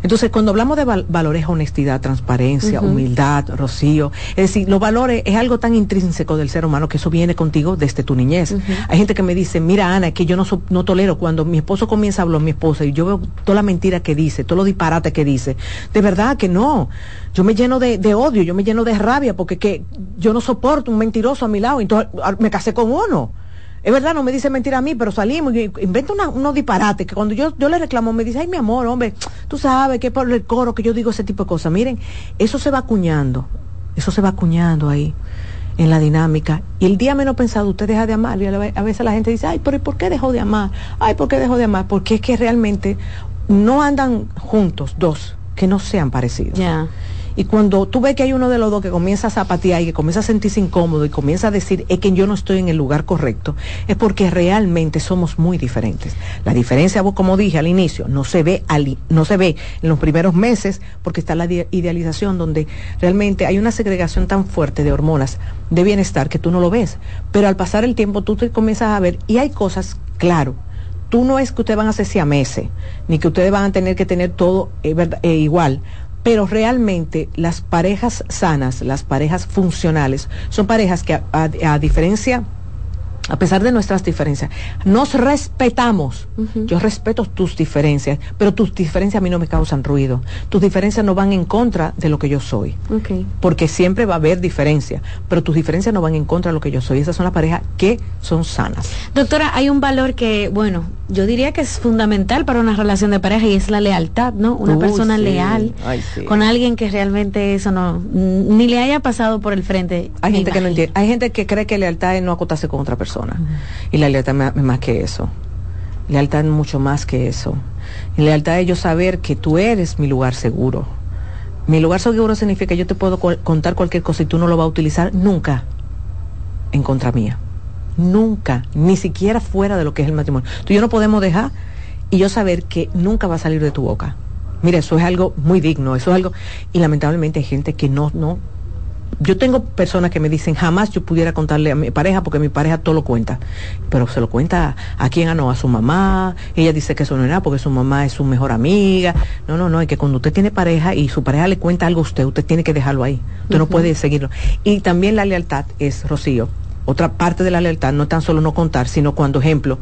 entonces, cuando hablamos de valores, honestidad, transparencia, humildad, rocío, es decir, los valores es algo tan intrínseco del ser humano que eso viene contigo desde tu niñez. Hay gente que me dice, mira Ana, que yo no, no tolero cuando mi esposo comienza a hablar, mi esposa, y yo veo toda la mentira que dice, todo lo disparate que dice. De verdad que no. Yo me lleno de, odio, yo me lleno de rabia porque que yo no soporto un mentiroso a mi lado, entonces me casé con uno. Es verdad, no me dice mentira a mí, pero salimos y inventa unos disparates que cuando yo, yo le reclamo me dice, ay mi amor, hombre, tú sabes que por el coro que yo digo ese tipo de cosas. Miren, eso se va acuñando, eso se va acuñando ahí en la dinámica. Y el día menos pensado, usted deja de amar. Y a veces la gente dice, ay, pero ¿por qué dejó de amar? Ay, ¿por qué dejó de amar? Porque es que realmente no andan juntos dos que no sean parecidos. Y cuando tú ves que hay uno de los dos que comienza a zapatear y que comienza a sentirse incómodo y comienza a decir es que yo no estoy en el lugar correcto, es porque realmente somos muy diferentes. La diferencia, como dije al inicio, no se ve, no se ve en los primeros meses porque está la idealización donde realmente hay una segregación tan fuerte de hormonas de bienestar que tú no lo ves. Pero al pasar el tiempo tú te comienzas a ver y hay cosas, claro, tú no es que ustedes van a ser siameses, ni que ustedes van a tener que tener todo eh, eh, igual, pero realmente las parejas sanas, las parejas funcionales, son parejas que a, diferencia a pesar de nuestras diferencias, nos respetamos. Yo respeto tus diferencias, pero tus diferencias a mí no me causan ruido. Tus diferencias no van en contra de lo que yo soy. Porque siempre va a haber diferencia, pero tus diferencias no van en contra de lo que yo soy. Esas son las parejas que son sanas. Doctora, hay un valor que, bueno, yo diría que es fundamental para una relación de pareja y es la lealtad, ¿no? Una persona leal con alguien que realmente eso no, ni le haya pasado por el frente. Hay gente que no entiende. Hay gente que cree que lealtad es no acotarse con otra persona. Y la lealtad es más que eso. Lealtad es mucho más que eso. Y lealtad es yo saber que tú eres mi lugar seguro. Mi lugar seguro significa que yo te puedo contar cualquier cosa y tú no lo vas a utilizar nunca en contra mía. Nunca, ni siquiera fuera de lo que es el matrimonio. Tú y yo no podemos dejar y yo saber que nunca va a salir de tu boca. Mira, eso es algo muy digno, eso es algo... Y lamentablemente hay gente que no, no, yo tengo personas que me dicen, jamás yo pudiera contarle a mi pareja porque mi pareja todo lo cuenta, pero se lo cuenta a quién, a no, a su mamá, ella dice que eso no es nada porque su mamá es su mejor amiga, no, no, no, es que cuando usted tiene pareja y su pareja le cuenta algo a usted, usted tiene que dejarlo ahí, usted no puede seguirlo. Y también la lealtad es, Rocío, otra parte de la lealtad no es tan solo no contar, sino cuando, ejemplo,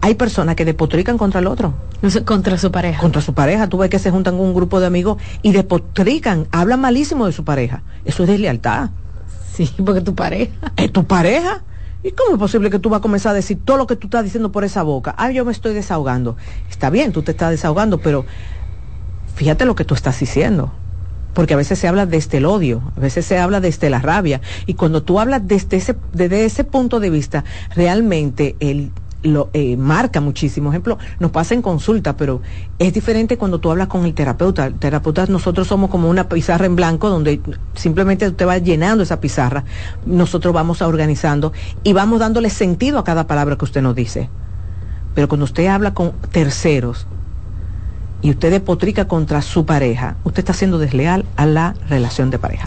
hay personas que depotrican contra el otro. Contra su pareja. Contra su pareja. Tú ves que se juntan con un grupo de amigos y depotrican, hablan malísimo de su pareja. Eso es deslealtad. Sí, porque tu pareja. Es tu pareja. ¿Y cómo es posible que tú vas a comenzar a decir todo lo que tú estás diciendo por esa boca? Ah, yo me estoy desahogando. Está bien, tú te estás desahogando, pero fíjate lo que tú estás diciendo porque a veces se habla desde el odio, a veces se habla desde la rabia, y cuando tú hablas desde ese, desde ese punto de vista, realmente el lo eh, marca muchísimo. Ejemplo, nos pasa en consulta, pero es diferente cuando tú hablas con el terapeuta. El terapeuta, nosotros somos como una pizarra en blanco donde simplemente usted va llenando esa pizarra. Nosotros vamos a organizando y vamos dándole sentido a cada palabra que usted nos dice. Pero cuando usted habla con terceros, y usted depotrica contra su pareja, usted está siendo desleal a la relación de pareja.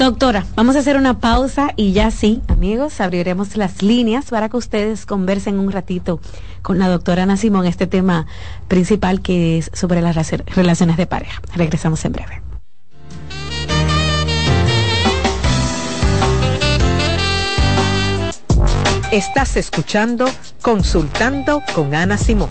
Doctora, vamos a hacer una pausa y ya sí, amigos, abriremos las líneas para que ustedes conversen un ratito con la doctora Ana Simón este tema principal que es sobre las relaciones de pareja. Regresamos en breve. Estás escuchando Consultando con Ana Simón.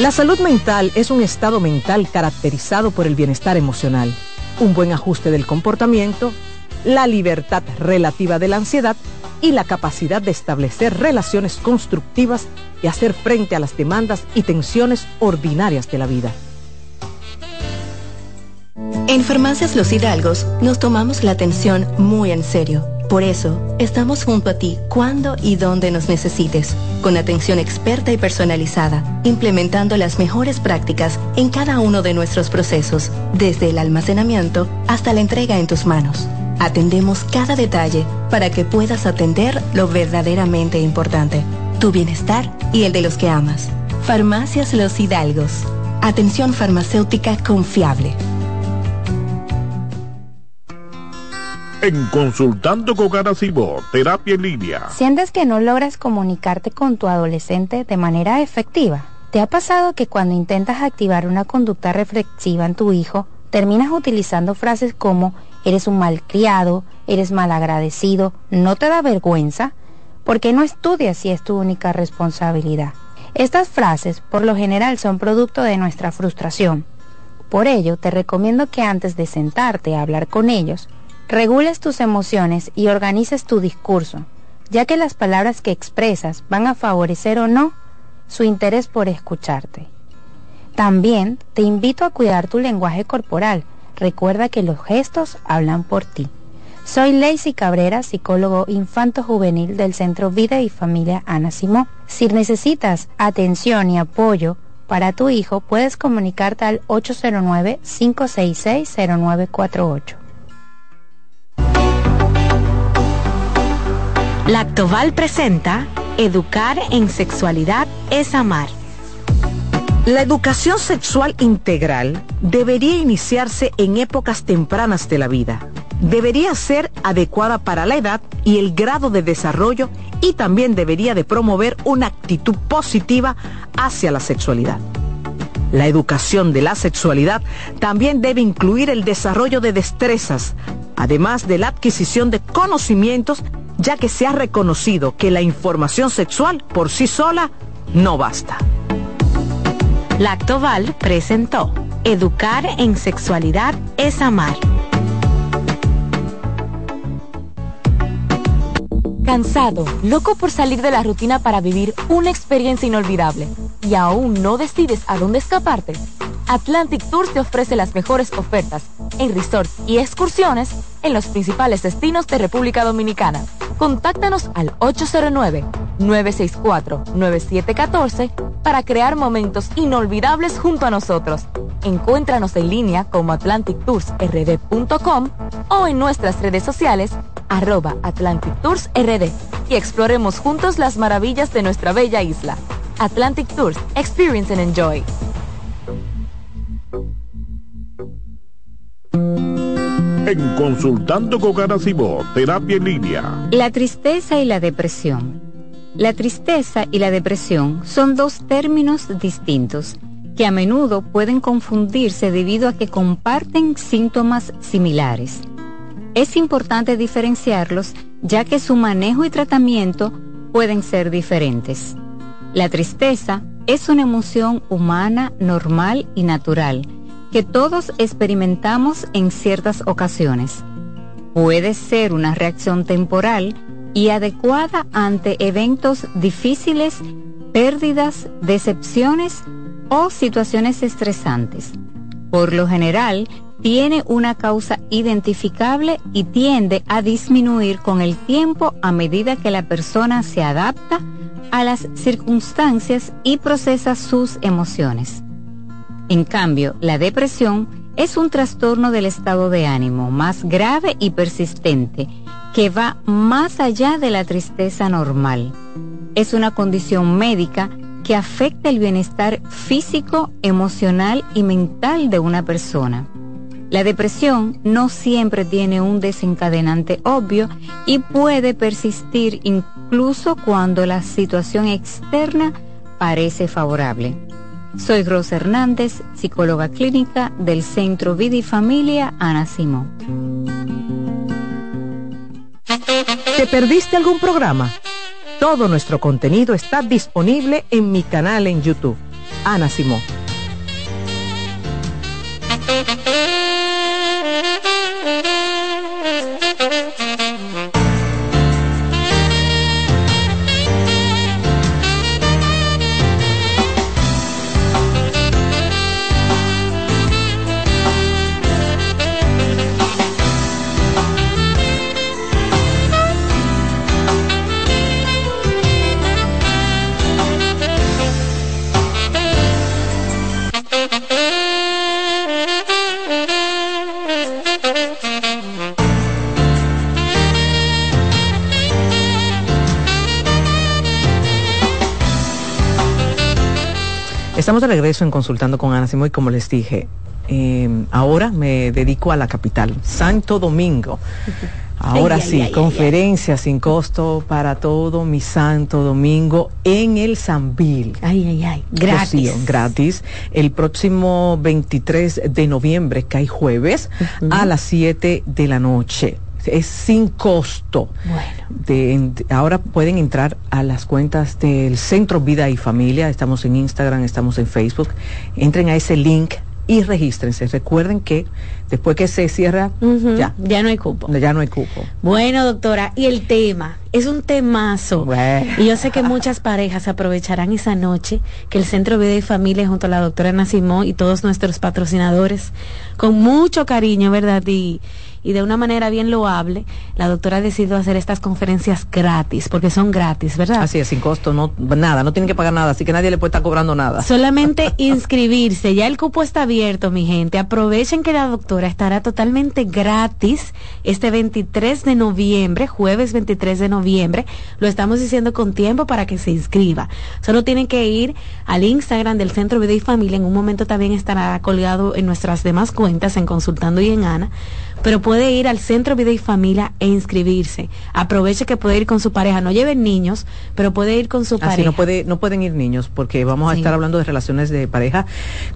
La salud mental es un estado mental caracterizado por el bienestar emocional, un buen ajuste del comportamiento, la libertad relativa de la ansiedad y la capacidad de establecer relaciones constructivas y hacer frente a las demandas y tensiones ordinarias de la vida. En Farmacias Los Hidalgos nos tomamos la atención muy en serio. Por eso, estamos junto a ti cuando y donde nos necesites, con atención experta y personalizada, implementando las mejores prácticas en cada uno de nuestros procesos, desde el almacenamiento hasta la entrega en tus manos. Atendemos cada detalle para que puedas atender lo verdaderamente importante, tu bienestar y el de los que amas. Farmacias Los Hidalgos. Atención farmacéutica confiable. En Consultando con Garacimo, Terapia en Línea. ¿Sientes que no logras comunicarte con tu adolescente de manera efectiva? ¿Te ha pasado que cuando intentas activar una conducta reflexiva en tu hijo, terminas utilizando frases como eres un malcriado, eres malagradecido, no te da vergüenza? ¿Por qué no estudias si es tu única responsabilidad? Estas frases por lo general son producto de nuestra frustración. Por ello, te recomiendo que antes de sentarte a hablar con ellos, regules tus emociones y organices tu discurso, ya que las palabras que expresas van a favorecer o no su interés por escucharte. También te invito a cuidar tu lenguaje corporal. Recuerda que los gestos hablan por ti. Soy Lacey Cabrera, psicólogo infanto-juvenil del Centro Vida y Familia Ana Simó. Si necesitas atención y apoyo para tu hijo, puedes comunicarte al 809-566-0948. Lactoval presenta Educar en sexualidad es amar. La educación sexual integral debería iniciarse en épocas tempranas de la vida. Debería ser adecuada para la edad y el grado de desarrollo y también debería de promover una actitud positiva hacia la sexualidad. La educación de la sexualidad también debe incluir el desarrollo de destrezas, además de la adquisición de conocimientos ya que se ha reconocido que la información sexual por sí sola no basta. Lactoval presentó Educar en sexualidad es amar. Cansado, loco por salir de la rutina para vivir una experiencia inolvidable y aún no decides a dónde escaparte. Atlantic Tours te ofrece las mejores ofertas en resorts y excursiones en los principales destinos de República Dominicana. Contáctanos al 809-964-9714 para crear momentos inolvidables junto a nosotros. Encuéntranos en línea como atlantictoursrd.com o en nuestras redes sociales arroba Atlantic Tours RD y exploremos juntos las maravillas de nuestra bella isla. Atlantic Tours, Experience and Enjoy. En Consultando con Garacimo, Terapia en Línea. La tristeza y la depresión. La tristeza y la depresión son dos términos distintos que a menudo pueden confundirse debido a que comparten síntomas similares. Es importante diferenciarlos ya que su manejo y tratamiento pueden ser diferentes. La tristeza es una emoción humana, normal y natural que todos experimentamos en ciertas ocasiones. Puede ser una reacción temporal y adecuada ante eventos difíciles, pérdidas, decepciones o situaciones estresantes. Por lo general, tiene una causa identificable y tiende a disminuir con el tiempo a medida que la persona se adapta a las circunstancias y procesa sus emociones. En cambio, la depresión es un trastorno del estado de ánimo más grave y persistente que va más allá de la tristeza normal. Es una condición médica que afecta el bienestar físico, emocional y mental de una persona. La depresión no siempre tiene un desencadenante obvio y puede persistir incluso cuando la situación externa parece favorable. Soy Rosa Hernández, psicóloga clínica del Centro Vida y Familia Ana Simón. ¿Te perdiste algún programa? Todo nuestro contenido está disponible en mi canal en YouTube, Ana Simón. Estamos de regreso en Consultando con Ana Simón y como les dije, em, ahora me dedico a la capital, Santo Domingo. Ahora sí, conferencia sin costo para todo mi Santo Domingo en el Sambil. Ay, ay, ay, gratis. gratis. El próximo 23 de noviembre, que hay jueves, a las 7 de la noche es sin costo. Bueno. ahora pueden entrar a las cuentas del Centro Vida y Familia, estamos en Instagram, estamos en Facebook, entren a ese link y regístrense. Recuerden que después que se cierra, ya. Ya no hay cupo. Ya no hay cupo. Bueno, doctora, y el tema, es un temazo. Y yo sé que muchas parejas aprovecharán esa noche que el Centro Vida y Familia junto a la doctora Nacimó y todos nuestros patrocinadores, con mucho cariño, ¿verdad? Y, y de una manera bien loable, la doctora ha decidido hacer estas conferencias gratis, porque son gratis, ¿verdad? Así es, sin costo, no, nada, no tienen que pagar nada, así que nadie le puede estar cobrando nada. Solamente inscribirse, ya el cupo está abierto, mi gente. Aprovechen que la doctora estará totalmente gratis este 23 de noviembre, jueves 23 de noviembre. Lo estamos diciendo con tiempo para que se inscriba. Solo tienen que ir al Instagram del Centro Vida y Familia. En un momento también estará colgado en nuestras demás cuentas, en Consultando y en Ana pero puede ir al Centro Vida y Familia e inscribirse. Aproveche que puede ir con su pareja, no lleven niños, pero puede ir con su Así pareja. no puede, no pueden ir niños, porque vamos a estar hablando de relaciones de pareja,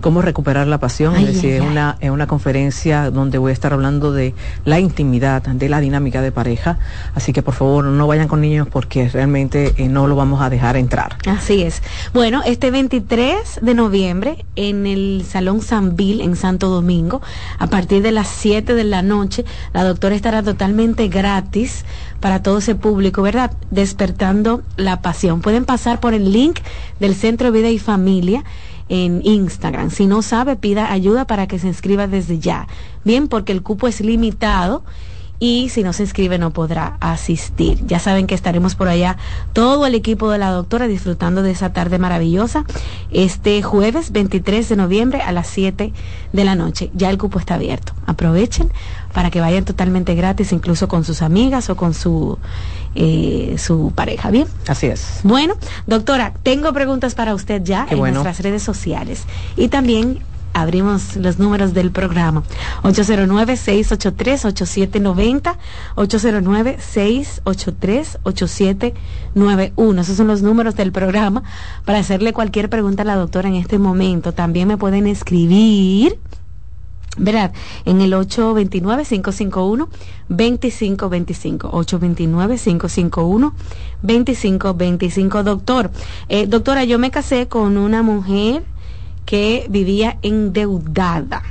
cómo recuperar la pasión, es decir, es una, es una conferencia donde voy a estar hablando de la intimidad, de la dinámica de pareja, así que por favor no vayan con niños porque realmente eh, no lo vamos a dejar entrar. Así es. Bueno, este 23 de noviembre en el Salón San Bill en Santo Domingo, a partir de las 7 de la noche, noche. La doctora estará totalmente gratis para todo ese público, ¿verdad? Despertando la pasión. Pueden pasar por el link del Centro Vida y Familia en Instagram. Si no sabe, pida ayuda para que se inscriba desde ya. Bien, porque el cupo es limitado y si no se inscribe no podrá asistir. Ya saben que estaremos por allá todo el equipo de la doctora disfrutando de esa tarde maravillosa este jueves 23 de noviembre a las 7 de la noche. Ya el cupo está abierto. Aprovechen para que vayan totalmente gratis, incluso con sus amigas o con su eh, su pareja. Bien. Así es. Bueno, doctora, tengo preguntas para usted ya en nuestras redes sociales y también abrimos los números del programa. 809-683-8790, 809-683-8791. Esos son los números del programa para hacerle cualquier pregunta a la doctora en este momento. También me pueden escribir. ¿Verdad? En el 829-551-2525. 829-551-2525. Doctor, eh, doctora, yo me casé con una mujer que vivía endeudada.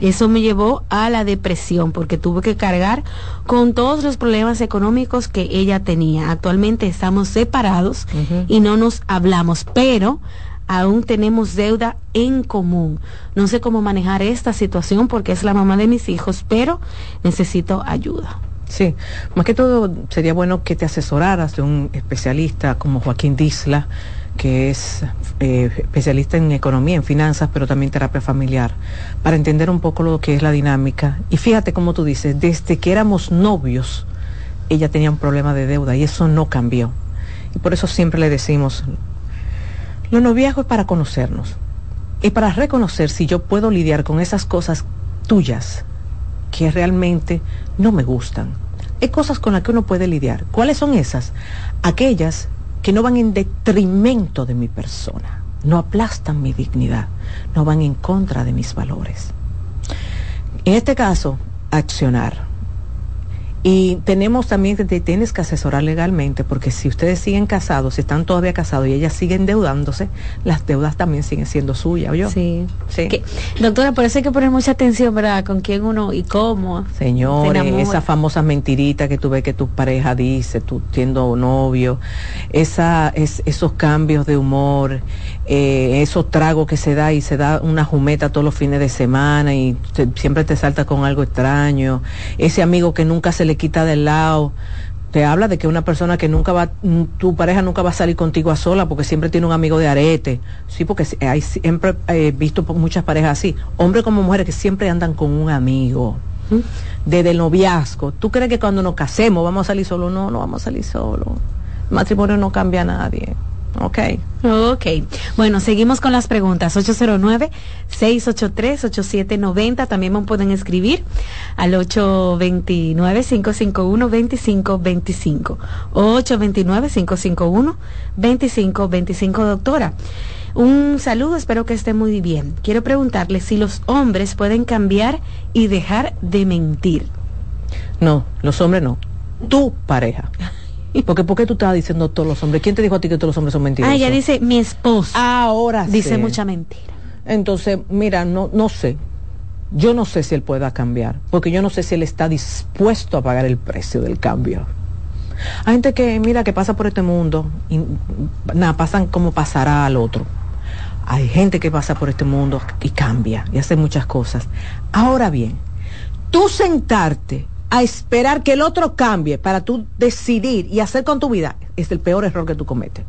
Eso me llevó a la depresión porque tuve que cargar con todos los problemas económicos que ella tenía. Actualmente estamos separados y no nos hablamos, pero aún tenemos deuda en común. No sé cómo manejar esta situación porque es la mamá de mis hijos, pero necesito ayuda. Sí, más que todo sería bueno que te asesoraras de un especialista como Joaquín Disla que es eh, especialista en economía, en finanzas, pero también terapia familiar, para entender un poco lo que es la dinámica. Y fíjate como tú dices, desde que éramos novios, ella tenía un problema de deuda y eso no cambió. Y por eso siempre le decimos, lo noviazgo es para conocernos y para reconocer si yo puedo lidiar con esas cosas tuyas que realmente no me gustan. Hay cosas con las que uno puede lidiar. ¿Cuáles son esas? Aquellas que no van en detrimento de mi persona. no aplastan mi dignidad, no van en contra de mis valores. En este caso, accionar y tenemos también que te tienes que asesorar legalmente, porque si ustedes siguen casados, si están todavía casados y ellas siguen endeudándose, las deudas también siguen siendo suyas, ¿yo? Sí. sí. doctora, por eso hay que poner mucha atención, ¿verdad? Con quién uno y cómo. Señores, esa famosa mentirita que tú ves que tu pareja dice, tú siendo novio, esa, es, esos cambios de humor, eh, esos tragos que se da y se da una jumeta todos los fines de semana y siempre te salta con algo extraño, ese amigo que nunca se le quita del lado. Te habla de que una persona que nunca va, tu pareja nunca va a salir contigo a sola porque siempre tiene un amigo de arete. Sí, porque hay siempre he visto muchas parejas así, hombres como mujeres que siempre andan con un amigo. Desde el noviazgo. ¿Tú crees que cuando nos casemos vamos a salir solo? No, no vamos a salir solo. El matrimonio no cambia a nadie. Ok. Ok. Bueno, seguimos con las preguntas. 809-683-8790. También me pueden escribir al 829-551-2525. 829-551-2525, doctora. Un saludo, espero que esté muy bien. Quiero preguntarle si los hombres pueden cambiar y dejar de mentir. No, los hombres no. Tu pareja. Porque ¿por qué tú estabas diciendo todos los hombres? ¿Quién te dijo a ti que todos los hombres son mentirosos? Ah, ella dice mi esposo. Ahora Dice mucha mentira. Entonces, mira, no, no sé. Yo no sé si él pueda cambiar, porque yo no sé si él está dispuesto a pagar el precio del cambio. Hay gente que, mira, que pasa por este mundo y nada, pasan como pasará al otro. Hay gente que pasa por este mundo y cambia y hace muchas cosas. Ahora bien, tú sentarte a esperar que el otro cambie para tú decidir y hacer con tu vida, es el peor error que tú cometes.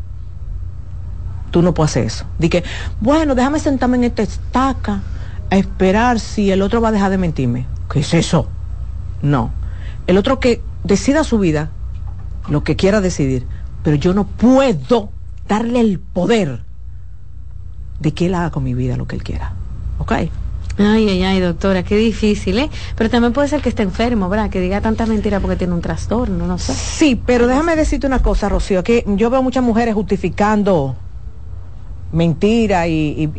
Tú no puedes hacer eso. Di que, bueno, déjame sentarme en esta estaca a esperar si el otro va a dejar de mentirme. ¿Qué es eso? No. El otro que decida su vida, lo que quiera decidir, pero yo no puedo darle el poder de que él haga con mi vida lo que él quiera. ¿Ok? Ay, ay, ay, doctora, qué difícil, ¿eh? Pero también puede ser que esté enfermo, ¿verdad? Que diga tanta mentira porque tiene un trastorno, no sé. Sí, pero déjame decirte una cosa, Rocío, que yo veo muchas mujeres justificando mentira y,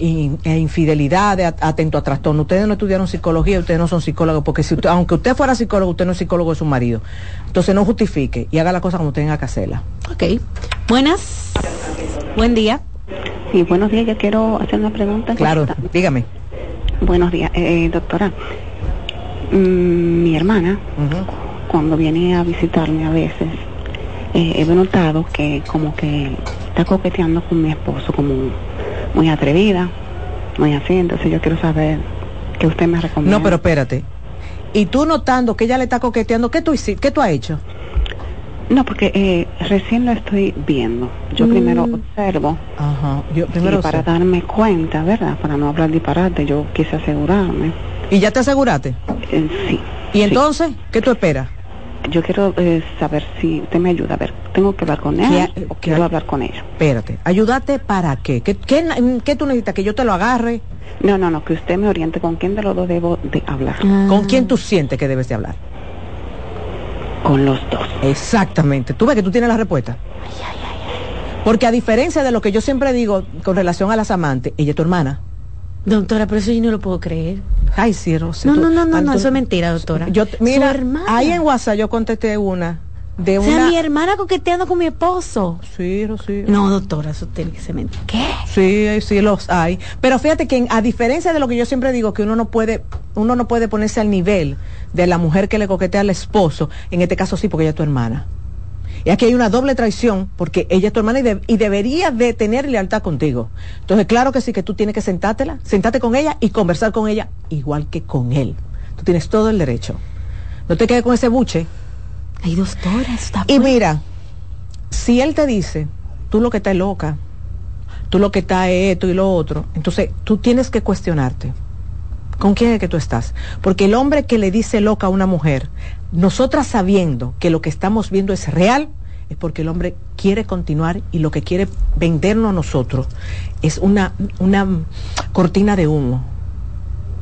e infidelidad atento a trastorno. Ustedes no estudiaron psicología, ustedes no son psicólogos, porque si aunque usted fuera psicólogo, usted no es psicólogo de su marido. Entonces no justifique y haga la cosa como tenga que hacerla. Ok. Buenas. Buen día. Sí, buenos días. Yo quiero hacer una pregunta. Claro, dígame. Buenos días, eh, doctora. Mm, mi hermana, cuando viene a visitarme a veces, eh, he notado que como que está coqueteando con mi esposo, como muy atrevida, muy así. Entonces yo quiero saber qué usted me recomienda. No, pero espérate. Y tú notando que ella le está coqueteando, ¿qué tú, qué tú has hecho? No, porque eh, recién lo estoy viendo. Yo mm. primero observo. Ajá. Yo primero para darme cuenta, ¿verdad? Para no hablar disparate, yo quise asegurarme. ¿Y ya te aseguraste? Eh, sí. ¿Y entonces qué tú esperas? Yo quiero eh, saber si usted me ayuda. A ver, ¿tengo que hablar con él o quiero hablar con ella? Espérate, ¿ayúdate para qué? ¿Qué, qué? tú necesitas? ¿Que yo te lo agarre? No, no, no, que usted me oriente con quién de los dos debo de hablar. ¿Con quién tú sientes que debes de hablar? Con los dos. Exactamente. Tú ves que tú tienes la respuesta. Porque a diferencia de lo que yo siempre digo con relación a las amantes, ella es tu hermana. Doctora, pero eso yo no lo puedo creer. Ay, sí, Rosy. No, no, no, no, eso es mentira, doctora. Yo, mira, ahí en WhatsApp yo contesté una de o sea, mi hermana coqueteando con mi esposo. Sí, sí. No, doctora, eso tiene que ser mentira. ¿Qué? Sí, sí los hay. Pero fíjate que a diferencia de lo que yo siempre digo, que uno no puede, uno no puede ponerse al nivel de la mujer que le coquetea al esposo, en este caso sí, porque ella es tu hermana. Y aquí hay una doble traición, porque ella es tu hermana y, debería de tener lealtad contigo. Entonces, claro que sí, que tú tienes que sentártela, sentarte con ella y conversar con ella igual que con él. Tú tienes todo el derecho. No te quedes con ese buche. Hay dos horas. Y mira, si él te dice, tú lo que estás loca, tú lo que estás es esto y lo otro, entonces tú tienes que cuestionarte. ¿Con quién es que tú estás? Porque el hombre que le dice loca a una mujer, nosotras sabiendo que lo que estamos viendo es real, es porque el hombre quiere continuar y lo que quiere vendernos a nosotros es una, una cortina de humo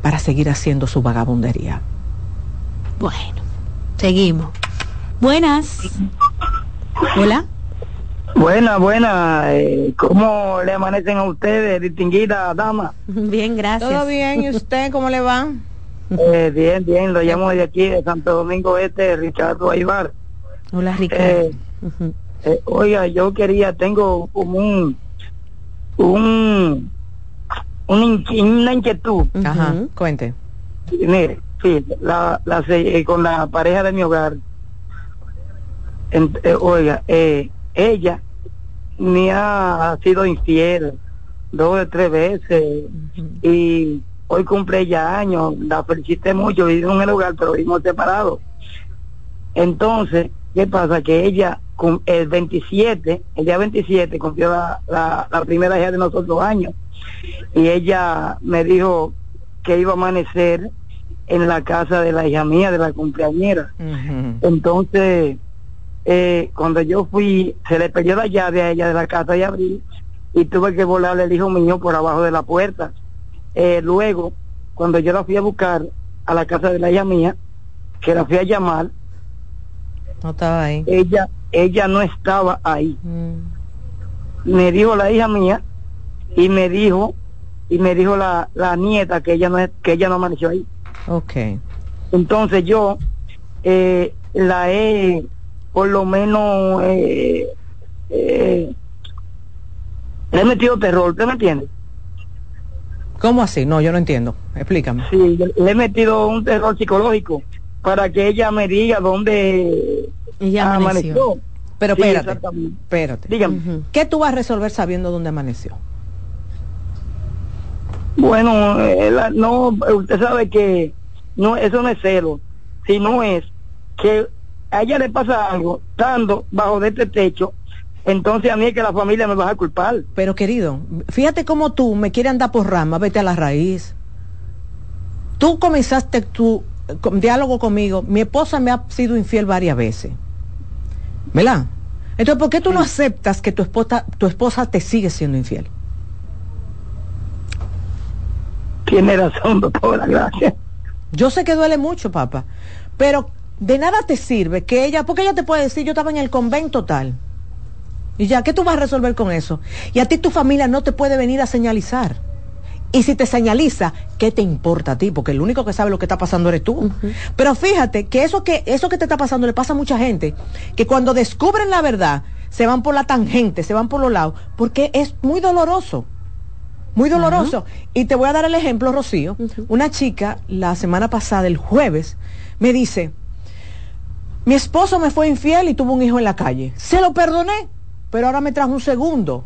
para seguir haciendo su vagabundería. Bueno, seguimos. Buenas. Hola. Buena, buena. Eh, ¿Cómo le amanecen a ustedes, distinguida dama? Bien, gracias. Todo bien, ¿y usted cómo le va? Eh, bien, bien, lo llamo de aquí, de Santo Domingo Este, Ricardo Aybar. Hola, Ricardo. Eh, eh, oiga, yo quería, tengo como un, un, una inquietud. Ajá, cuente. Mire, sí, la, la, con la pareja de mi hogar. En- eh, oiga, eh, ella me ha sido infiel dos o tres veces y hoy cumple ya años, la felicité mucho, vivimos en el hogar, pero vivimos separados. Entonces, ¿qué pasa? Que ella, el 27, el día 27, cumplió la, la, la primera hija de nosotros años. Y ella me dijo que iba a amanecer en la casa de la hija mía, de la cumpleañera. Entonces, eh, cuando yo fui, se le perdió la llave a ella de la casa de abril y tuve que volarle el hijo mío por abajo de la puerta. Eh, luego, cuando yo la fui a buscar a la casa de la hija mía, que la fui a llamar, No estaba ahí. ella, ella no estaba ahí. Me dijo la hija mía y me dijo y me dijo la, la nieta que ella no es- que ella no amaneció ahí. Ok. Entonces yo eh, la he, por lo menos, eh, eh, le he metido terror, ¿usted me entiende? ¿Cómo así? No, yo no entiendo. Explícame. Sí, le- he metido un terror psicológico para que ella me diga dónde ella amaneció. Pero Sí, espérate, espérate. Dígame. ¿Qué tú vas a resolver sabiendo dónde amaneció? Bueno, eh, la- no, usted sabe que no, eso no es celo, sino es que a ella le pasa algo, estando bajo de este techo, entonces a mí es que la familia me va a culpar. Pero querido, fíjate cómo tú me quieres andar por rama, vete a la raíz. Tú comenzaste tu eh, con- diálogo conmigo, mi esposa me ha sido infiel varias veces. ¿Verdad? Entonces, ¿por qué tú no aceptas que tu esposa, tu esposa te sigue siendo infiel? Tiene razón, doctora, gracias. Yo sé que duele mucho, papá, pero de nada te sirve que ella, porque ella te puede decir, yo estaba en el convento tal. Y ya, ¿qué tú vas a resolver con eso? Y a ti tu familia no te puede venir a señalizar. Y si te señaliza, ¿qué te importa a ti? Porque el único que sabe lo que está pasando eres tú. Pero fíjate que eso que eso que te está pasando le pasa a mucha gente, que cuando descubren la verdad, se van por la tangente, se van por los lados, porque es muy doloroso. Muy doloroso. Y te voy a dar el ejemplo, Rocío. Una chica la semana pasada, el jueves, me dice, mi esposo me fue infiel y tuvo un hijo en la calle. Se lo perdoné, pero ahora me trajo un segundo.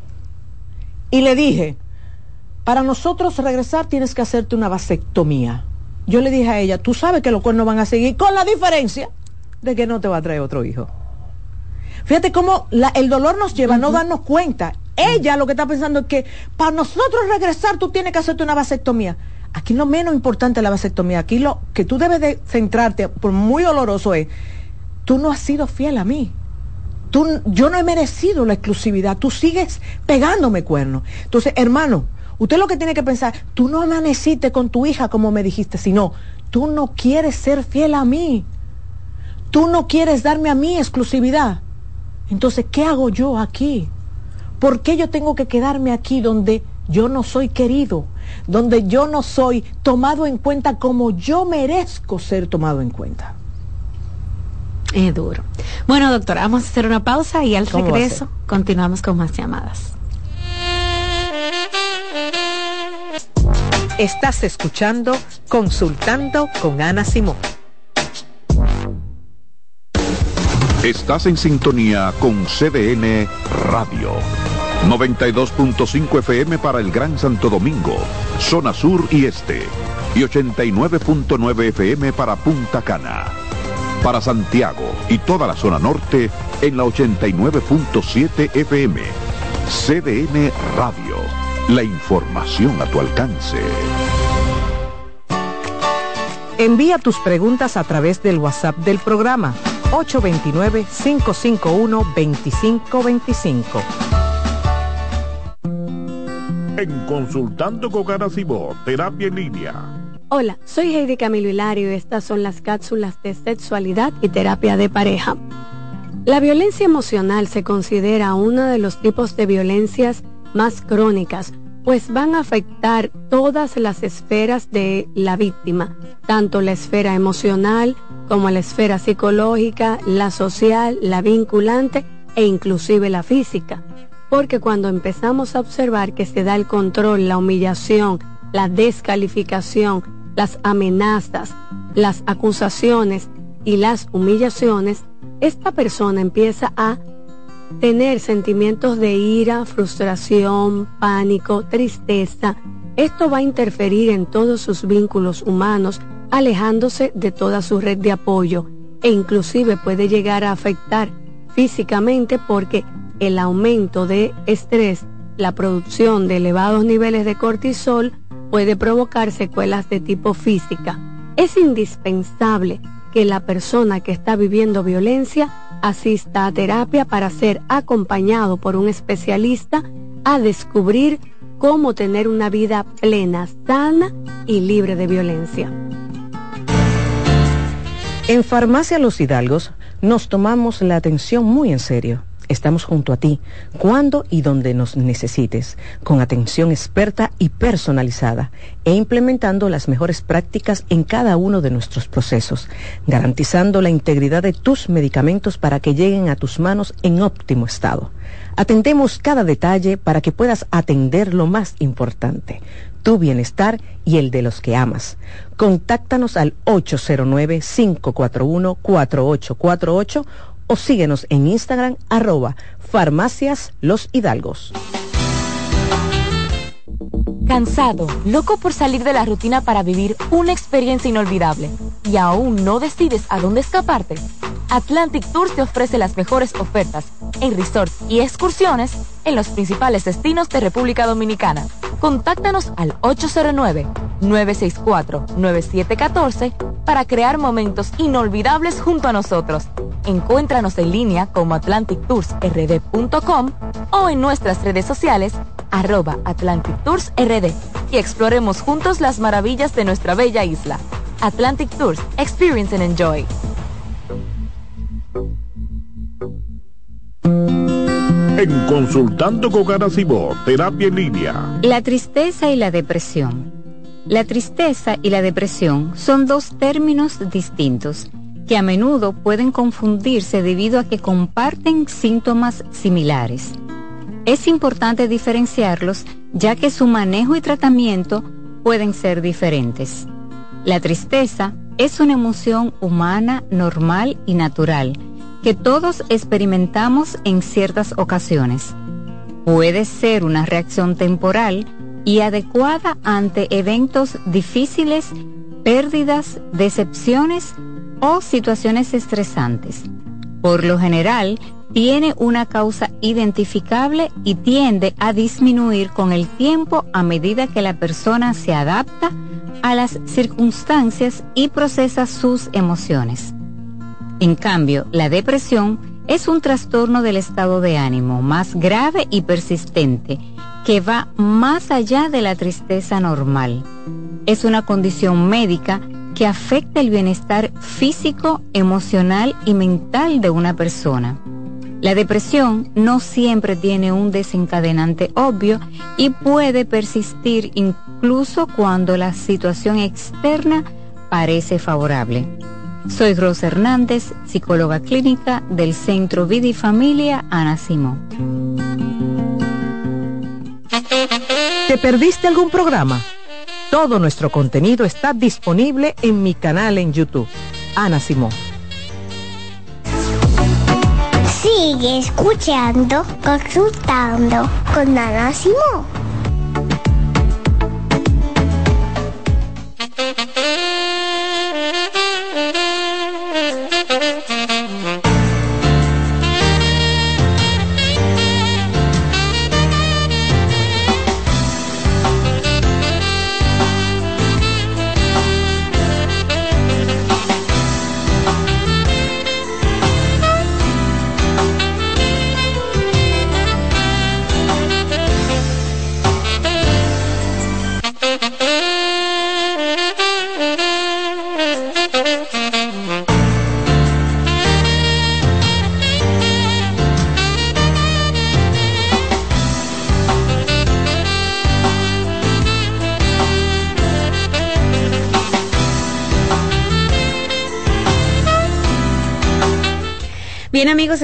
Y le dije, para nosotros regresar tienes que hacerte una vasectomía. Yo le dije a ella, tú sabes que los cuernos van a seguir, con la diferencia de que no te va a traer otro hijo. Fíjate cómo la- el dolor nos lleva a no darnos cuenta. Ella lo que está pensando es que para nosotros regresar tú tienes que hacerte una vasectomía. Aquí lo menos importante es la vasectomía. Aquí lo que tú debes de centrarte, por muy doloroso es, tú no has sido fiel a mí. Tú, yo no he merecido la exclusividad. Tú sigues pegándome cuernos. Entonces, hermano, usted lo que tiene que pensar, tú no amaneciste con tu hija como me dijiste, sino tú no quieres ser fiel a mí. Tú no quieres darme a mí exclusividad. Entonces, ¿qué hago yo aquí? ¿Por qué yo tengo que quedarme aquí donde yo no soy querido? Donde yo no soy tomado en cuenta como yo merezco ser tomado en cuenta. Es duro. Bueno, doctora, vamos a hacer una pausa y al ¿Cómo va a regreso continuamos con más llamadas. Estás escuchando Consultando con Ana Simón. Estás en sintonía con CDN Radio. 92.5 FM para el Gran Santo Domingo, zona sur y este. Y 89.9 FM para Punta Cana. Para Santiago y toda la zona norte en la 89.7 FM. CDN Radio. La información a tu alcance. Envía tus preguntas a través del WhatsApp del programa 829-551-2525. En Consultando con terapia en línea. Hola, soy Heidi Camilo Hilario y estas son las cápsulas de sexualidad y terapia de pareja. La violencia emocional se considera uno de los tipos de violencias más crónicas, pues van a afectar todas las esferas de la víctima, tanto la esfera emocional como la esfera psicológica, la social, la vinculante e inclusive la física. Porque cuando empezamos a observar que se da el control, la humillación, la descalificación, las amenazas, las acusaciones y las humillaciones, esta persona empieza a tener sentimientos de ira, frustración, pánico, tristeza. Esto va a interferir en todos sus vínculos humanos, alejándose de toda su red de apoyo e inclusive puede llegar a afectar físicamente porque el aumento de estrés, la producción de elevados niveles de cortisol puede provocar secuelas de tipo física. Es indispensable que la persona que está viviendo violencia asista a terapia para ser acompañado por un especialista a descubrir cómo tener una vida plena, sana y libre de violencia. En Farmacia Los Hidalgos nos tomamos la atención muy en serio Estamos junto a ti, cuando y donde nos necesites, con atención experta y personalizada, e implementando las mejores prácticas en cada uno de nuestros procesos, garantizando la integridad de tus medicamentos para que lleguen a tus manos en óptimo estado. Atendemos cada detalle para que puedas atender lo más importante, tu bienestar y el de los que amas. Contáctanos al 809-541-4848 o síguenos en Instagram arroba farmacias los hidalgos. Cansado, loco por salir de la rutina para vivir una experiencia inolvidable y aún no decides a dónde escaparte. Atlantic Tours te ofrece las mejores ofertas en resorts y excursiones en los principales destinos de República Dominicana. Contáctanos al 809-964-9714 para crear momentos inolvidables junto a nosotros. Encuéntranos en línea como atlantictoursrd.com o en nuestras redes sociales arroba Atlantic Tours RD y exploremos juntos las maravillas de nuestra bella isla. Atlantic Tours, Experience and Enjoy. En Consultando con Garacimo, Terapia en Línea. La tristeza y la depresión. La tristeza y la depresión son dos términos distintos que a menudo pueden confundirse debido a que comparten síntomas similares. Es importante diferenciarlos ya que su manejo y tratamiento pueden ser diferentes. La tristeza es una emoción humana, normal y natural que todos experimentamos en ciertas ocasiones. Puede ser una reacción temporal y adecuada ante eventos difíciles, pérdidas, decepciones o situaciones estresantes. Por lo general, tiene una causa identificable y tiende a disminuir con el tiempo a medida que la persona se adapta a las circunstancias y procesa sus emociones. En cambio, la depresión es un trastorno del estado de ánimo más grave y persistente que va más allá de la tristeza normal. Es una condición médica que afecta el bienestar físico, emocional y mental de una persona. La depresión no siempre tiene un desencadenante obvio y puede persistir incluso cuando la situación externa parece favorable. Soy Rosa Hernández, psicóloga clínica del Centro Vida y Familia Ana Simón. ¿Te perdiste algún programa? Todo nuestro contenido está disponible en mi canal en YouTube, Ana Simón. Sigue escuchando, consultando con Ana Simón.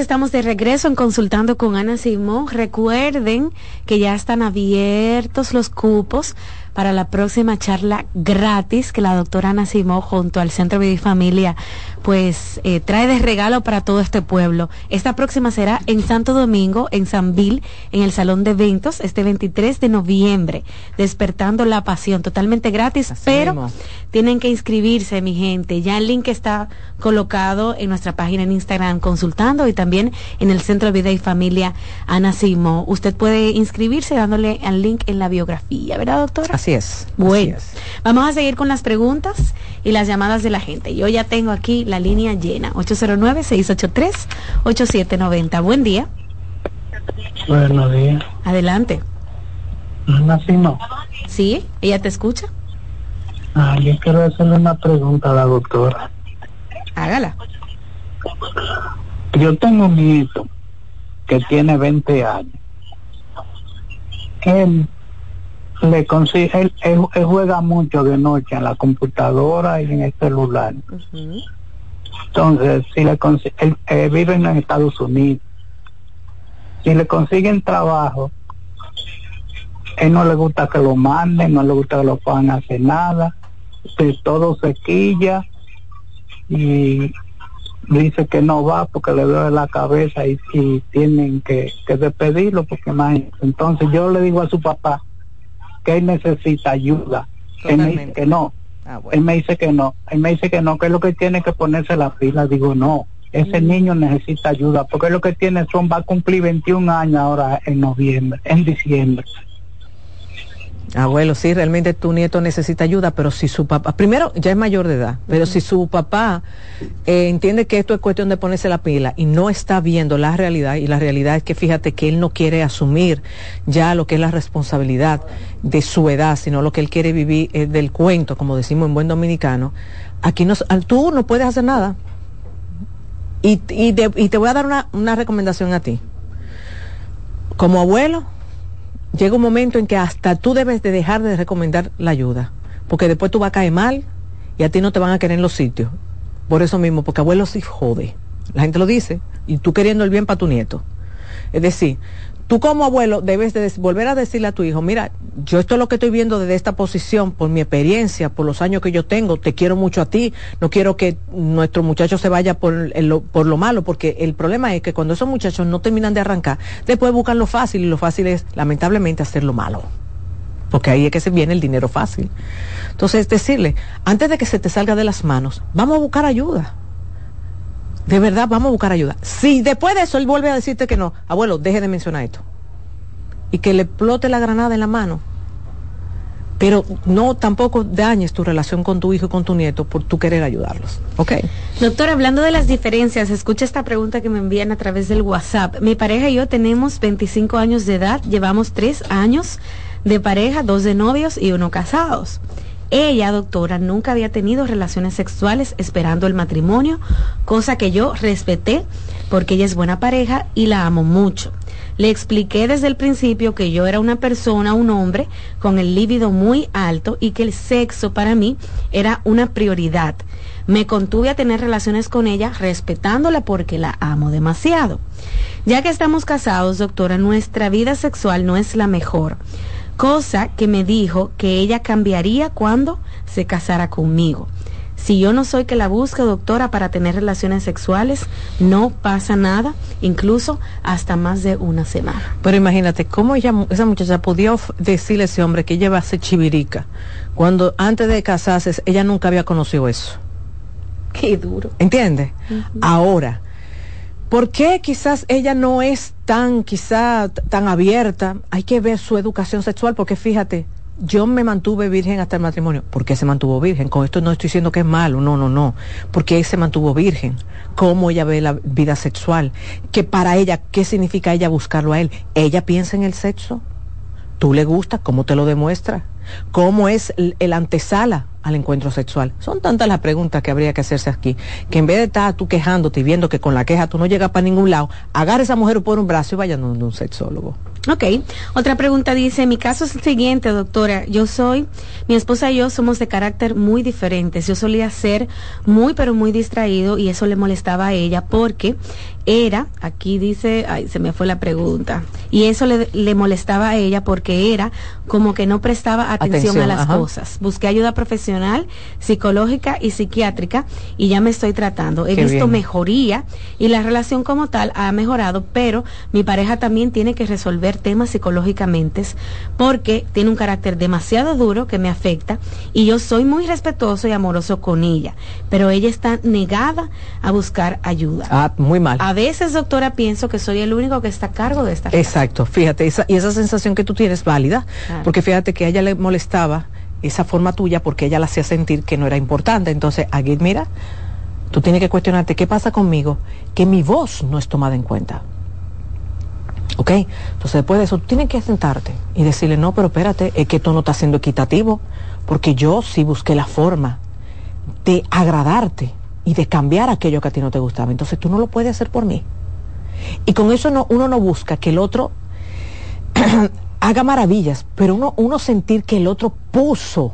Estamos de regreso en Consultando con Ana Simón. Recuerden que ya están abiertos los cupos para la próxima charla gratis que la doctora Ana Simón junto al Centro Vida y Familia pues eh, trae de regalo para todo este pueblo. Esta próxima será en Santo Domingo, en San Bill, en el Salón de Eventos, este 23 de noviembre, despertando la pasión, totalmente gratis, pero tienen que inscribirse, mi gente. Ya el link está colocado en nuestra página en Instagram consultando y también en el Centro de Vida y Familia Ana Simón. Usted puede inscribirse dándole al link en la biografía, ¿verdad, doctora? Así es. Bueno, vamos a seguir con las preguntas y las llamadas de la gente. Yo ya tengo aquí la línea llena, 809-683-8790. Buen día. Buenos días. Adelante. No. Sí, ella te escucha. Ah, yo quiero hacerle una pregunta a la doctora. Hágala. Yo tengo un nieto que tiene 20 años. Él le consigue, él, juega mucho de noche en la computadora y en el celular. Entonces, si le él, eh, vive en Estados Unidos, si le consiguen trabajo, él no le gusta que lo manden, no le gusta que lo puedan hacer nada, de todo se quilla y dice que no va porque le duele la cabeza y, tienen que, despedirlo porque más entonces yo le digo a su papá que él necesita ayuda. Él me dice que no. Ah, él me dice que no. Él me dice que no que es lo que tiene que ponerse la pila. Digo no ese mm. niño necesita ayuda porque lo que tiene son va a cumplir 21 años ahora en noviembre en diciembre Abuelo, sí, realmente tu nieto necesita ayuda, pero si su papá, primero ya es mayor de edad, pero si su papá eh, entiende que esto es cuestión de ponerse la pila y no está viendo la realidad, y la realidad es que fíjate que él no quiere asumir ya lo que es la responsabilidad de su edad, sino lo que él quiere vivir eh, del cuento, como decimos en buen dominicano, aquí no, tú no puedes hacer nada. Y, y, y te voy a dar una, una recomendación a ti. Como abuelo, llega un momento en que hasta tú debes de dejar de recomendar la ayuda, porque después tú vas a caer mal y a ti no te van a querer en los sitios. Por eso mismo, porque abuelo sí jode. La gente lo dice, y tú queriendo el bien para tu nieto. Es decir, tú como abuelo debes de volver a decirle a tu hijo, mira, yo esto es lo que estoy viendo desde esta posición, por mi experiencia, por los años que yo tengo, te quiero mucho a ti, no quiero que nuestro muchacho se vaya por, lo, malo, porque el problema es que cuando esos muchachos no terminan de arrancar, después buscan lo fácil y lo fácil es, lamentablemente, hacer lo malo. Porque ahí es que se viene el dinero fácil. Entonces, decirle, antes de que se te salga de las manos, vamos a buscar ayuda de verdad, vamos a buscar ayuda. Si después de eso él vuelve a decirte que no, abuelo, deje de mencionar esto. Y que le explote la granada en la mano. Pero no tampoco dañes tu relación con tu hijo y con tu nieto por tu querer ayudarlos. ¿Ok? Doctor, hablando de las diferencias, escucha esta pregunta que me envían a través del WhatsApp. Mi pareja y yo tenemos 25 años de edad, llevamos 3 años de pareja, dos de novios y uno casados. Ella, doctora, nunca había tenido relaciones sexuales esperando el matrimonio, cosa que yo respeté porque ella es buena pareja y la amo mucho. Le expliqué desde el principio que yo era una persona, un hombre, con el líbido muy alto y que el sexo para mí era una prioridad. Me contuve a tener relaciones con ella respetándola porque la amo demasiado. Ya que estamos casados, doctora, nuestra vida sexual no es la mejor cosa que me dijo que ella cambiaría cuando se casara conmigo. Si yo no soy que la busque, doctora, para tener relaciones sexuales, no pasa nada, incluso hasta más de una semana. Pero imagínate, ¿cómo ella, esa muchacha podía decirle a ese hombre que ella va a ser chivirica, cuando antes de casarse ella nunca había conocido eso? Qué duro. ¿Entiendes? Ahora, ¿Por qué quizás ella no es tan, quizá, tan abierta? Hay que ver su educación sexual, porque fíjate, yo me mantuve virgen hasta el matrimonio. ¿Por qué se mantuvo virgen? Con esto no estoy diciendo que es malo, no, no, no. Porque se mantuvo virgen. ¿Cómo ella ve la vida sexual? Que para ella, ¿qué significa ella buscarlo a él? ¿Ella piensa en el sexo? ¿Tú le gusta? ¿Cómo te lo demuestra? ¿Cómo es el antesala al encuentro sexual? Son tantas las preguntas que habría que hacerse aquí, que en vez de estar tú quejándote y viendo que con la queja tú no llegas para ningún lado, agarre a esa mujer por un brazo y vaya donde un sexólogo. Ok, otra pregunta dice, mi caso es el siguiente, doctora, yo soy, mi esposa y yo somos de carácter muy diferentes, yo solía ser muy pero muy distraído y eso le molestaba a ella porque era, aquí dice, ay, se me fue la pregunta, y eso le, molestaba a ella porque era como que no prestaba atención, a las cosas. Busqué ayuda profesional, psicológica y psiquiátrica y ya me estoy tratando. He visto mejoría y la relación como tal ha mejorado, pero mi pareja también tiene que resolver temas psicológicamente porque tiene un carácter demasiado duro que me afecta y yo soy muy respetuoso y amoroso con ella, pero ella está negada a buscar ayuda. Ah, muy mal. A veces, doctora, pienso que soy el único que está a cargo de esta. Exacto, fíjate, esa, y esa sensación que tú tienes válida, porque fíjate que a ella le molestaba esa forma tuya porque ella la hacía sentir que no era importante. Entonces, aquí, mira, tú tienes que cuestionarte, ¿qué pasa conmigo? Que mi voz no es tomada en cuenta. ¿Ok? Entonces después de eso, tú tienes que sentarte y decirle, no, pero espérate, es que esto no está siendo equitativo, porque yo sí busqué la forma de agradarte y de cambiar aquello que a ti no te gustaba. Entonces tú no lo puedes hacer por mí. Y con eso no, uno no busca que el otro haga maravillas, pero uno, uno sentir que el otro puso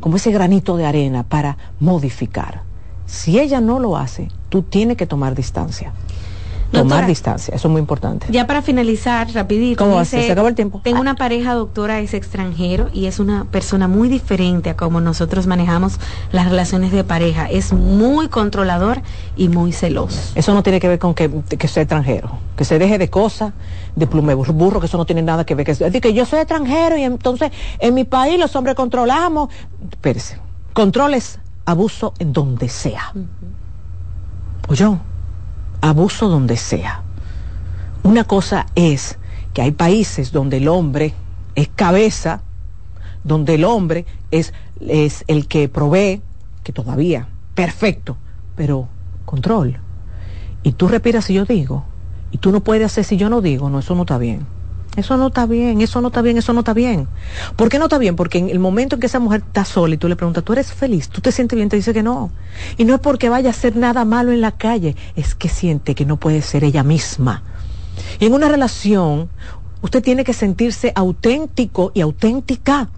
como ese granito de arena para modificar. Si ella no lo hace, tú tienes que tomar distancia tomar distancia, eso es muy importante. Ya para finalizar, rapidito. ¿Cómo Se acabó el tiempo. Tengo una pareja, doctora, es extranjero y es una persona muy diferente a como nosotros manejamos las relaciones de pareja. Es muy controlador y muy celoso. Eso no tiene que ver con que, sea extranjero, que se deje de cosas, de plume burro, que eso no tiene nada que ver. Que, es decir, que yo soy extranjero y entonces en mi país los hombres controlamos. Espérese, controles abuso en donde sea. Uh yo abuso donde sea. Una cosa es que hay países donde el hombre es cabeza, donde el hombre es, es el que provee, que todavía, perfecto, pero control. Y tú respiras si yo digo, y tú no puedes hacer si yo no digo, no, eso no está bien. Eso no está bien, eso no está bien, eso no está bien. ¿Por qué no está bien? Porque en el momento en que esa mujer está sola y tú le preguntas, ¿tú eres feliz? ¿Tú te sientes bien? Te dice que no. Y no es porque vaya a hacer nada malo en la calle, es que siente que no puede ser ella misma. Y en una relación, usted tiene que sentirse auténtico y auténtica.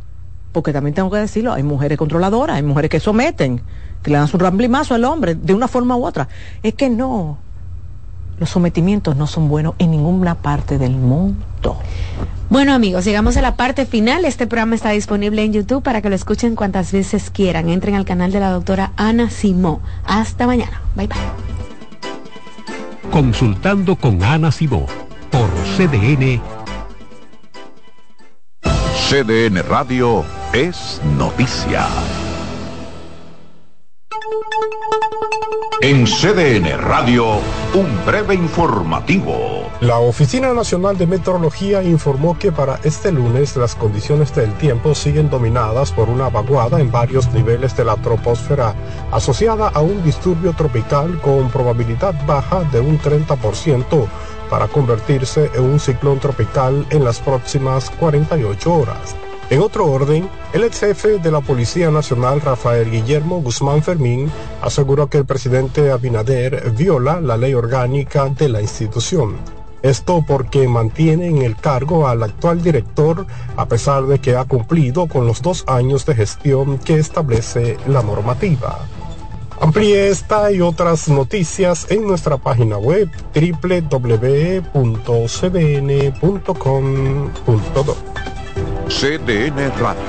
Porque también tengo que decirlo, hay mujeres controladoras, hay mujeres que someten, que le dan su ramblimazo al hombre de una forma u otra. Es que no, los sometimientos no son buenos en ninguna parte del mundo. Bueno amigos, llegamos a la parte final. Este programa está disponible en YouTube para que lo escuchen cuantas veces quieran. Entren al canal de la doctora Ana Simó. Hasta mañana. Bye bye. Consultando con Ana Simó por CDN. CDN Radio es noticia. En CDN Radio, un breve informativo. La Oficina Nacional de Meteorología informó que para este lunes las condiciones del tiempo siguen dominadas por una vaguada en varios niveles de la troposfera, asociada a un disturbio tropical con probabilidad baja de un 30% para convertirse en un ciclón tropical en las próximas 48 horas. En otro orden, el ex jefe de la Policía Nacional, Rafael Guillermo Guzmán Fermín, aseguró que el presidente Abinader viola la ley orgánica de la institución. Esto porque mantiene en el cargo al actual director a pesar de que ha cumplido con los dos años de gestión que establece la normativa. Amplíe esta y otras noticias en nuestra página web www.cbn.com.do. CDN Radio.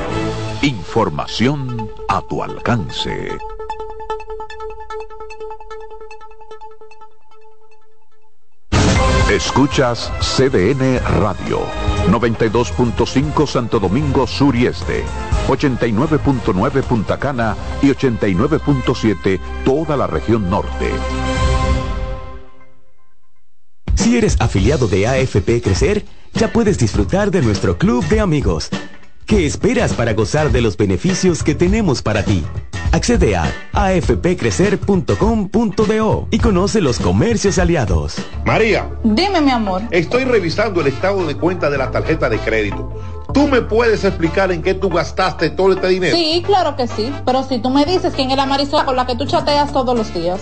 Información a tu alcance. Escuchas CDN Radio. 92.5 Santo Domingo Sur y Este. 89.9 Punta Cana y 89.7 toda la región norte. Si eres afiliado de AFP Crecer, ya puedes disfrutar de nuestro club de amigos. ¿Qué esperas para gozar de los beneficios que tenemos para ti? Accede a afpcrecer.com.do y conoce los comercios aliados. María. Dime, mi amor. Estoy revisando el estado de cuenta de la tarjeta de crédito. ¿Tú me puedes explicar en qué tú gastaste todo este dinero? Sí, claro que sí. Pero si tú me dices quién es la Marisol con la que tú chateas todos los días.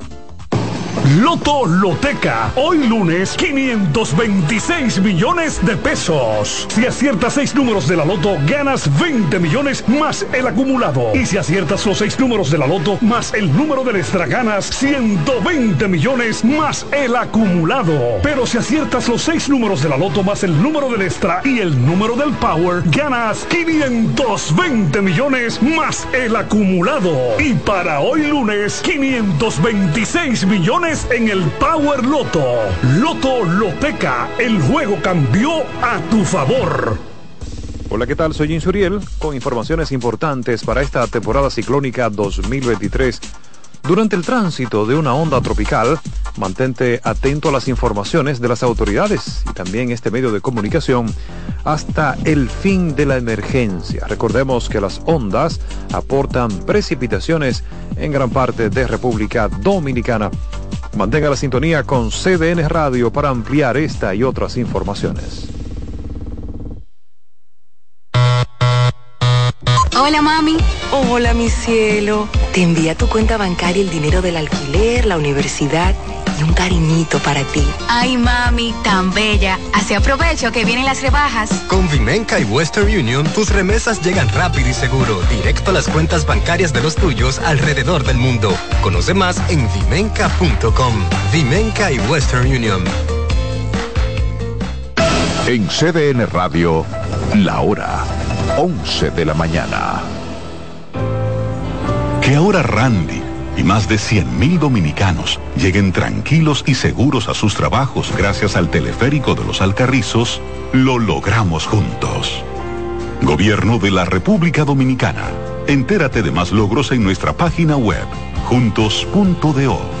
Loto Loteca. Hoy lunes, 526 millones de pesos. Si aciertas seis números de la Loto, ganas 20 millones más el acumulado. Y si aciertas los seis números de la Loto más el número del extra, ganas 120 millones más el acumulado. Pero si aciertas los seis números de la Loto más el número del extra y el número del Power, ganas 520 millones más el acumulado. Y para hoy lunes, 526 millones en el Power Loto. Loto Loteca, el juego cambió a tu favor. Hola, ¿qué tal? Soy Jim Suriel con informaciones importantes para esta temporada ciclónica 2023. Durante el tránsito de una onda tropical, mantente atento a las informaciones de las autoridades y también este medio de comunicación hasta el fin de la emergencia. Recordemos que las ondas aportan precipitaciones en gran parte de República Dominicana Mantenga la sintonía con CDN Radio para ampliar esta y otras informaciones. Hola mami. Hola mi cielo. Te envía tu cuenta bancaria el dinero del alquiler, la universidad un cariñito para ti. Ay, mami, tan bella. Así aprovecho que vienen las rebajas. Con Vimenca y Western Union, tus remesas llegan rápido y seguro, directo a las cuentas bancarias de los tuyos alrededor del mundo. Conoce más en vimenca.com. Vimenca y Western Union. En CDN Radio, la hora 11 de la mañana. Que ahora Randy y más de 100.000 dominicanos lleguen tranquilos y seguros a sus trabajos gracias al teleférico de los Alcarrizos, lo logramos juntos. Gobierno de la República Dominicana. Entérate de más logros en nuestra página web, juntos.do.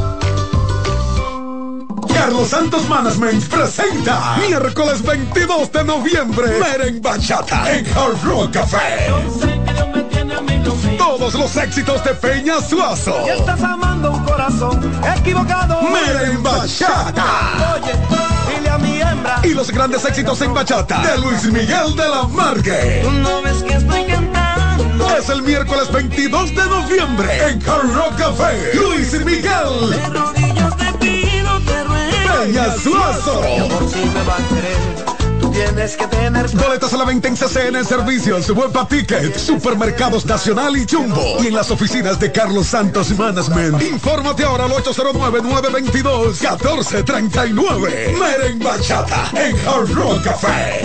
Carlos Santos Management presenta miércoles 22 de noviembre Meren Bachata en Hard Rock Café. Todos los éxitos de Peña Suazo. Y estás amando un corazón equivocado. Meren Bachata. Oye, dile a mi hembra. Y los grandes éxitos en bachata de Luis Miguel de la Margue. No ves que estoy cantando. Es el miércoles 22 de noviembre en Hard Rock Café. Luis Miguel. Querer, tú tienes que tener. Boletas a la venta en CCN Servicios, Webpa Ticket, Supermercados Nacional y Jumbo. Y en las oficinas de Carlos Santos Management. Infórmate ahora al 809-922-1439. Meren Bachata en Hard Rock Café.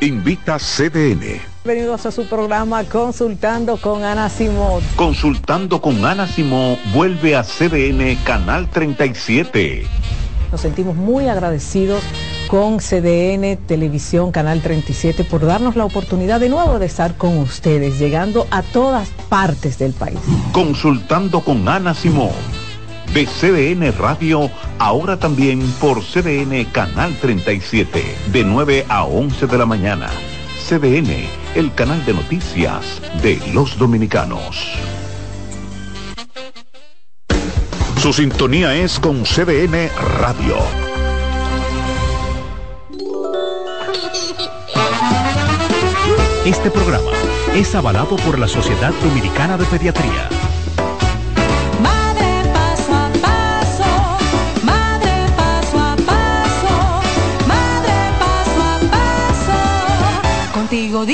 Invita CDN. Bienvenidos a su programa Consultando con Ana Simón. Consultando con Ana Simón vuelve a CDN Canal 37. Nos sentimos muy agradecidos con CDN Televisión Canal 37 por darnos la oportunidad de nuevo de estar con ustedes, llegando a todas partes del país. Consultando con Ana Simón. De CDN Radio, ahora también por CDN Canal 37, de 9 a 11 de la mañana. CDN, el canal de noticias de los dominicanos. Su sintonía es con CDN Radio. Este programa es avalado por la Sociedad Dominicana de Pediatría. Madre paso a paso, madre paso a paso, madre paso a paso. Contigo